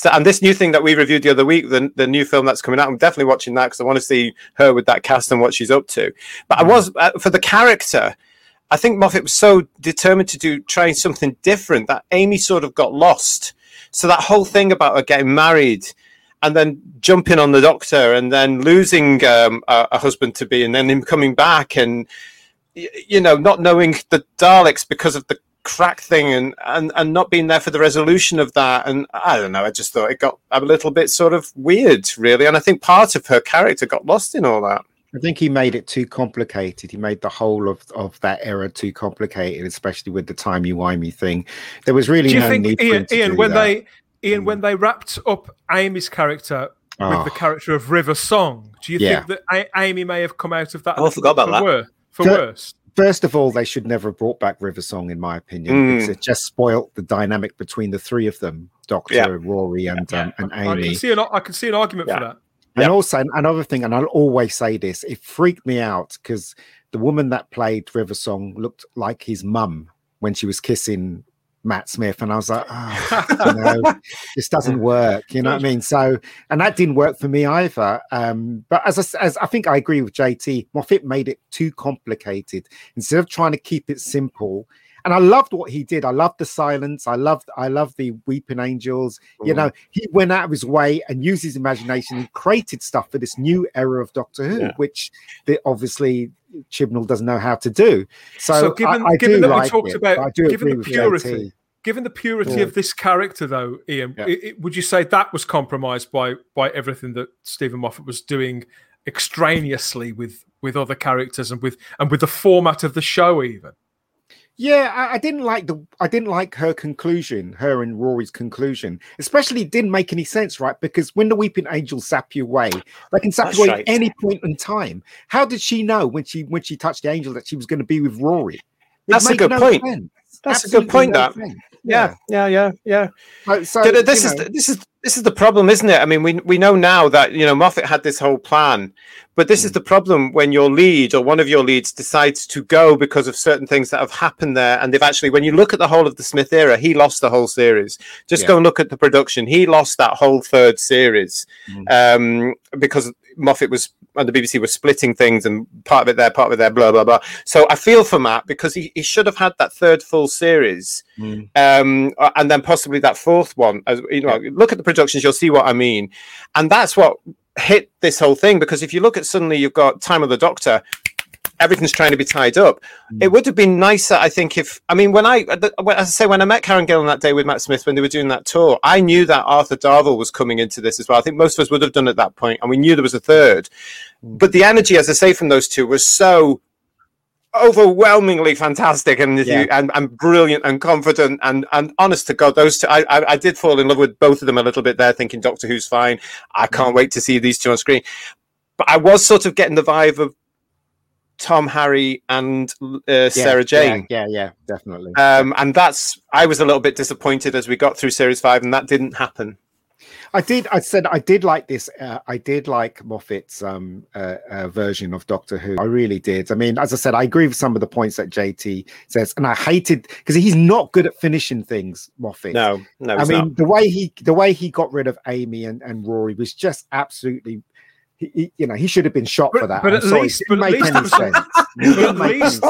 D: And this new thing that we reviewed the other week, the the new film that's coming out, I'm definitely watching that because I want to see her with that cast and what she's up to. But I was uh, for the character. I think Moffat was so determined to do trying something different that Amy sort of got lost. So that whole thing about her getting married and then jumping on the doctor and then losing um, a, a husband to be and then him coming back and you know not knowing the Daleks because of the crack thing and, and and not being there for the resolution of that and I don't know I just thought it got a little bit sort of weird really and I think part of her character got lost in all that.
E: I think he made it too complicated. He made the whole of, of that era too complicated, especially with the timey wimey thing. There was really no
A: think
E: need for him
A: ian,
E: to
A: ian
E: do
A: when
E: that.
A: they ian when they wrapped up amy's character with
E: Oh.
A: the character of river song do you
E: Yeah.
A: think that A- amy may have come out of that
D: Oh, I forgot about
A: for,
D: that.
A: wor- for
E: So-
A: worse
E: First of all, they should never have brought back River Song, in my opinion,
D: Mm.
E: because it just spoilt the dynamic between the three of them, Doctor,
D: Yeah.
E: Rory, and um, and
A: I can see an I can see an argument for that.
E: And
D: Yep.
E: also another thing, and I'll always say this: it freaked me out because the woman that played River Song looked like his mum when she was kissing Matt Smith, and I was like, oh, <laughs> you know, this doesn't work. You know what I mean? So, and that didn't work for me either. Um, but as I, as I think I agree with JT, Moffat made it too complicated instead of trying to keep it simple. And I loved what he did. I loved the silence. I loved, I loved the weeping angels. You
D: Mm.
E: know, he went out of his way and used his imagination and created stuff for this new era of Doctor Who,
D: Yeah.
E: which the, obviously Chibnall doesn't know how to do. So,
A: So given-
E: I, I
A: given that we talked
E: it,
A: about-
E: I do
A: given
E: agree
A: the
E: with
A: purity,
E: JT.
A: Given the purity
E: Yeah.
A: of this character, though, Ian,
E: Yeah.
A: i i- would you say that was compromised by by everything that Steven Moffat was doing extraneously with with other characters and with and with the format of the show, even?
E: Yeah, I, I didn't like the I didn't like her conclusion, her and Rory's conclusion. Especially it didn't make any sense, right? Because when the weeping angels zap you away, they can zap
D: That's
E: you away
D: right.
E: at any point in time. How did she know when she when she touched the angel that she was going to be with Rory? It
D: That's a good
E: no
D: point.
E: sense.
D: That's a good point.
E: no
D: that. Yeah, yeah, yeah, yeah.
E: So, so,
D: this is
E: know,
D: this is this is the problem, isn't it? I mean, we we know now that you know Moffat had this whole plan, but this
E: Mm.
D: is the problem when your lead or one of your leads decides to go because of certain things that have happened there, and they've actually, when you look at the whole of the Smith era, he lost the whole series. Just
E: Yeah.
D: go and look at the production; he lost that whole third series
E: Mm.
D: um, because Moffat was and the BBC was splitting things and part of it there, part of it there, blah blah blah. So I feel for Matt because he, he should have had that third full series
E: Mm.
D: um, and then possibly that fourth one. As you know, look at the productions, you'll see what I mean, and that's what hit this whole thing. Because if you look at suddenly, you've got Time of the Doctor. Everything's trying to be tied up.
E: Mm.
D: It would have been nicer, I think, if I mean, when I, when- as I say, when I met Karen Gillan that day with Matt Smith when they were doing that tour, I knew that Arthur Darvill was coming into this as well. I think most of us would have done at that point, and we knew there was a third. But the energy, as I say, from those two was so overwhelmingly fantastic and
E: Yeah.
D: and, and brilliant and confident and and honest to god those two I, I i did fall in love with both of them a little bit there thinking doctor who's fine. I can't wait to see these two on screen. But i was sort of getting the vibe of tom harry and uh,
E: yeah,
D: sarah jane.
E: Yeah, yeah, yeah, definitely.
D: um and that's i was a little bit disappointed as we got through series five and that didn't happen
E: I did. I said I did like this. Uh, I did like Moffat's um, uh, uh, version of Doctor Who. I really did. I mean, as I said, I agree with some of the points that JT says, and I hated because he's not good at finishing things. Moffat.
D: no no
E: I mean
D: not.
E: the way he the way he got rid of Amy and, and Rory was just absolutely. He, he- you know, he should have been shot
A: But-
E: for that.
A: but
E: I'm
A: at
E: sorry,
A: least- but at
E: make
A: least
E: any sense. <laughs>
A: But at least-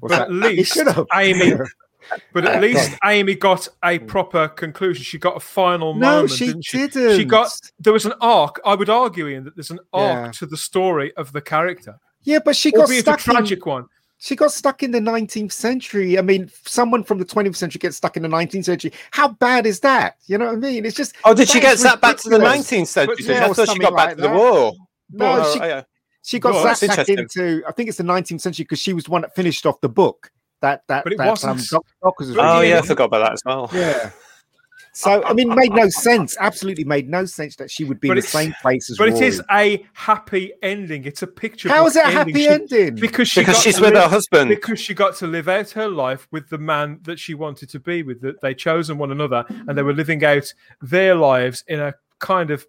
E: what's that?
A: at
E: He
A: least. Amy- <laughs> But at
E: go
A: least Amy got a hmm. proper conclusion. She got a final
E: No,
A: moment.
E: she
A: didn't she?
E: didn't.
A: She got there was an arc. I would argue, Ian, that there's an arc
E: Yeah.
A: to the story of the character,
E: Yeah, but she got
A: albeit a
E: stuck in,
A: tragic one.
E: She got stuck in the 19th century. I mean, someone from the 20th century gets stuck in the 19th century. How bad is that? You know what I mean? It's just.
D: oh did she get
E: is
D: sat back to the 19th century
E: But yeah,
D: i thought she
E: something
D: got back
E: like
D: to the war
E: No,
D: Oh,
E: she, oh,
D: yeah.
E: she got
A: Well,
D: that's
E: back
D: interesting.
E: into. I think it's the 19th century because she was the one that finished off the book. That that
A: But it
E: that um,
A: wasn't-
E: Doc, Doc was
D: oh yeah i forgot about that as well
E: yeah. <laughs> So I mean, made no sense. Absolutely made no sense that she would be
A: But
E: in the same place as
A: But it
E: Rory.
A: is a happy ending. It's a picture.
E: How
A: book
E: it a happy
A: She-
E: ending?
A: Because she
D: because
A: got
D: she's
A: to
D: with
A: live-
D: her husband
A: because she got to live out her life with the man that she wanted to be with. That they chosen one another, and they were living out their lives in a kind of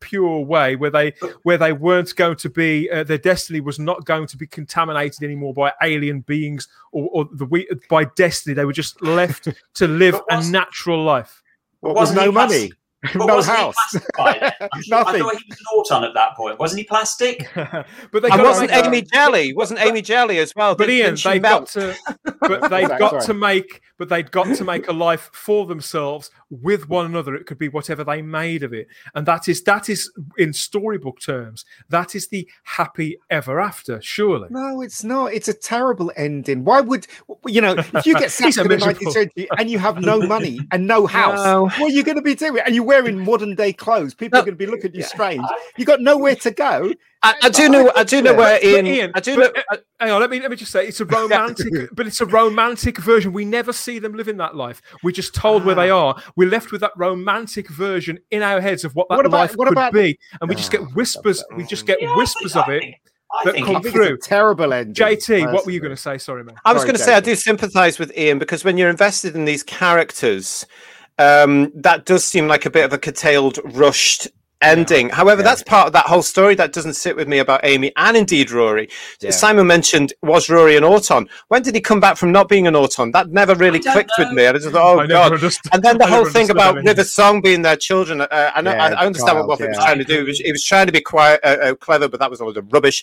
A: pure way where they where they weren't going to be uh, their destiny was not going to be contaminated anymore by alien beings or, or the we by destiny they were just left <laughs> to live a natural life
E: What,
B: Wasn't
E: no
B: he
E: money, <laughs>
B: But
E: no house,
B: he plastified? I'm sure- I thought he <laughs> was an auton at that point. Wasn't he plastic?
A: but they
D: and
A: got
D: wasn't
A: to make,
D: Amy Jelly? Wasn't Amy Jelly as well?
A: but
D: Didn't-
A: Ian,
D: she
A: they've got to, but they've
E: that?
A: got to make, but they'd got to make a life for themselves with one another. It could be whatever they made of it, and that is that is in storybook terms. That is the happy ever after. Surely,
E: No, it's not. It's a terrible ending. Why would you know if you get <laughs> sacked in the 19th century and you have no money and no <laughs> house?
D: No.
E: What are you going to be doing? And you're wearing modern day clothes. People are going to be looking at you strange. You got nowhere to go.
D: I, I do know. I do know where Ian.
A: Ian,
D: I do know.
A: but, uh, hang on, let me let me just say it's a <laughs> romantic, but it's a romantic version. We never see them living that life. We're just told where they are. We're left with that romantic version in our heads of what that
E: What about-
A: life
E: what
A: could
E: about-
A: be, and we just get
E: Oh,
A: whispers. We just get
B: Yeah, I
A: whispers of it
B: I
A: that
B: think
A: come
E: I
A: through.
E: a terrible ending.
A: JT, what were you going to say? Sorry, man.
D: I was going to say I do sympathise with Ian because when you're invested in these characters, um, that does seem like a bit of a curtailed, rushed ending. However,
E: Yeah.
D: that's part of that whole story that doesn't sit with me about Amy and indeed Rory.
E: Yeah.
D: Simon mentioned was Rory an Auton? When did he come back from not being an Auton? That never really
B: I don't
D: clicked with me. I just thought, oh
A: I
D: god.
A: understood-
D: And then the
A: I
D: whole thing about
A: that
D: River Song being their children, uh, I know,
E: Yeah,
D: I, I understand
E: child,
D: what Moffat was trying to do. He was, he was trying to be quite uh, uh, clever, but that was all lot of rubbish.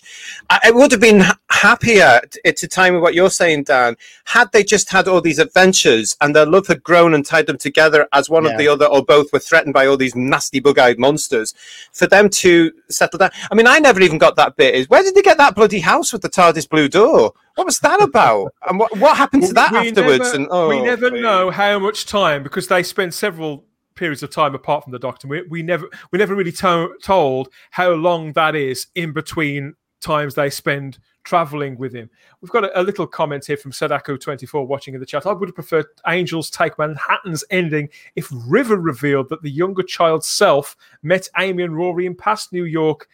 D: I, it would have been happier t- to time with what you're saying, Dan, had they just had all these adventures and their love had grown and tied them together as one
E: Yeah.
D: of the other or both were threatened by all these nasty bug-eyed monsters. For them to settle down. I mean, I never even got that bit. Is where did they get that bloody house with the TARDIS blue door? What was that about? and what, what happened to that
A: We
D: afterwards?
A: never-
D: and oh,
A: we never
D: please.
A: know how much time because they spend several periods of time apart from the Doctor. We, we never we never really to- told how long that is in between times they spend traveling with him. We've got a, a little comment here from Sadako24 watching in the chat. I would have preferred Angel's take Manhattan's ending if River revealed that the younger child's self met Amy and Rory in past New York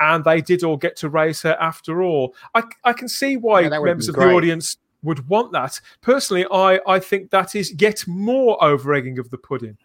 A: and they did all get to raise her after all. I, I can see why
E: Yeah,
A: members of the audience would want that. Personally, I, I think that is yet more over egging of the pudding.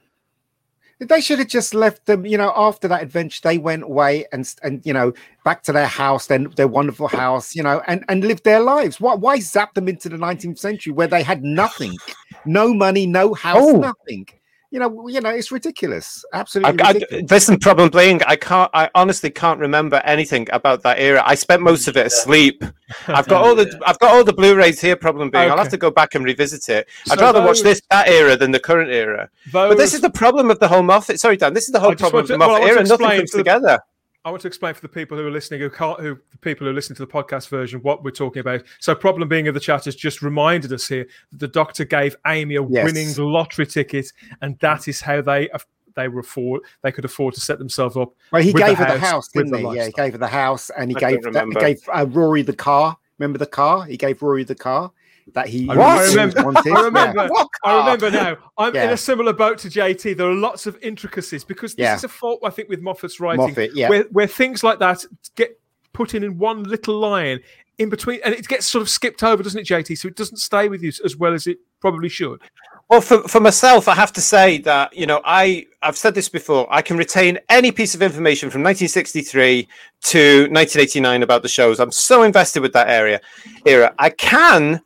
E: They should have just left them, you know, after that adventure, they went away and and you know, back to their house, then their wonderful house, you know, and, and lived their lives. Why why zap them into the 19th century where they had nothing, no money, no house,
D: Oh.
E: nothing. You know, you know, it's ridiculous. Absolutely
D: I, I, listen, problem being, I can't. I honestly can't remember anything about that era. I spent most of it asleep. <laughs> I've got all the. I've got all the Blu-rays here. Problem being, I'll have to go back and revisit it. I'd
A: So
D: rather watch this that era than the current era. But this is the problem of the whole Moffat. Sorry, Dan. This is the whole problem
A: want
D: of the
A: well, I
D: Moffat
A: want to
D: era. Nothing comes
A: to the-
D: together.
A: I want to explain for the people who are listening who can't, who the people who listen to the podcast version, what we're talking about. So, problem being of the chat has just reminded us here that the doctor gave Amy a
E: Yes.
A: winning lottery ticket, and that is how they they were afford they could afford to set themselves up.
E: Well, he
A: with
E: gave her the house, didn't
A: the
E: he? Yeah, he gave her the house, and he
D: I
E: gave that, he gave uh, Rory the car. Remember the car? He gave Rory the car that he
A: I
E: always
A: remember.
E: wanted. <laughs>
A: I remember.
E: Yeah. What
A: I remember now. I'm in a similar boat to JT. There are lots of intricacies because this
E: Yeah.
A: is a fault I think with Moffat's writing,
E: Moffat, yeah.
A: where where things like that get put in in one little line in between, and it gets sort of skipped over, doesn't it, JT? So it doesn't stay with you as well as it probably should.
D: Well, for, for myself, I have to say that you know I I've said this before. I can retain any piece of information from 1963 to 1989 about the shows. I'm so invested with that area era. I can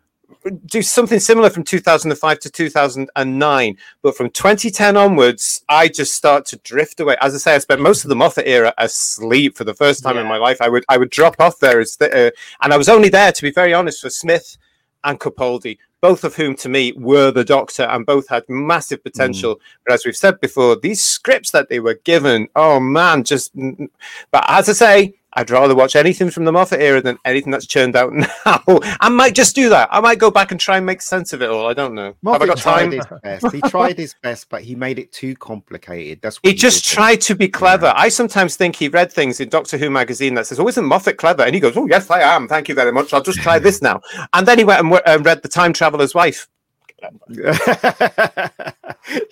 D: do something similar from 2005 to 2009, but from 2010 onwards, I just start to drift away. As I say, I spent most of the Moffat era asleep for the first time in my life. I would I would drop off there, as the, uh, and I was only there to be very honest for Smith and Capaldi, both of whom to me were the Doctor, and both had massive potential. But as we've said before, these scripts that they were given, oh man, just. But as I say, I'd rather watch anything from the Moffat era than anything that's churned out <laughs> now. I might just do that. I might go back and try and make sense of it all. I don't know. Have I got
E: tried
D: time?
E: his best. He tried his best, but he made it too complicated. That's what
D: He just
E: did.
D: tried to be clever. I sometimes think he read things in Doctor Who magazine that says, "Oh, isn't Moffat clever?" And he goes, "Oh, yes, I am. Thank you very much. I'll just try this now." And then he went and, w- and read the Time Traveler's Wife. <laughs>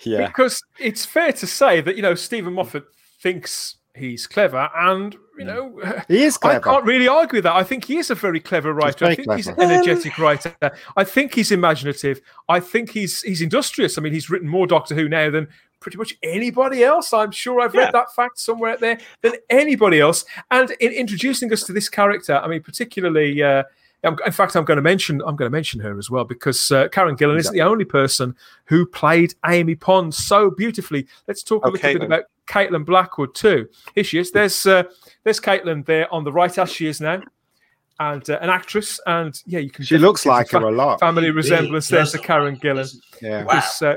E: yeah.
A: Because it's fair to say that you know Steven Moffat thinks he's clever, and you know <laughs>
E: He is clever.
A: I can't really argue with that. I think he is a very clever writer. I
E: very
A: think he's an
E: clever.
A: energetic writer. I think he's imaginative. I think he's he's industrious. I mean, he's written more Doctor Who now than pretty much anybody else. I'm sure I've read
D: Yeah.
A: that fact somewhere out there than anybody else. And in introducing us to this character, I mean, particularly. Uh, in fact, I'm going to mention I'm going to mention her as well because uh, Karen Gillan isn't the only person who played Amy Pond so beautifully. Let's talk a
D: Oh,
A: little bit
D: Caitlin.
A: about Caitlin Blackwood too. Here she is. There's uh, there's Caitlin there on the right as she is now, and uh, an actress. And yeah, you can.
E: She looks like
A: see the
E: her a lot.
A: Family
B: It
A: resemblance
B: really
A: there
B: does
A: to Karen
B: like
A: Gillan.
E: Yeah.
B: Wow.
A: Uh,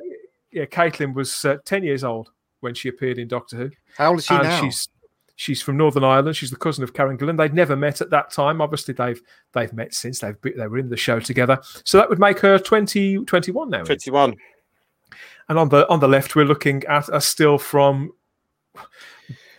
A: yeah, Caitlin was uh, ten years old when she appeared in Doctor Who.
E: How old is she
A: and
E: now?
A: she's she's from Northern Ireland. She's the cousin of Karen Gillan. They'd never met at that time. Obviously, they've they've met since. They've be- they were in the show together. So that would make her 20, 21 now.
D: Twenty-one.
A: And on the on the left, we're looking at a still from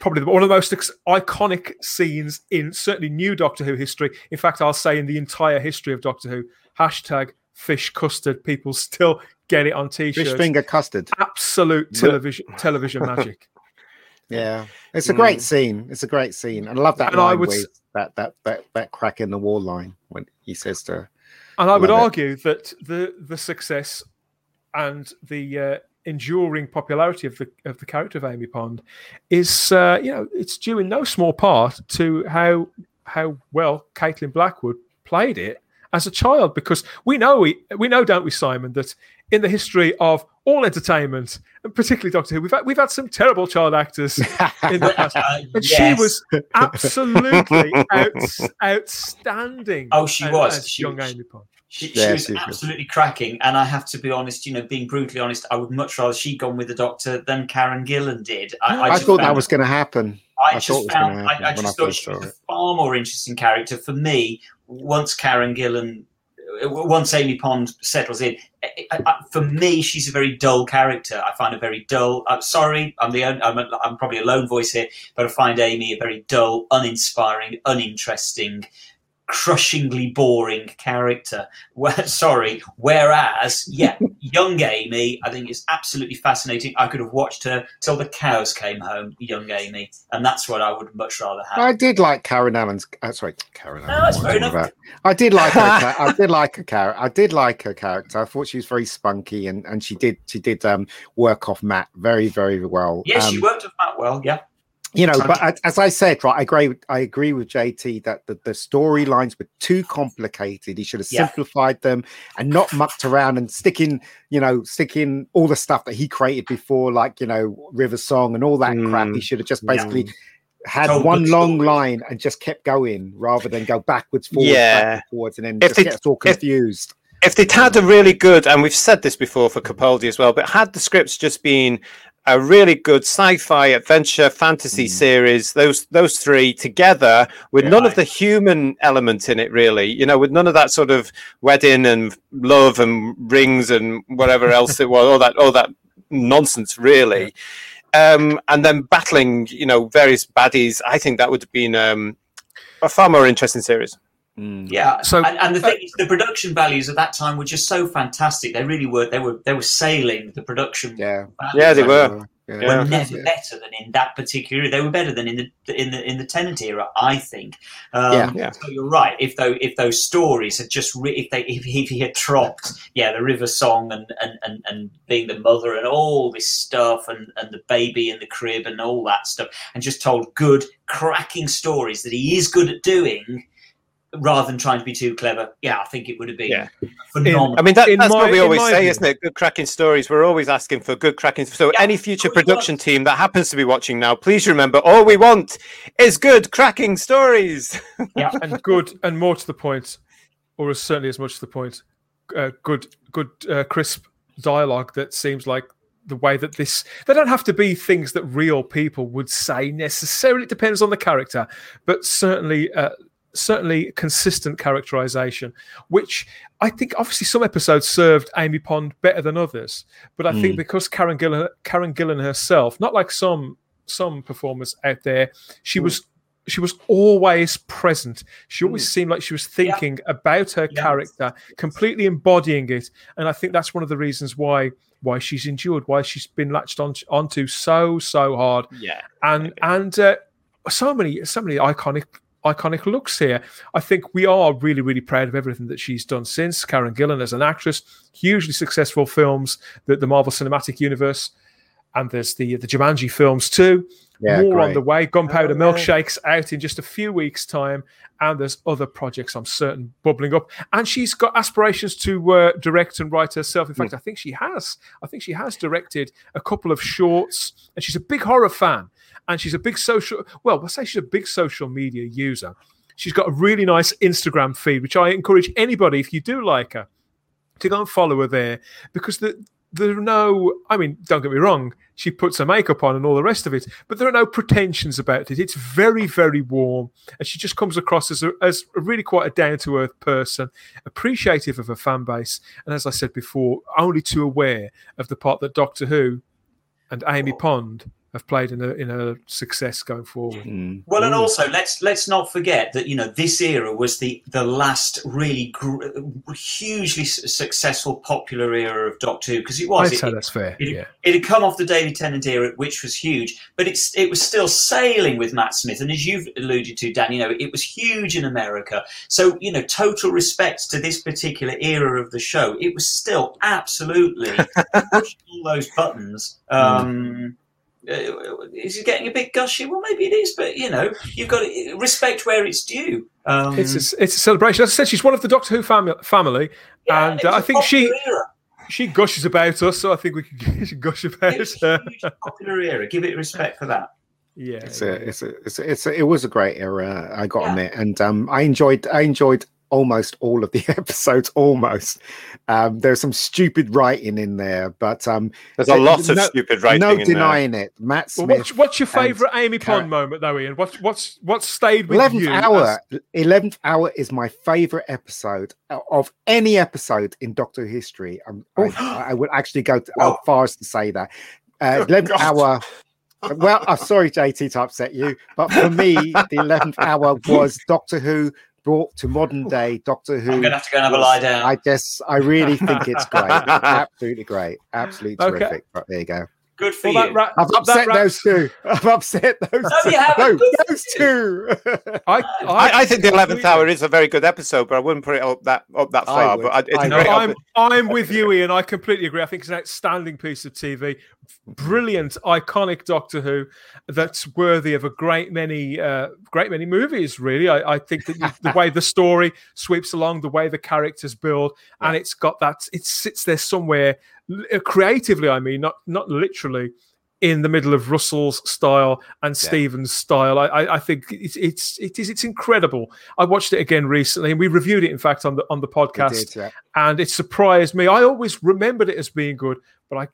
A: probably one of the most iconic scenes in certainly new Doctor Who history. In fact, I'll say in the entire history of Doctor Who. Hashtag fish custard. People still get it on t-shirts.
E: Fish finger custard.
A: Absolute television television magic. <laughs>
E: Yeah, it's a great
D: Mm.
E: scene. It's a great scene, and I love that
A: And I would
E: with that that that that crack in the wall line when he says to
A: And I would
E: Love it.
A: argue that the the success and the uh, enduring popularity of the of the character of Amy Pond is uh, you know it's due in no small part to how how well Caitlin Blackwood played it as a child because we know we we know don't we Simon that in the history of all entertainment and particularly Doctor Who we've had, we've had some terrible child actors in the past <laughs> and
B: yes.
A: she was absolutely <laughs> out, outstanding
B: Oh, she
A: as-
B: was.
A: as
B: She-
A: young
B: she-
A: Amy Pond
B: She, she
E: Yeah,
B: was
E: she
B: absolutely cracking, and I have to be honest. You know, being brutally honest, I would much rather she'd gone with the Doctor than Karen Gillan did. I,
E: I,
B: just
E: thought that was going to happen.
B: I,
E: I
B: just
E: was
B: found. I, I
E: I
B: just thought she was a far more interesting character for me. Once Karen Gillan, uh, once Amy Pond settles in, I- I- I- for me, she's a very dull character. I find her very dull. I'm sorry, I'm the only, I'm, a, I'm probably a lone voice here, but I find Amy a very dull, uninspiring, uninteresting crushingly boring character. Where, <laughs> sorry. Whereas, yeah, <laughs> young Amy, I think is absolutely fascinating. I could have watched her till the cows came home, young Amy, and that's what I would much rather have.
E: I did like Karen Allen's. Uh, sorry, Karen.
B: No,
E: Allen,
B: that's fair
E: I
B: enough.
E: about? I did like her. <laughs> I did like her character. I did like her character. I thought she was very spunky, and and she did she did um work off Matt very very well.
B: Yes,
E: um,
B: she worked off Matt well. Yeah.
E: You know but as- i said right i agree with- i agree with jt that the, the storylines were too complicated he should have
B: Yeah.
E: simplified them and not mucked around and sticking you know sticking all the stuff that he created before like you know river song and all that crap he
D: Mm.
E: should have just
B: Yeah.
E: basically had
B: Told
E: one long line and just kept going rather than go backwards forwards
D: Yeah.
E: backwards, forwards and then
D: If
E: just
D: they-
E: get us all
D: if-
E: confused
D: if they'd had a really good, and we've said this before for Capaldi as well, but had the scripts just been a really good sci-fi adventure fantasy series, those those three together with none of the human element in it, really, you know, with none of that sort of wedding and love and rings and whatever else it was, all that all that nonsense, really. Um, and then battling, you know, various baddies. I think that would have been um, a far more interesting series.
B: Yeah,
A: So-
B: and, and the thing is, the production values at that time were just so fantastic. They really were. They were. They were sailing the production.
E: Yeah,
B: values
D: Yeah, they were. Yeah.
B: Were never better than in that particular. They were better than in the in the in the Tennant era, I think. Um,
E: Yeah.
D: Yeah.
B: So you're right. If though if those stories had just re- if they if, if he had dropped yeah the river song and, and and and being the mother and all this stuff and and the baby in the crib and all that stuff and just told good cracking stories that he is good at doing rather than trying to be too clever yeah i think it would have been
D: Yeah.
B: phenomenal
D: I mean, that, that's
A: my-
D: what we always say,
A: view-
D: isn't it? Good cracking stories. We're always asking for good cracking. So,
B: Yeah.
D: any future production
B: want-
D: team that happens to be watching now, please remember all we want is good cracking stories. <laughs>
B: yeah
A: and good and more to the point, or certainly as much to the point, uh, good, good, uh, crisp dialogue that seems like the way that this. They don't have to be things that real people would say necessarily. It depends on the character, but certainly. Uh, Certainly, consistent characterization, which I think obviously some episodes served Amy Pond better than others. But I think hmm. because Karen Gillan, Karen Gillan herself, not like some some performers out there, she hmm. was she was always present. She always hmm. seemed like she was thinking about her
B: Yeah.
A: character, completely embodying it. And I think that's one of the reasons why why she's endured, why she's been latched on onto so so hard,
D: yeah.
A: and and uh, so many so many iconic iconic looks here. I think we are really really proud of everything that she's done since. Karen Gillan as an actress, hugely successful films that the Marvel Cinematic Universe. And there's the the Jumanji films too.
E: Yeah,
A: More on the way. Gunpowder
D: Oh, yeah.
A: Milkshakes out in just a few weeks' time, and there's other projects I'm certain bubbling up. And she's got aspirations to uh, direct and write herself. In fact, I think she has. I think she has directed a couple of shorts, and she's a big horror fan, and she's a big social. Well, we'll say she's a big social media user. She's got a really nice Instagram feed, which I encourage anybody, if you do like her, to go and follow her there because the there are no i mean don't get me wrong she puts her makeup on and all the rest of it but there are no pretensions about it it's very very warm and she just comes across as a, as a really quite a down-to-earth person appreciative of her fan base and as i said before only too aware of the part that doctor who and amy pond have played in a in a success going forward
E: Mm.
B: Well, and also let's let's not forget that you know this era was the the last really gr- hugely successful, popular era of Doctor Who because it was
A: i'd
B: it,
A: say that's fair
B: it,
A: yeah
B: it had come off the David Tennant era, which was huge, but it's it was still sailing with Matt Smith, and as you've alluded to, Dan, you know it was huge in America. So you know, total respect to this particular era of the show, it was still absolutely <laughs> pushing all those buttons. Um, uh, is it getting a bit gushy? Well, maybe it is, but you know, you've got to respect where it's due. Um,
A: it's a, it's a celebration as i said she's one of the doctor who fami- family
B: yeah,
A: and
B: it
A: uh,
B: was
A: i
B: a
A: think she
B: era.
A: she gushes about us, so I think we can <laughs> should gush about
B: It was
A: her.
B: a huge popular era. Give it respect for that.
A: Yeah,
E: It's a, it's a, it's a, it's a, it was a great era. I got to
B: Yeah.
E: admit, and um, I enjoyed, I enjoyed almost all of the <laughs> episodes. Almost, um, there's some stupid writing in there, but um,
D: There's a
E: th-
D: lot of
E: no-
D: stupid writing
E: no
D: in there.
E: denying it. Matt
A: Well,
E: Smith.
A: what's, what's your favourite Amy
E: Karen-
A: Pond moment, though, Ian? What's what's what's stayed with
E: Eleventh
A: you?
E: hour.
A: as-
E: Eleventh hour is my favorite episode of any episode in Doctor Who history. Um, I, I would actually go to, as far as to say that. Uh, Eleventh
D: God.
E: hour. Well, I'm sorry, JT, to upset you, but for me, the eleventh hour was Doctor Who brought to modern day <laughs> Doctor Who.
B: I'm going to have to go and have a lie down.
E: I just, I really think it's great. <laughs> Absolutely great. Absolutely
A: Okay.
E: terrific. But there you go.
B: Good for
A: Well,
B: you.
A: that ra-
E: I've
A: that
E: upset
A: ra-
E: those two. I've upset those
B: No,
E: two. No, those two. <laughs>
A: I,
D: I, I think the Eleventh Hour is a very good episode, but I wouldn't put it up that up that far.
E: would.
D: But I, it's
E: I
D: a great
A: I'm, I'm with you, Ian. I completely agree. I think it's an outstanding piece of TV. Brilliant, iconic Doctor Who that's worthy of a great many, uh, great many movies. Really, I, I think that you, the way the story sweeps along, the way the characters build, and it's got that. It sits there somewhere creatively. I mean, not not literally. In the middle of Russell's style and Steven's style, I, I, I think it's it's it is it's incredible. I watched it again recently, and we reviewed it, in fact, on the on the podcast
E: did, yeah.
A: and it surprised me. I always remembered it as being good, but I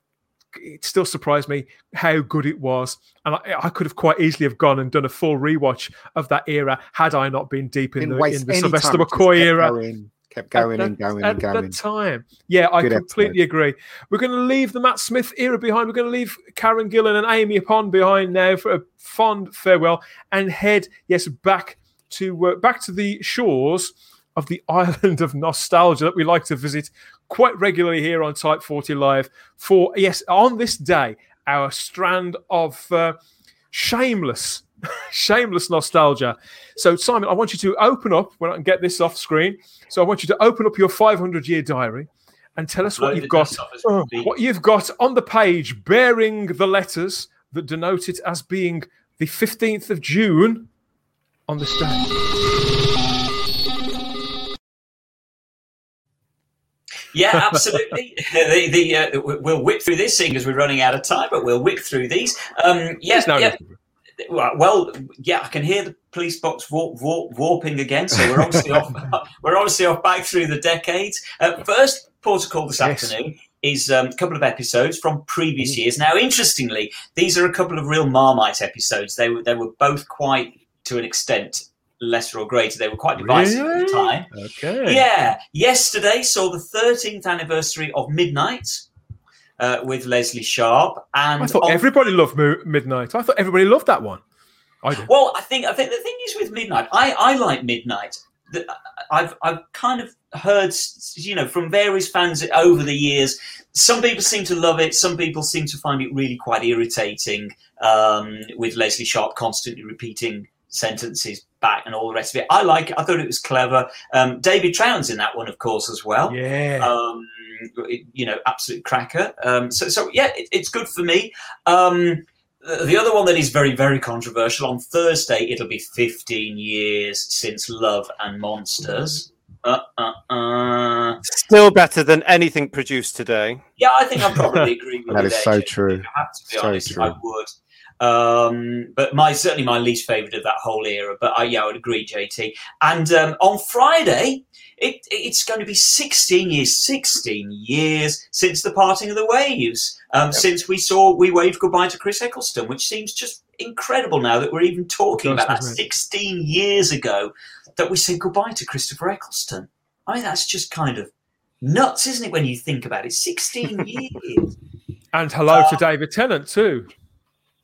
A: it still surprised me how good it was. And I, I could have quite easily have gone and done a full rewatch of that era had I not been deep in
E: Didn't
A: the in the Sylvester McCoy era.
E: Going, kept going
A: at
E: and
A: that-
E: going
A: at
E: and going.
A: that time. Yeah, I
E: Good
A: completely agree. We're going to leave the Matt Smith era behind. We're going to leave Karen Gillan and Amy Pond behind now for a fond farewell and head yes back to uh, back to the shores of the <laughs> island of nostalgia that we like to visit quite regularly here on Type 40 Live for yes on this day our strand of uh, shameless <laughs> shameless nostalgia. So, Simon, I want you to open up when I can get this off screen. So, I want you to open up your 500 year diary and tell us what you've got.
B: dust off as we speak.
A: What you've got on the page bearing the letters that denote it as being the 15th of June on this day.
B: Yeah, absolutely. <laughs> the, the, uh, we- we'll whip through this thing as we're running out of time, but we'll whip through these. Um, yeah,
A: no
B: yeah. Well, yeah, I can hear the police box warp, warp, warping again. So we're obviously off. <laughs> <laughs> We're obviously off back through the decades. Uh, first protocol this
A: Yes.
B: afternoon is um, a couple of episodes from previous years. Now, interestingly, these are a couple of real Marmite episodes. They were they were both quite, to an extent, lesser or greater. They were quite divisive at the time.
A: Okay.
B: Yeah, yesterday saw the 13th anniversary of Midnight uh, with Lesley Sharp, and
A: I thought
B: on-
A: everybody loved Mo- Midnight. I thought everybody loved that one. I did.
B: Well, I think I think the thing is with Midnight, I, I like Midnight. I've I've kind of heard you know from various fans over the years. Some people seem to love it. Some people seem to find it really quite irritating. Um, with Lesley Sharp constantly repeating sentences back and all the rest of it. I like it. I thought it was clever. Um, David Troughton's in that one, of course, as well.
A: Yeah.
B: Um, you know, absolute cracker. Um, so, so yeah, it, it's good for me. Um, the the other one that is very, very controversial on Thursday, it'll be 15 years since Love and Monsters. Uh, uh, uh.
D: Still better than anything produced today.
B: Yeah, I think I probably <laughs> agree with
E: That
B: you
E: is
B: there,
E: so true.
B: I have to be
E: So
B: honest,
E: true.
B: I would. Um, but my certainly my least favourite of that whole era. But I, yeah, I would agree, JT. And um, on Friday, it, it's going to be 16 years, 16 years since the parting of the waves. Um, Since we saw we waved goodbye to Chris Eccleston, which seems just incredible now that we're even talking about that.
A: doesn't it?
B: 16 years ago that we said goodbye to Christopher Eccleston. I mean, that's just kind of nuts, isn't it? When you think about it, 16 <laughs> years.
A: And hello
B: Uh,
A: to David Tennant too.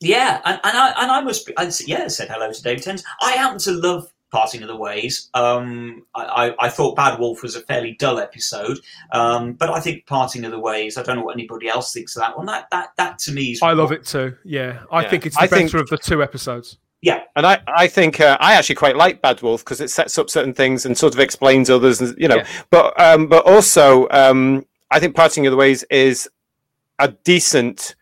B: Yeah, and, and I and I must be. I, s- yeah, said hello to David Tennant. I happen to love Parting of the Ways. Um, I, I, I thought Bad Wolf was a fairly dull episode, um, but I think Parting of the Ways. I don't know what anybody else thinks of that one. That that that to me is.
A: I love it too. Yeah, I
D: Yeah.
A: think it's the
D: I
A: better
D: think-
A: of the two episodes.
B: Yeah,
D: And I, I think uh, I actually quite like Bad Wolf because it sets up certain things and sort of explains others, and, you know.
A: Yeah.
D: But um, but also, um, I think Parting of the Ways is a decent.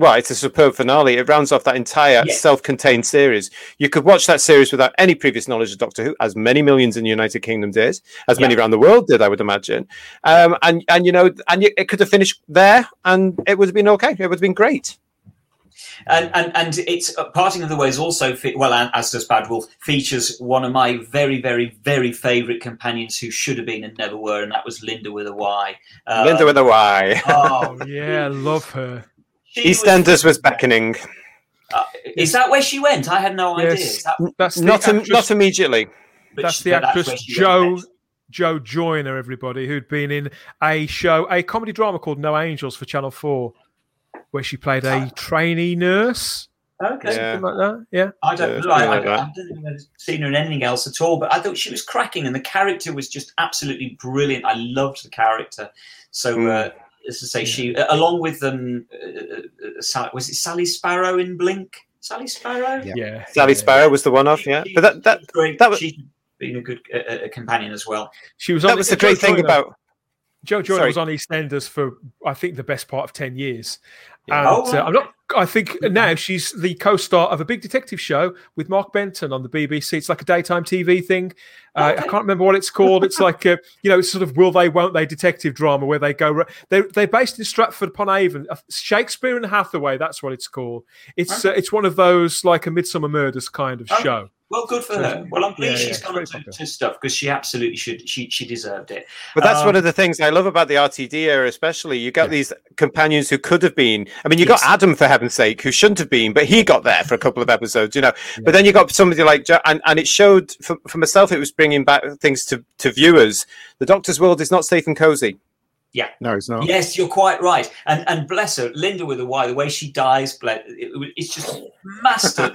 D: Well, it's a superb finale. It rounds off that entire
B: Yeah.
D: self-contained series. You could watch that series without any previous knowledge of Doctor Who, as many millions in the United Kingdom did, as many around the world did, I would imagine. Um, and and you know, and it could have finished there, and it would have been okay. It would have been great.
B: and and and it's uh, Parting of the Ways also fe- well, and, as does Bad Wolf features one of my very very very favourite companions who should have been and never were, and that was Linda with a Y. Uh,
D: Linda with a Y.
B: Oh,
A: Oh <laughs> yeah, love her.
B: She was-
D: EastEnders was beckoning.
B: uh, is that where she went? I had no idea. Is that,
A: that's the
D: Not im-
A: actress,
D: not immediately.
A: that's the actress
B: where she
A: Joe. Jo Joyner. Everybody who'd been in a show, a comedy drama called No Angels for Channel Four, where she played a trainee nurse.
B: Okay.
A: Something like that. Yeah.
B: I don't
D: Yeah,
B: know. I,
D: something
B: I,
D: like that.
B: I don't think I've seen her in anything else at all, but I thought she was cracking, and the character was just absolutely brilliant. I loved the character. So,
D: Hmm.
B: uh, as I say, she uh, along with um, uh, uh, was it Sally Sparrow in Blink? Sally Sparrow.
E: Yeah.
A: Yeah.
D: Sally. Sparrow was the one off, yeah. But that that
B: She's great.
D: that was-
B: She's been a good uh, uh, companion as well.
A: She was on
D: that was the
A: Joe
D: great thing about
A: Jo Joyner
D: Sorry.
A: was on EastEnders for I think the best part of ten years,
D: Yeah.
A: and
B: Oh,
A: uh. I'm not. I think now she's the co-star of a big detective show with Mark Benton on the BBC. It's like a daytime TV thing. Uh, I can't remember what it's called. It's like uh, you know, it's sort of will they, won't they detective drama where they go. They they're based in Stratford upon Avon. Uh, Shakespeare and Hathaway. That's what it's called. It's uh, it's one of those like a Midsomer Murders kind of
B: Okay.
A: show.
B: Well, good for
A: So-
B: her. Well, I'm pleased
A: Yeah,
B: she's
A: yeah,
B: gone
A: very
B: into
A: popular.
B: to stuff because she absolutely should. She she deserved it.
D: But that's
B: Um,
D: one of the things I love about the RTD era, especially. You got these companions who could have been. I mean, you
B: Yes.
D: got Adam for heaven's sake, who shouldn't have been, but he got there for a couple of episodes, you know. But then you got somebody like, Jo- and, and it showed for, for myself, it was bringing back things to, to viewers. The Doctor's world is not safe and cozy.
E: No, it's not.
B: Yes, you're quite right. And and bless her, Linda with a Y, the way she dies, ble- it- it's just <laughs> master.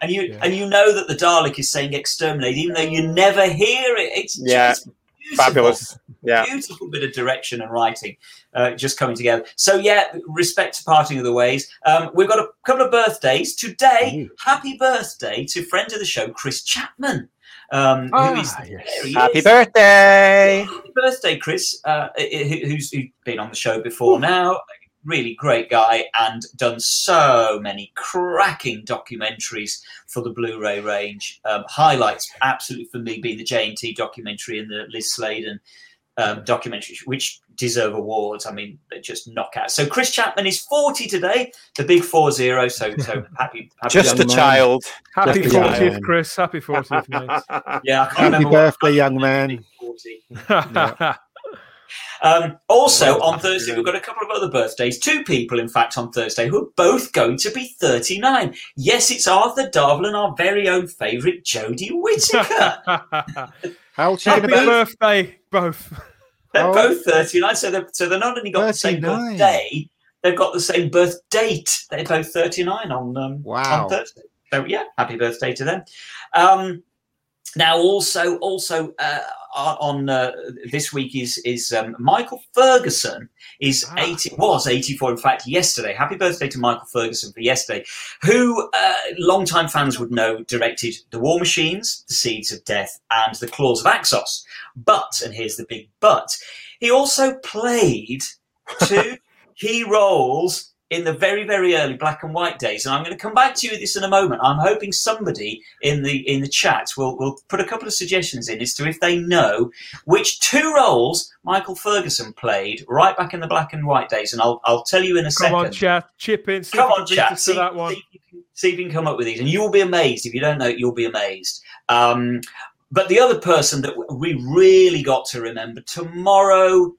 B: And you
A: Yeah.
B: and you know that the Dalek is saying exterminate, even though you never hear it. It's
D: Yeah,
B: just beautiful.
D: Fabulous. Yeah.
B: Beautiful bit of direction and writing uh, just coming together. So, yeah, respect to parting of the ways. Um, we've got a couple of birthdays. Today, happy birthday to friend of the show, Chris Chapman. Um,
A: Ah,
B: who is
A: yes.
B: he
D: Happy
B: is.
D: birthday.
B: Happy birthday, Chris, uh, who- who's, who's been on the show before now. Really great guy and done so many cracking documentaries for the Blu-ray range. Um, highlights, absolutely for me, being the JNT documentary and the Liz Sladen um, documentary, which deserve awards. I mean, they're just knockout. So Chris Chapman is 40 today, the big 4-0. So, so <laughs> happy, happy
D: Just a
E: man.
D: child.
A: Happy
E: Just
A: fortieth,
E: man.
A: Chris. Happy fortieth, <laughs> mate.
B: Yeah, I can't
E: Happy
B: remember
E: birthday, young man.
B: 40. <laughs>
A: yeah.
B: Um, also, on Thursday, we've got a couple of other birthdays. Two people, in fact, on Thursday who are both going to be 39. Yes, it's Arthur Darvill and our very own favourite Jodie Whittaker.
E: How old you
A: Happy
E: going to be?
A: birthday, both.
B: They're
E: Oh.
B: both 39, so they've, so they're not only got the same
E: 39.
B: birthday, they've got the same birth date. They're both 39 on, um,
E: Wow.
B: on Thursday. So, yeah, happy birthday to them. Um, now, also, also uh, on uh, this week is is um, Michael Ferguson is
A: Ah.
B: eighty was eighty four. In fact, yesterday. Happy birthday to Michael Ferguson for yesterday, who uh, long-time fans would know directed The War Machines, The Seeds of Death, and The Claws of Axos. But, and here's the big but, he also played two <laughs> key roles in the very very early black and white days and i'm going to come back to you with this in a moment i'm hoping somebody in the in the chat will will put a couple of suggestions in as to if they know which two roles michael ferguson played right back in the black and white days and i'll i'll tell you in a
A: Come
B: second
A: on, chat. Chip in. See
B: Come on, chat. See,
A: that one.
B: see if you can- see if you can come up with these, and you will be amazed. If you don't know, it, you'll be amazed. Um, but the other person that we really got to remember tomorrow,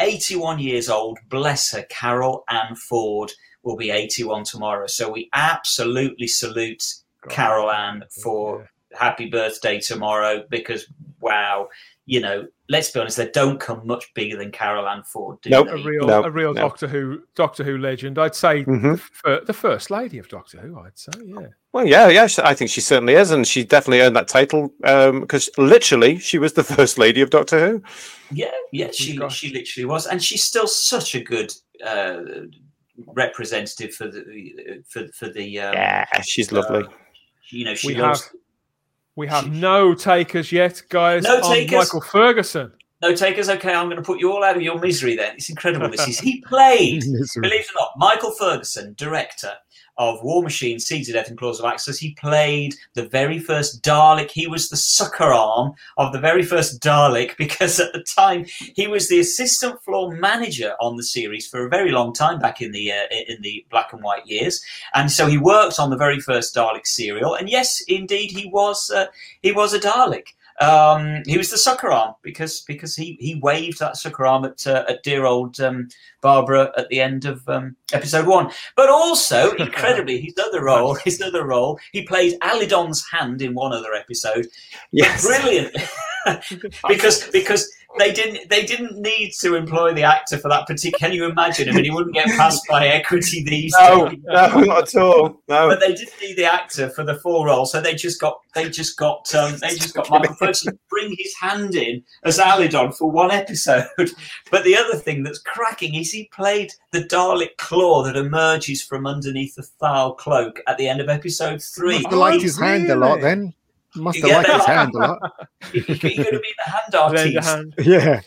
B: 81 years old, bless her, Carol Ann Ford will be 81 tomorrow. So we absolutely salute Carol Ann for happy birthday tomorrow because wow, you know, let's be honest, they don't come much bigger than Carol Ann Ford, do
D: Nope.
A: A real,
D: No,
A: a real
D: no.
A: Doctor Who, Doctor Who legend. I'd say
D: Mhm.
A: the, fir- the first lady of Doctor Who. I'd say, yeah.
D: Well, yeah, yeah, I think she certainly is, and she definitely earned that title because literally she was the <laughs> first lady of Doctor Who.
B: Yeah, yeah, she
A: gosh.
B: she literally was, and she's still such a good uh, representative for the for for the. Um,
D: Yeah, she's lovely.
B: You know, she
A: We
B: loves.
A: have we have no takers yet, guys.
B: No
A: on
B: takers?
A: Michael Ferguson.
B: No takers. Okay, I'm going to put you all out of your misery. Then it's incredible. This is he <laughs> played. Believe it or not, Michael Ferguson, director of War Machine, Seeds of Death, and Claws of Axos, he played the very first Dalek. He was the sucker arm of the very first Dalek <laughs> because at the time he was the assistant floor manager on the series for a very long time back in the uh, in the black and white years, and so he worked on the very first Dalek serial. And yes, indeed, he was uh, he was a Dalek. Um, he was the sucker arm because because he, he waved that sucker arm at uh, at dear old um, Barbara at the end of um, episode one. But also, <laughs> incredibly, his other role, his other role, he played Alydon's hand in one other episode.
D: Yes.
B: brilliantly <laughs> because because they didn't they didn't need to employ the actor for that particular. Can you imagine? I mean, he wouldn't get passed by equity these
D: No,
B: days.
D: no, not at all. No.
B: But they didn't need the actor for the full role, so they just got they just got um, they just got Michael Ferguson to bring his hand in as Alydon for one episode. <laughs> But the other thing that's cracking is he played the Dalek claw that emerges from underneath the Thal cloak at the end of episode three.
E: Must have liked his hand a lot then. Must have
B: Yeah,
E: liked his hand a lot.
B: He, he could have been the hand
A: Lend a
B: artist.
A: hand.
E: Yeah.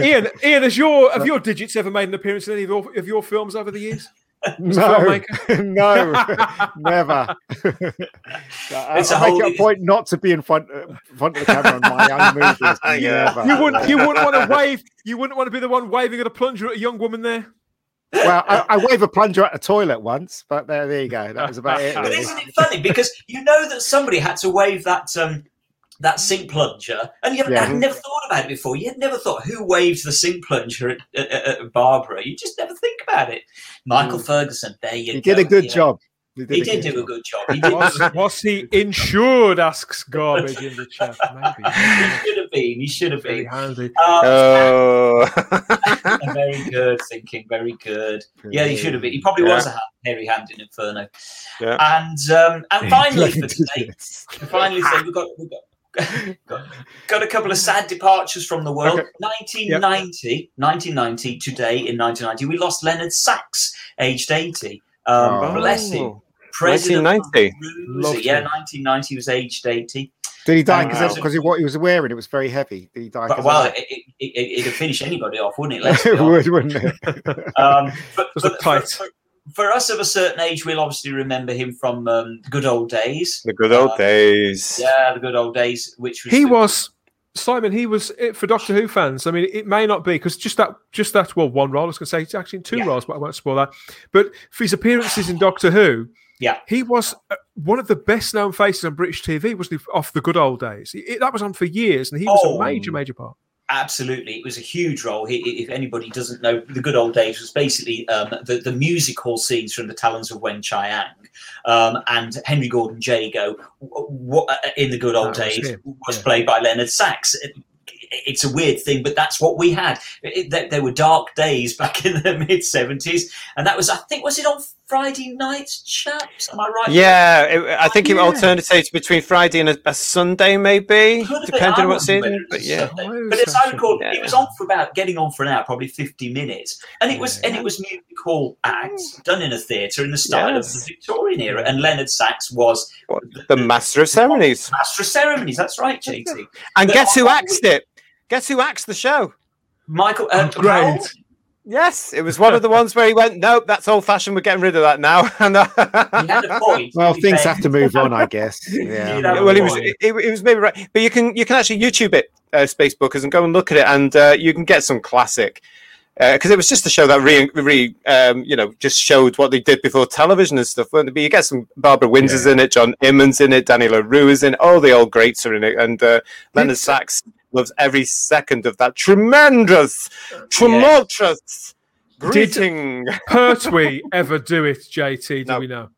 E: <laughs>
A: Ian, Ian, has your have your digits ever made an appearance in any of your, of your films over the years? <laughs>
E: No, <laughs> no, never. I,
B: It's a
E: I make it a point not to be in front, uh, front of the camera in my own movies.
D: Yeah.
E: Never.
A: You wouldn't you wouldn't want to wave you wouldn't want to be the one waving at a plunger at a young woman there.
E: Well, I, I wave a plunger at a toilet once, but there, there you go. That was about it.
B: But isn't it funny because you know that somebody had to wave that um, that sink plunger, and you
E: Yeah.
B: had never thought about it before. You had never thought who waves the sink plunger at, at, at at Barbara. You just never think about it. Michael Ferguson, there you
E: He
B: go.
E: did a good
B: Yeah.
E: job.
B: He did
E: good
B: do a good job. He <laughs> did.
A: Was, was he insured? Asks garbage in the chat. Maybe. <laughs>
B: he should have been. He should have
A: Very
B: been.
A: handy.
B: Um,
D: Oh. <laughs>
B: very good thinking. Very good. Yeah, he should have been. He probably was a hairy hand in Inferno.
D: Yeah.
B: And um, and <laughs> finally for today, finally today, we've got we've got. <laughs> got, got a couple of sad departures from the world.
A: Okay.
B: 1990, 1990, today in 1990, we lost Leonard Sachs, aged 80. Um,
E: Oh.
B: Bless him. President
D: 1990.
B: Rules. Yeah, 1990, he was aged 80.
E: Did he die
B: Um,
E: because because what he was wearing? It was very heavy. Did he die? 'cause
B: But, well, it, it, it, it'd finish anybody off, wouldn't it? <laughs> Let's
E: it
B: honest.
E: would, wouldn't it? <laughs> <laughs>
B: Um, but,
A: Just a
B: but
A: tight.
B: For, for, for us of a certain age, we'll obviously remember him from um, the good old days.
D: The good old
B: Uh,
D: days.
B: Yeah, the good old days, which was
A: He
B: the-
A: was Simon. He was it for Doctor Who fans. I mean, it may not be because just that, just that. Well, one role. I was going to say it's actually in two
B: Yeah.
A: roles, but I won't spoil that. But for his appearances in Doctor Who,
B: Yeah.
A: he was uh, one of the best known faces on British TV. Was the, off the good old days? It- that was on for years, and he was
B: Oh.
A: a major, major part.
B: Absolutely, it was a huge role. He, if anybody doesn't know, the good old days was basically um, the the music hall scenes from the Talons of Weng-Chiang, um, and Henry Gordon Jago uh, in the good old
A: That was
B: days
A: him,
B: was
A: yeah.
B: played by Leonard Sachs. It's a weird thing, but that's what we had. It, there, there were dark days <laughs> back in the mid seventies, and that was I think was it on Friday nights, chaps? Am I right?
D: Yeah, it, I think it
A: yeah.
D: alternates between Friday and a, a Sunday, maybe,
B: Could
D: depending on what's
B: wasn't aware
D: season.
B: it was
D: But yeah,
A: Oh,
B: But as I
A: Saturday.
B: recall,
D: Yeah.
B: it was on for about getting on for an hour, probably fifty minutes, and it was and it was music hall acts done in a theatre in the style
D: Yes.
B: of the Victorian era. And Leonard Sachs was
D: the master of ceremonies.
B: master of ceremonies. That's right, JT.
D: And
B: But
D: guess who
B: on-
D: axed it? Guess who axed the show?
B: Michael. Uh,
A: Great.
B: Powell?
D: Yes, it was one of the ones where he went, "Nope, that's old fashioned. We're getting rid of that now." <laughs> and uh,
B: He had a point.
E: well, things
B: fair.
E: have to move on, I guess. <laughs> Yeah.
B: You
D: well, it was it, it was maybe right, but you can you can actually YouTube it, uh, Spacebookers, and go and look at it, and uh, you can get some classic. Because it was just a show that re, re um, you know, just showed what they did before television and stuff. But you get some Barbara Windsor's in it, John Inman's in it, Danny La Rue is in it, all the old greats are in it, and uh, Leonard Sachs loves every second of that tremendous, tumultuous greeting.
A: Pertwee <laughs> ever do it, JT? Do
D: No.
A: we know?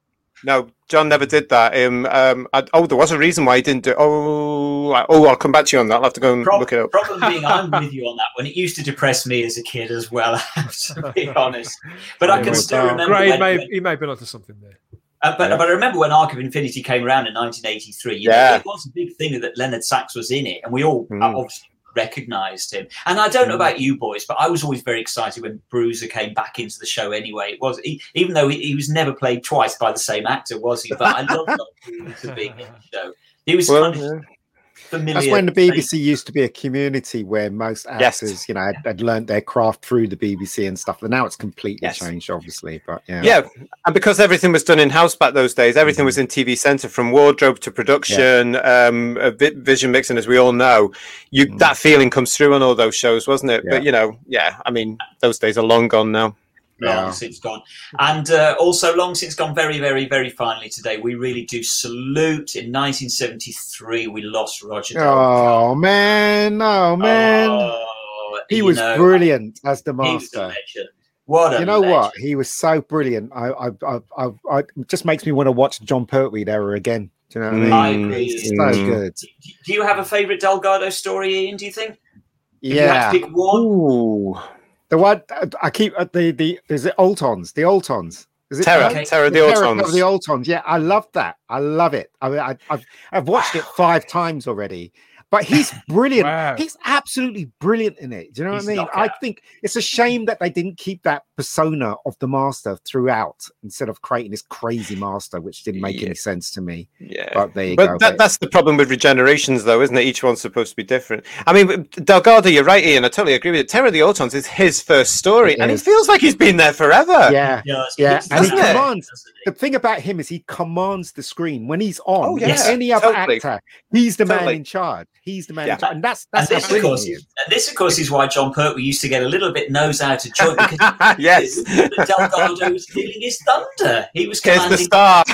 D: No, John never did that. Um, um, I, oh, there was a reason why he didn't do. Oh, I- oh, I'll come back to you on that. I'll have to go and
B: Prob-
D: look it up.
B: Problem being, I'm <laughs> with you on that one. It used to depress me as a kid as well. <laughs> I have to be honest, but I
A: Yeah,
B: can
A: well,
B: still remember.
A: Gray
B: when-
A: may,
B: when-
A: he may have been onto something there.
B: Uh, but,
D: Yeah.
B: but I remember when Arc of Infinity came around in 1983.
D: Yeah.
B: know, it was a big thing that Leonard Sachs was in it, and we all
D: Mm.
B: obviously recognised him. And I don't know
D: Mm.
B: about you boys, but I was always very excited when Borusa came back into the show. Anyway, it was he, even though he, he was never played twice by the same actor, was he? But I loved Borusa being in the show. He was
D: Well, yeah.
B: Familiar.
E: That's when the BBC used to be a community where most
D: Yes.
E: actors, you know, had, had learned their craft through the BBC and stuff. And now it's completely
D: Yes.
E: changed, obviously. But yeah,
D: Yeah, and because everything was done in house back those days, everything was in TV Centre from wardrobe to production, um, uh, vi- vision mixing, as we all know. You
E: Mm.
D: that feeling comes through on all those shows, wasn't it?
E: Yeah.
D: But you know, yeah, I mean, those days are long gone now.
B: Long
E: Yeah.
B: since gone. And uh, also long since gone, very, very, very finally today, we really do salute. In 1973, we lost Roger Delgado.
E: Oh man, Oh, man,
B: Oh,
E: he
B: you
E: was
B: know,
E: brilliant as the
B: He was a
E: master.
B: What a
E: You know
B: legend.
E: what? He was so brilliant. I, I, I, I, I it just makes me want to watch Jon Pertwee era again. Do you know what I mean?
B: I
D: Mm.
B: agree.
E: It's so
D: Mm.
E: good.
B: Do you have a favourite Delgado story, Ian? Do you think? If you had
E: Yeah.
B: to pick one,
D: Ooh.
E: The one I keep uh, the the is it Autons? The Autons. Is it
D: Terror,
B: Okay.
D: Terror, the
E: Terror
D: Autons.
E: of the Autons. Yeah, I love that. I love it. I mean, I, I've I've watched it five times already. But he's <laughs> brilliant.
A: Wow.
E: He's absolutely brilliant in it. Do you know
B: He's
E: what I mean? I think it's a shame that they didn't keep that persona of the master throughout instead of creating this crazy master, which didn't make
D: Yeah.
E: any sense to me.
D: Yeah.
E: But there you
D: But
E: go.
D: that, that's the problem with regenerations, though, isn't it? Each one's supposed to be different. I mean, Delgado, you're right, Ian. I totally agree with it. Terror of the Autons is his first story,
E: It
D: and
E: is.
D: it feels like he's been there forever.
E: yeah.
B: yes,
E: Yeah, and he
B: does it,
E: commands. The thing about him is he commands the screen when he's on.
D: Oh,
E: with
B: yes,
E: any other
D: totally.
E: actor, he's the man in charge. He's the man
D: Yeah.
E: and that's
B: And
E: that's
B: this, of course, is,
E: is.
B: and this, of course, is why Jon Pertwee used to get a little bit nose out of joint because <laughs>
D: yes.
B: Delgado was stealing his thunder. He was
D: Here's the
B: commanding.
D: star.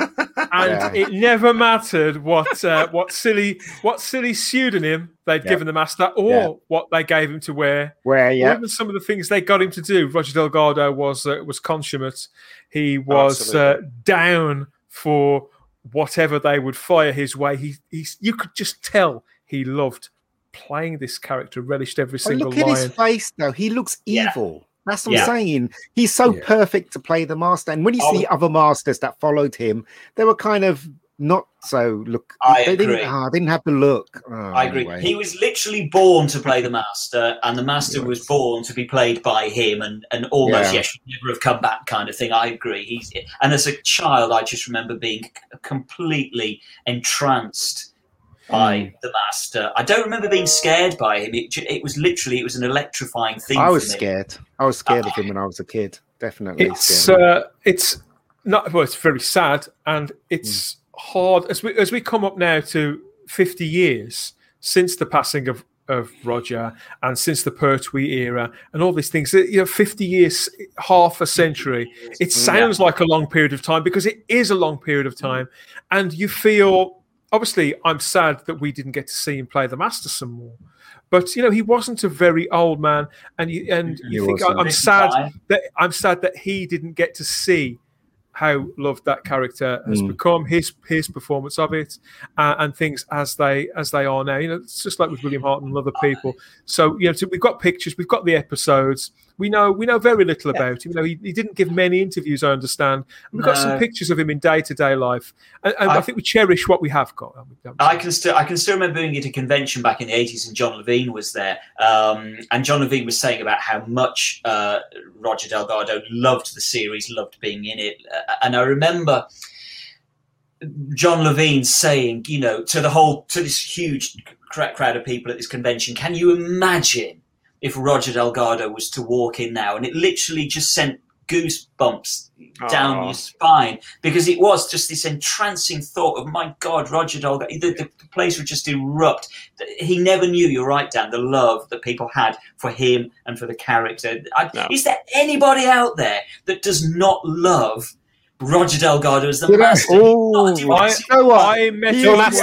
D: <laughs>
A: and
E: Yeah.
A: it never mattered what uh, what silly what silly pseudonym they'd
E: Yeah.
A: given the master or
E: Yeah.
A: what they gave him to wear.
E: Where yeah,
A: even some of the things they got him to do. Roger Delgado was uh, was consummate. He was uh, down for whatever they would fire his way. He he's you could just tell he loved playing this character, relished every
E: Oh,
A: single
E: look at his face though. He looks
B: Yeah.
E: evil. That's what
B: Yeah.
E: I'm saying. He's so
A: Yeah.
E: perfect to play the master. And when you
B: Oh.
E: see other masters that followed him, they were kind of not so look.
B: I
E: they
B: agree.
E: didn't. ah, didn't have the look. Oh,
B: I agree.
E: anyway.
B: He was literally born to play the <laughs> master, and the master was born to be played by him, and, and almost
E: Yeah.
B: yes, should never have come back, kind of thing. I agree. He's and as a child, I just remember being completely entranced by
E: Mm.
B: the master. I don't remember being scared by him. It, it was literally it was an electrifying thing.
E: I
B: for
E: was
B: me.
E: scared. I was scared of him when I was a kid. Definitely.
A: it's
E: scared of him.
A: uh, it's not well it's very sad and it's hard as we as we come up now to 50 years since the passing of of Roger and since the Pertwee era and all these things you know 50 years half a century it sounds like a long period of time because it is a long period of time and you feel obviously I'm sad that we didn't get to see him play the master some more but you know he wasn't a very old man and you and
E: He
A: you think. I'm sad
B: Fine.
A: that I'm sad that he didn't get to see how loved that character has
E: Mm.
A: become, his his performance of it, uh, and things as they as they are now. You know, it's just like with William Hart and other people. So you know, so we've got pictures, we've got the episodes. We know we know very little about him. You know, he, he didn't give many interviews, I understand. And we've got some pictures of him in day to day life, and, and I,
B: I-
A: think we cherish what we have got.
B: I can still I can still remember being at a convention back in the eighties, and Jon Levene was there. Um, and Jon Levene was saying about how much uh, Roger Delgado loved the series, loved being in it. Uh, and I remember Jon Levene saying, you know, to the whole to this huge crowd of people at this convention, can you imagine if Roger Delgado was to walk in now? And it literally just sent goosebumps down
D: Aw.
B: your spine because it was just this entrancing thought of my God, Roger Delgado. The, the, the place would just erupt. He never knew. You're right, Dan. The love that people had for him and for the character. I,
D: No.
B: Is there anybody out there that does not love Roger Delgado as the
E: You know-
B: master?
E: Oh,
B: Not a
A: I.
E: You know what?
A: I met
E: He
A: him
E: is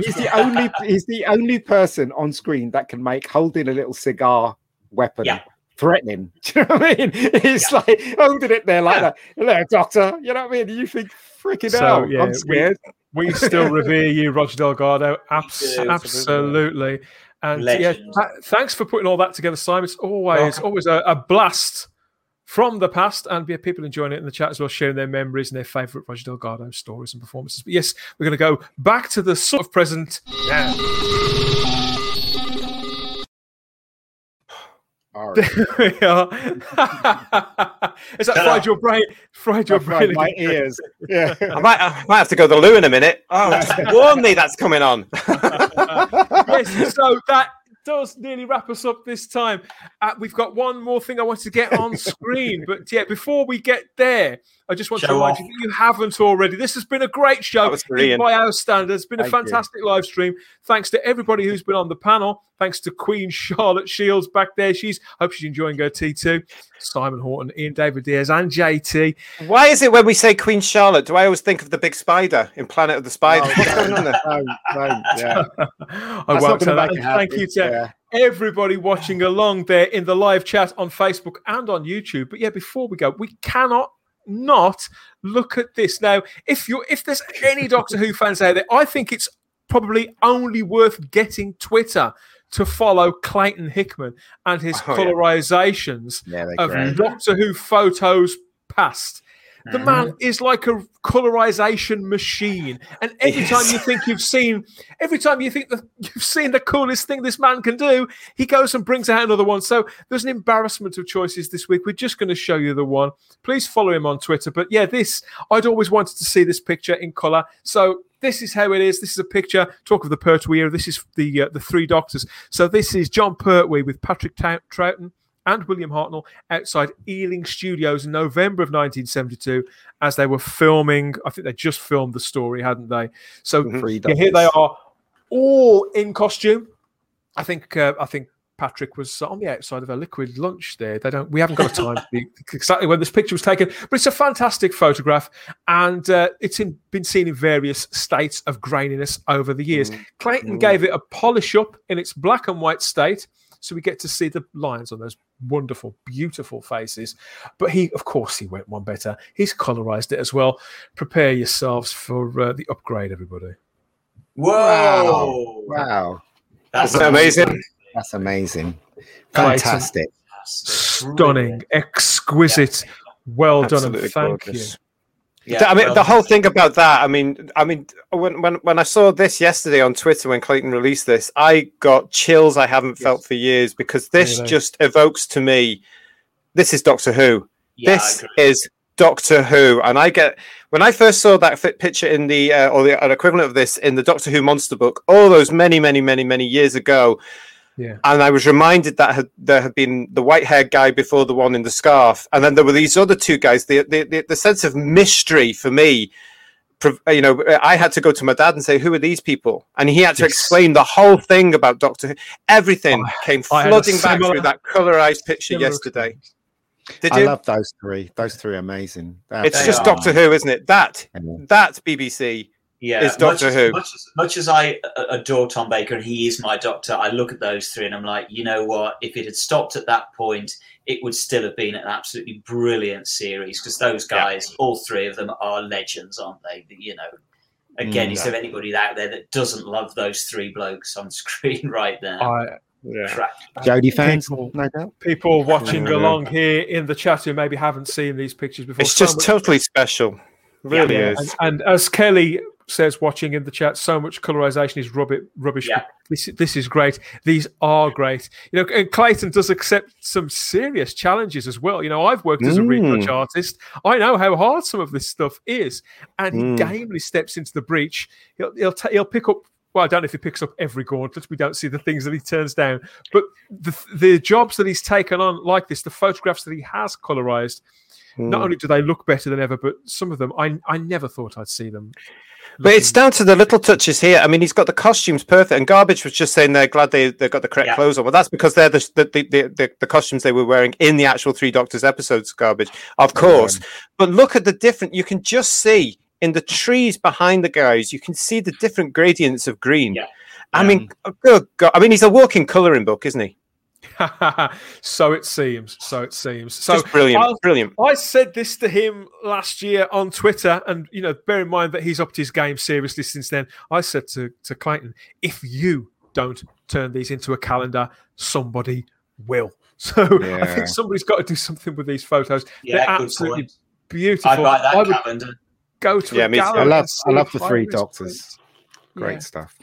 D: Master.
E: the only- He's the only he's the only person on screen that can make holding a little cigar weapon
B: Yeah.
E: threatening. <laughs> Do you know what I mean? It's like holding it there like
B: Yeah.
E: that. Hello, doctor. You know what I mean? You think freaking
A: So,
E: hell.
A: yeah,
E: I'm
A: we-
E: scared.
A: we still revere you, Roger Delgado. <laughs> Abs-
B: do.
A: absolutely. And yeah, th- thanks for putting all that together, Simon. It's always always a, a blast from the past, and yeah, people enjoying it in the chat as well, sharing their memories and their favourite Roger Delgado stories and performances. But yes, we're going to go back to the sort of present now.
E: All right.
A: There we are. <laughs> Is that fried your brain? Fried your
E: I've fried
A: brain.
E: my
A: again?
E: ears. <laughs> Yeah.
D: I might, I might have to go to the loo in a minute. Oh, <laughs> warn me that's coming on.
A: yes, so that does nearly wrap us up this time. Uh, we've got one more thing I want to get on <laughs> screen, but yeah, before we get there, I just want to remind
B: off.
A: you that you haven't already. This has been a great show
D: That was brilliant.
A: by our standards. It's been a
E: Thank you.
A: fantastic live stream. Thanks to everybody who's been on the panel. Thanks to Queen Charlotte Shields back there. She's hope she's enjoying her tea too. Simon Horton, Ian David Diaz, and JT.
D: Why is it when we say Queen Charlotte, do I always think of the big spider in Planet of the Spiders? What's going on there?
E: No, no, yeah. <laughs>
A: I won't
E: not
A: that.
E: you
A: thank you to
E: Yeah.
A: everybody watching along there in the live chat on Facebook and on YouTube. But yeah, before we go, we cannot not look at this now. If you are if there's any Doctor Who fans out there, I think it's probably only worth getting Twitter to follow Clayton Hickman and his
D: Oh,
A: colorizations
E: Yeah, they're
A: of
E: great.
A: Doctor Who photos past. The
B: Mhm.
A: man is like a colorization machine, and every time you think you've seen, every time you think that you've seen the coolest thing this man can do, he goes and brings out another one. So there's an embarrassment of choices this week. We're just going to show you the one. Please follow him on Twitter. But yeah, this I'd always wanted to see this picture in color. So this is how it is. This is a picture. Talk of the Pertwee era. This is the uh, the three doctors. So this is Jon Pertwee with Patrick Trouton, Troughton and William Hartnell outside Ealing Studios in November of 1972 as they were filming. I think they just filmed the story, hadn't they? So yeah, here they are, all in costume. I think uh, I think Patrick was on the outside of a liquid lunch there. They don't. We haven't got a time to be <laughs> exactly when this picture was taken, but it's a fantastic photograph, and uh, it's in, been seen in various states of graininess over the years. Clayton
D: Mm.
A: gave it a polish up in its black and white state, so we get to see the lines on those wonderful, beautiful faces. But he, of course, he went one better. He's colorized it as well. Prepare yourselves for uh, the upgrade, everybody.
B: Whoa!
E: Wow,
B: That's
D: Isn't that amazing?
E: that's amazing.
A: Clayton.
E: Fantastic.
A: Stunning, exquisite, well done, and thank
D: gorgeous.
A: you.
B: Yeah,
D: I mean,
B: well
D: the whole thing about that. I mean, I mean, when when when I saw this yesterday on Twitter when Clayton released this, I got chills I haven't felt for years because this
A: Really?
D: just evokes to me. This is Doctor Who.
B: Yeah,
D: this is Doctor Who, and I get when I first saw that fit picture in the uh, or the an equivalent of this in the Doctor Who monster book, all those many, many, many, many years ago.
A: Yeah.
D: And I was reminded that had, there had been the white haired guy before the one in the scarf, and then there were these other two guys. The the, the, the sense of mystery for me, you know, I had to go to my dad and say, "Who are these people?" And he had to
A: Yes.
D: explain the whole thing about Doctor Who. Everything
A: I-
D: came
A: I had a
D: flooding back
A: similar-
D: through that colorized picture
A: similar
D: yesterday.
A: experience.
D: Did
E: I
D: you?
E: love those three. Those three are amazing. They're
D: It's just
B: are.
D: Doctor Who, isn't it? That
E: absolutely-
D: that BBC.
B: Yeah,
D: is Doctor
B: much,
D: Who.
B: Much as, much as I uh, adore Tom Baker and he is my doctor, I look at those three and I'm like, you know what? If it had stopped at that point, it would still have been an absolutely brilliant series because those
D: Yeah.
B: guys, all three of them, are legends, aren't they? You know. Again,
E: Mm.
B: is there anybody out there that doesn't love those three blokes on <laughs> screen right now?
A: I,
D: Yeah.
B: Crack.
E: Jodie fans,
A: People-
E: no doubt.
A: people watching
D: Yeah.
A: along here in the chat who maybe haven't seen these pictures before.
D: It's
A: so
D: just
A: much-
D: totally special. Really
A: Yeah,
D: is.
A: And, and as Kelly says, watching in the chat, so much colorization is rubbish. Rubbish.
B: Yeah.
A: This this is great. These are great. You know, and Clayton does accept some serious challenges as well. You know, I've worked as a
D: Mm.
A: retouch artist. I know how hard some of this stuff is, and he
D: Mm.
A: gamely steps into the breach. He'll he'll, ta- he'll pick up. Well, I don't know if he picks up every gauntlet. We don't see the things that he turns down, but the the jobs that he's taken on, like this, the photographs that he has colorized, not
D: Mm.
A: only do they look better than ever, but some of them I I never thought I'd see them.
D: But it's down to the little touches here. I mean, he's got the costumes perfect, and Garbage was just saying they're glad they they got the correct
B: Yeah.
D: clothes on. Well, that's because they're the the, the the the costumes they were wearing in the actual Three Doctors episodes. Garbage, of course. But look at the different. You can just see in the trees behind the guys. You can see the different gradients of green.
B: Yeah.
D: I mean, good God. I mean, he's a walking coloring book, isn't he? <laughs>
A: so it seems. So it seems. So
D: Just brilliant,
A: I'll-
D: brilliant.
A: I said this to him last year on Twitter, and you know, bear in mind that he's upped his game seriously since then. I said to, to Clayton, if you don't turn these into a calendar, somebody will. <laughs> So I think somebody's got to do something with these photos.
B: Yeah,
A: They're absolutely
B: point.
A: beautiful.
B: I'd like that
A: I
B: calendar.
A: go to
D: Yeah,
A: a
D: me
A: gallery.
E: I love, I love the three doctors. Great
A: Yeah.
E: stuff.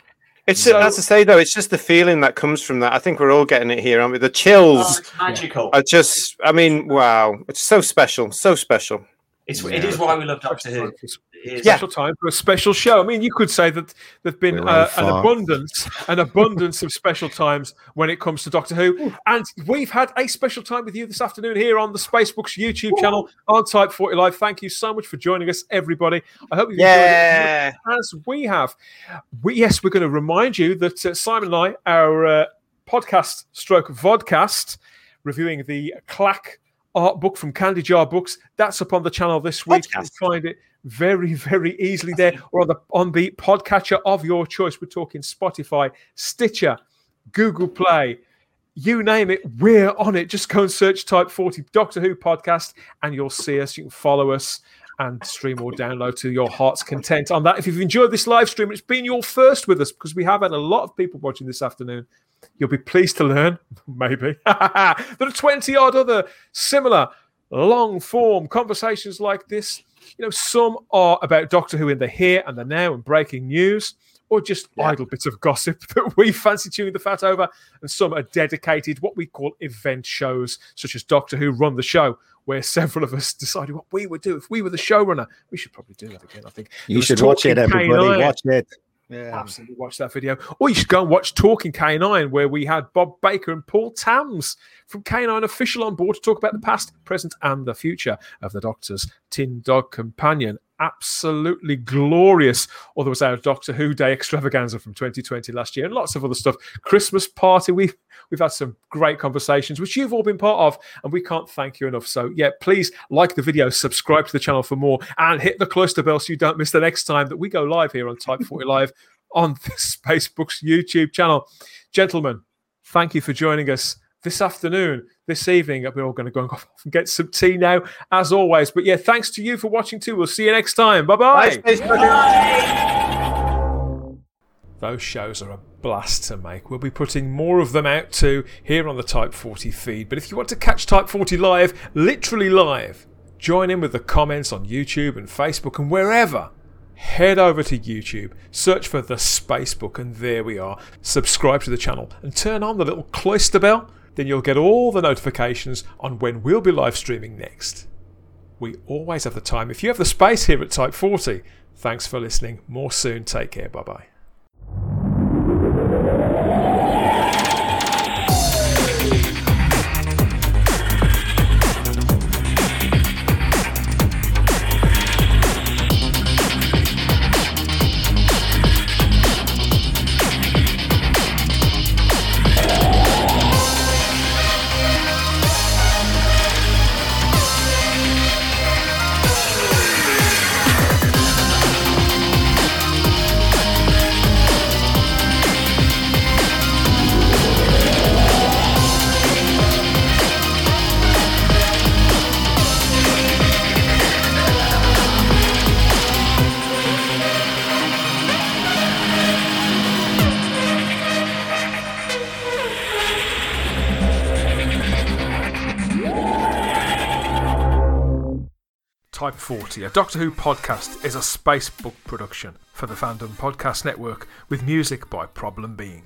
D: It's
A: So-
D: as I say though, it's just the feeling that comes from that. I think we're all getting it here, aren't we? The
B: Oh,
D: chills
B: it's magical.
D: I just. I mean, wow! It's so special, so special.
B: It's, It is why we love Doctor Who. It is.
A: special time for a special show. I mean, you could say that there've been uh, an abundance, an <laughs> abundance of special times when it comes to Doctor Who, and we've had a special time with you this afternoon here on the Spacebooks YouTube channel on Type 40 Live. Thank you so much for joining us, everybody. I hope you've
D: Yeah.
A: enjoyed it as we have. We, yes, we're going to remind you that uh, Simon and I, our uh, podcast stroke vodcast, reviewing the Kklak art book from Candy Jar Books. That's up on the channel this week. You can find it very, very easily there, or on the on the podcatcher of your choice. We're talking Spotify, Stitcher, Google Play. You name it, we're on it. Just go and search Type 40 Doctor Who podcast, and you'll see us. You can follow us and stream or download to your heart's content on that. If you've enjoyed this live stream, it's been your first with us because we have had a lot of people watching this afternoon. You'll be pleased to learn, <laughs> maybe, <laughs> that are 20 odd other similar long form conversations like this. You know, some are about Doctor Who in the here and the now and breaking news, or just idle bits of gossip <laughs> that we fancy chewing the fat over. And some are dedicated, what we call event shows, such as Doctor Who Run the Show, where several of us decided what we would do if we were the showrunner. We should probably do that again, I think.
E: You should watch it, everybody. Watch it. Yeah.
A: Absolutely watch that video. Or you should go and watch Talking K9, where we had Bob Baker and Paul Tams from K9 Official on board to talk about the past, present, and the future of the Doctor's Tin Dog Companion. Absolutely glorious. Or there was our Doctor Who Day extravaganza from 2020 last year, and lots of other stuff. Christmas party. We've we've had some great conversations, which you've all been part of, and we can't thank you enough. So yeah, please like the video, subscribe to the channel for more, and hit the cloister bell so you don't miss the next time that we go live here on Type 40 <laughs> Live on the Spacebooks YouTube channel. Gentlemen, thank you for joining us this afternoon, this evening. We're all going to go and go off and get some tea now, as always. But yeah, thanks to you for watching too. We'll see you next time. Bye bye. Those shows are a blast to make. We'll be putting more of them out too here on the Type 40 feed. But if you want to catch Type 40 live, literally live, join in with the comments on YouTube and Facebook and wherever. Head over to YouTube, search for the Spacebook, and there we are. Subscribe to the channel and turn on the little cloister bell, then you'll get all the notifications on when we'll be live streaming next. We always have the time if you have the space here at Type 40. Thanks for listening. More soon. Take care. Bye bye. Type 40, a Doctor Who podcast, is a Spacebook production for the Fandom Podcast Network with music by Problem Being.